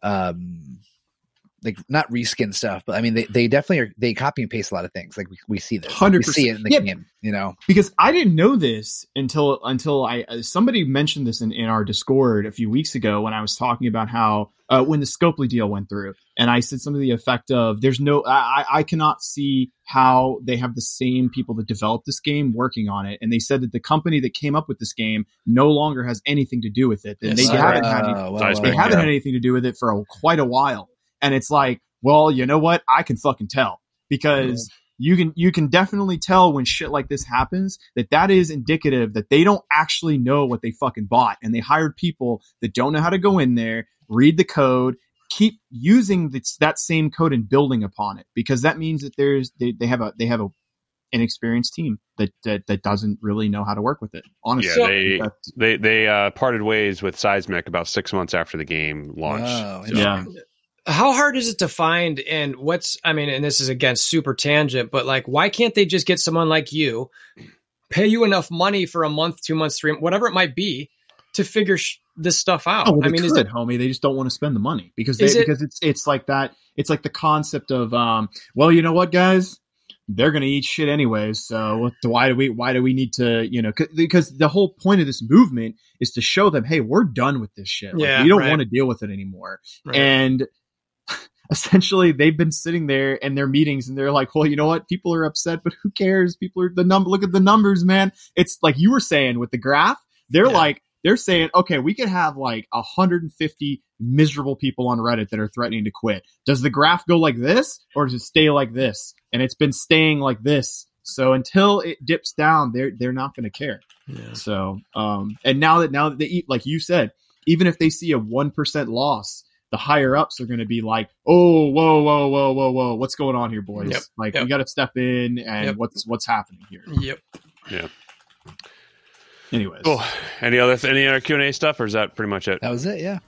um like not reskin stuff, but I mean they, they definitely are they copy and paste a lot of things. Like we, we see this, we 100%. see it in the Yeah. game. You know, because I didn't know this until until I uh, somebody mentioned this in, in our Discord a few weeks ago when I was talking about how uh, when the Scopely deal went through, and I said something to the effect of, "There's no, I, I- I cannot see how they have the same people that developed this game working on it." And they said that the company that came up with this game no longer has anything to do with it, and Yes, they I haven't had any, Uh, well, they well, haven't yeah. had anything to do with it for a, quite a while. And it's like, well, you know what? I can fucking tell because you can you can definitely tell when shit like this happens that that is indicative that they don't actually know what they fucking bought and they hired people that don't know how to go in there, read the code, keep using this, that same code and building upon it because that means that there's they, they have a they have a inexperienced team that, that that doesn't really know how to work with it. Honestly, Yeah, they- They they uh, parted ways with Seismic about six months after the game launched. Oh, So- yeah. How hard is it to find and what's i mean and this is again super tangent but like why can't they just get someone like you pay you enough money for a month two months three whatever it might be to figure sh- this stuff out Oh, well, i mean could, is it homie. They just don't want to spend the money because they, it- because it's it's like that. It's like the concept of um. Well, you know what, guys. they're going to eat shit anyways. So why do we why do we need to you know because the whole point of this movement is to show them hey we're done with this shit. Like, Yeah, we don't right. want to deal with it anymore. Right. And essentially they've been sitting there in their meetings and they're like, well, you know what? People are upset, but who cares? People are the number. Look at the numbers, man. It's like you were saying with the graph. They're Yeah. like they're saying, okay, we could have like 150 miserable people on Reddit that are threatening to quit. Does the graph go like this or does it stay like this? And it's been staying like this. So until it dips down, they're they're not going to care. Yeah. So, um, and now that now that they eat, like you said, even if they see a one percent loss, the higher ups are going to be like, "Oh, whoa, whoa, whoa, whoa, whoa, what's going on here, boys? Yep, Like, yep. we got to step in, and Yep. what's what's happening here?" Yep. Yeah. Anyways, Cool. Any other any other Q and A stuff, or is that pretty much it? That was it. Yeah.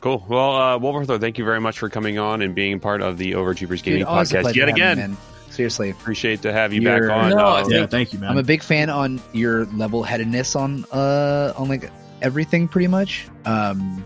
Cool. Well, uh, Wolverthor, thank you very much for coming on and being part of the Overachievers Gaming Dude, podcast yet again. you, man. Seriously. Appreciate to have you You're- back on. No, Uh, yeah, thank you, man. I'm a big fan on your level headedness on uh on like everything pretty much. Um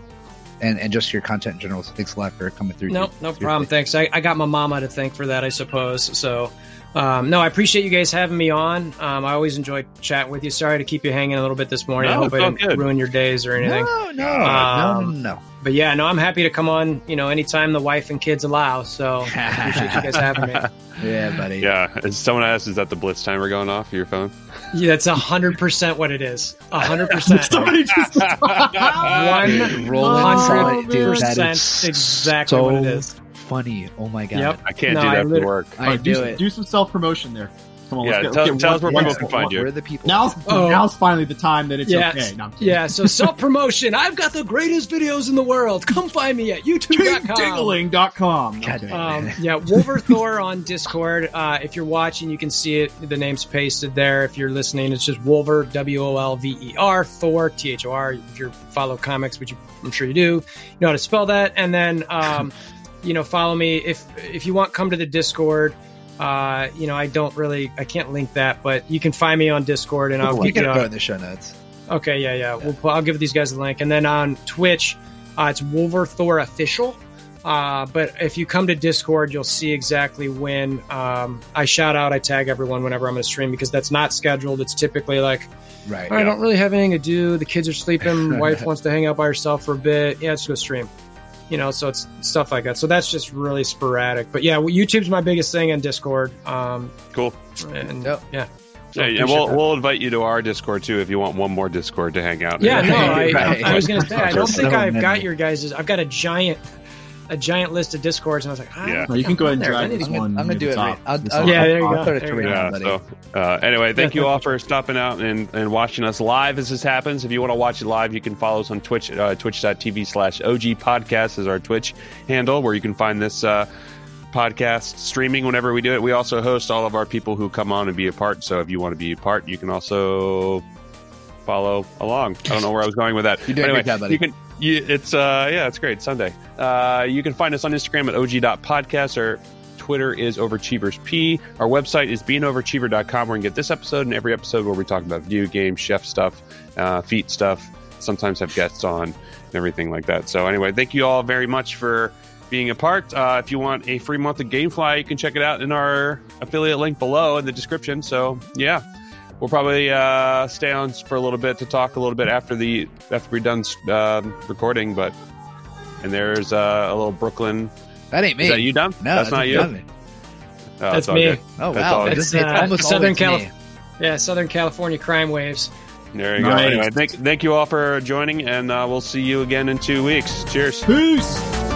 and, and just your content in general. So thanks a lot for coming through. No, dude. no Seriously. problem. Thanks. I, I got my mama to thank for that, I suppose. So, um, no, I appreciate you guys having me on. Um, I always enjoy chatting with you. Sorry to keep you hanging a little bit this morning. No, I hope it's I all didn't good. ruin your days or anything. No, no, Um, no, no, But yeah, no, I'm happy to come on. You know, anytime the wife and kids allow. So I appreciate you guys having me. Yeah, buddy. yeah. Is someone asked, is that the Blitz timer going off your phone? Yeah, that's hundred percent what it is. hundred percent. Somebody just- One Rolling solid, dude. That percent exactly so what it is. funny. Oh my god. Yep. I can't No, do I that for work. I Alright, do, do some- it. do some self promotion there. Come on, Yeah, let's get, tell- let's get tell us where people can find you. We're the people. Now's Oh. now's finally the time that it's Yeah, okay. No, Yeah, so self promotion. I've got the greatest videos in the world. Come find me at youtube.com. Dingling.com. God Okay. Um, yeah, Wolverthor on Discord. Uh, if you're watching, you can see it. The name's pasted there. If you're listening, it's just Wolver, W O L V E R, Thor, T H O R. If you follow comics, which you, I'm sure you do, you know how to spell that. And then, um, you know, follow me. If if you want, come to the Discord. Uh, you know, I don't really, I can't link that, but you can find me on Discord, and I'll we keep can it on. in the show notes. Okay, yeah, yeah. We'll, I'll give these guys a link, and then on Twitch, uh, it's Wolverthor official. Uh, but if you come to Discord, you'll see exactly when um, I shout out, I tag everyone whenever I'm going to stream because that's not scheduled. It's typically like Right. I don't really have anything to do. The kids are sleeping. Wife wants to hang out by herself for a bit. Yeah, let's go stream. You know, so it's stuff like that. So that's just really sporadic. But yeah, YouTube's my biggest thing, and Discord. Um, Cool. and Yep. yeah. Yeah, So and appreciate we'll that. we'll invite you to our Discord too if you want one more Discord to hang out. Yeah, in. no, I, Right. I was gonna say I don't think I've got your guys'. I've got a giant, a giant list of discords, and I was like, I Yeah. you can go I'm ahead and on there. I drag need this to- I'm one. gonna, I'm gonna do it. Right. I'll, I'll, one. Yeah, there you I'll go. it There you you, go. Yeah. So uh, anyway, thank you all for stopping out and, and watching us live as this happens. If you want to watch it live, you can follow us on Twitch. Uh, Twitch.tv slash OG Podcast is our Twitch handle where you can find this uh, podcast streaming whenever we do it. We also host all of our people who come on and be a part. So if you want to be a part, you can also follow along. I don't know where I was going with that. You're doing a But job, buddy. You can. You, it's uh yeah, it's great. Sunday. Uh, you can find us on Instagram at og.podcast or Twitter is overachieversp. Our website is beingoverachiever.com where you can get this episode and every episode where we talk about video games, chef stuff, uh, feet stuff. Sometimes have guests on and everything like that. So anyway, thank you all very much for being a part. Uh, if you want a free month of GameFly, you can check it out in our affiliate link below in the description. So yeah, we'll probably uh, stay on for a little bit to talk a little bit after the after we're done um recording. But and there's uh, a little Brooklyn. That ain't me. Is that you, Dom? No, that's not you. Oh, That's me. good. Oh wow, all it's, good. it's Uh, almost Southern always Calif- me. Yeah, Southern California crime waves. There you go. Anyway, thank thank you all for joining, and uh, we'll see you again in two weeks. Cheers. Peace.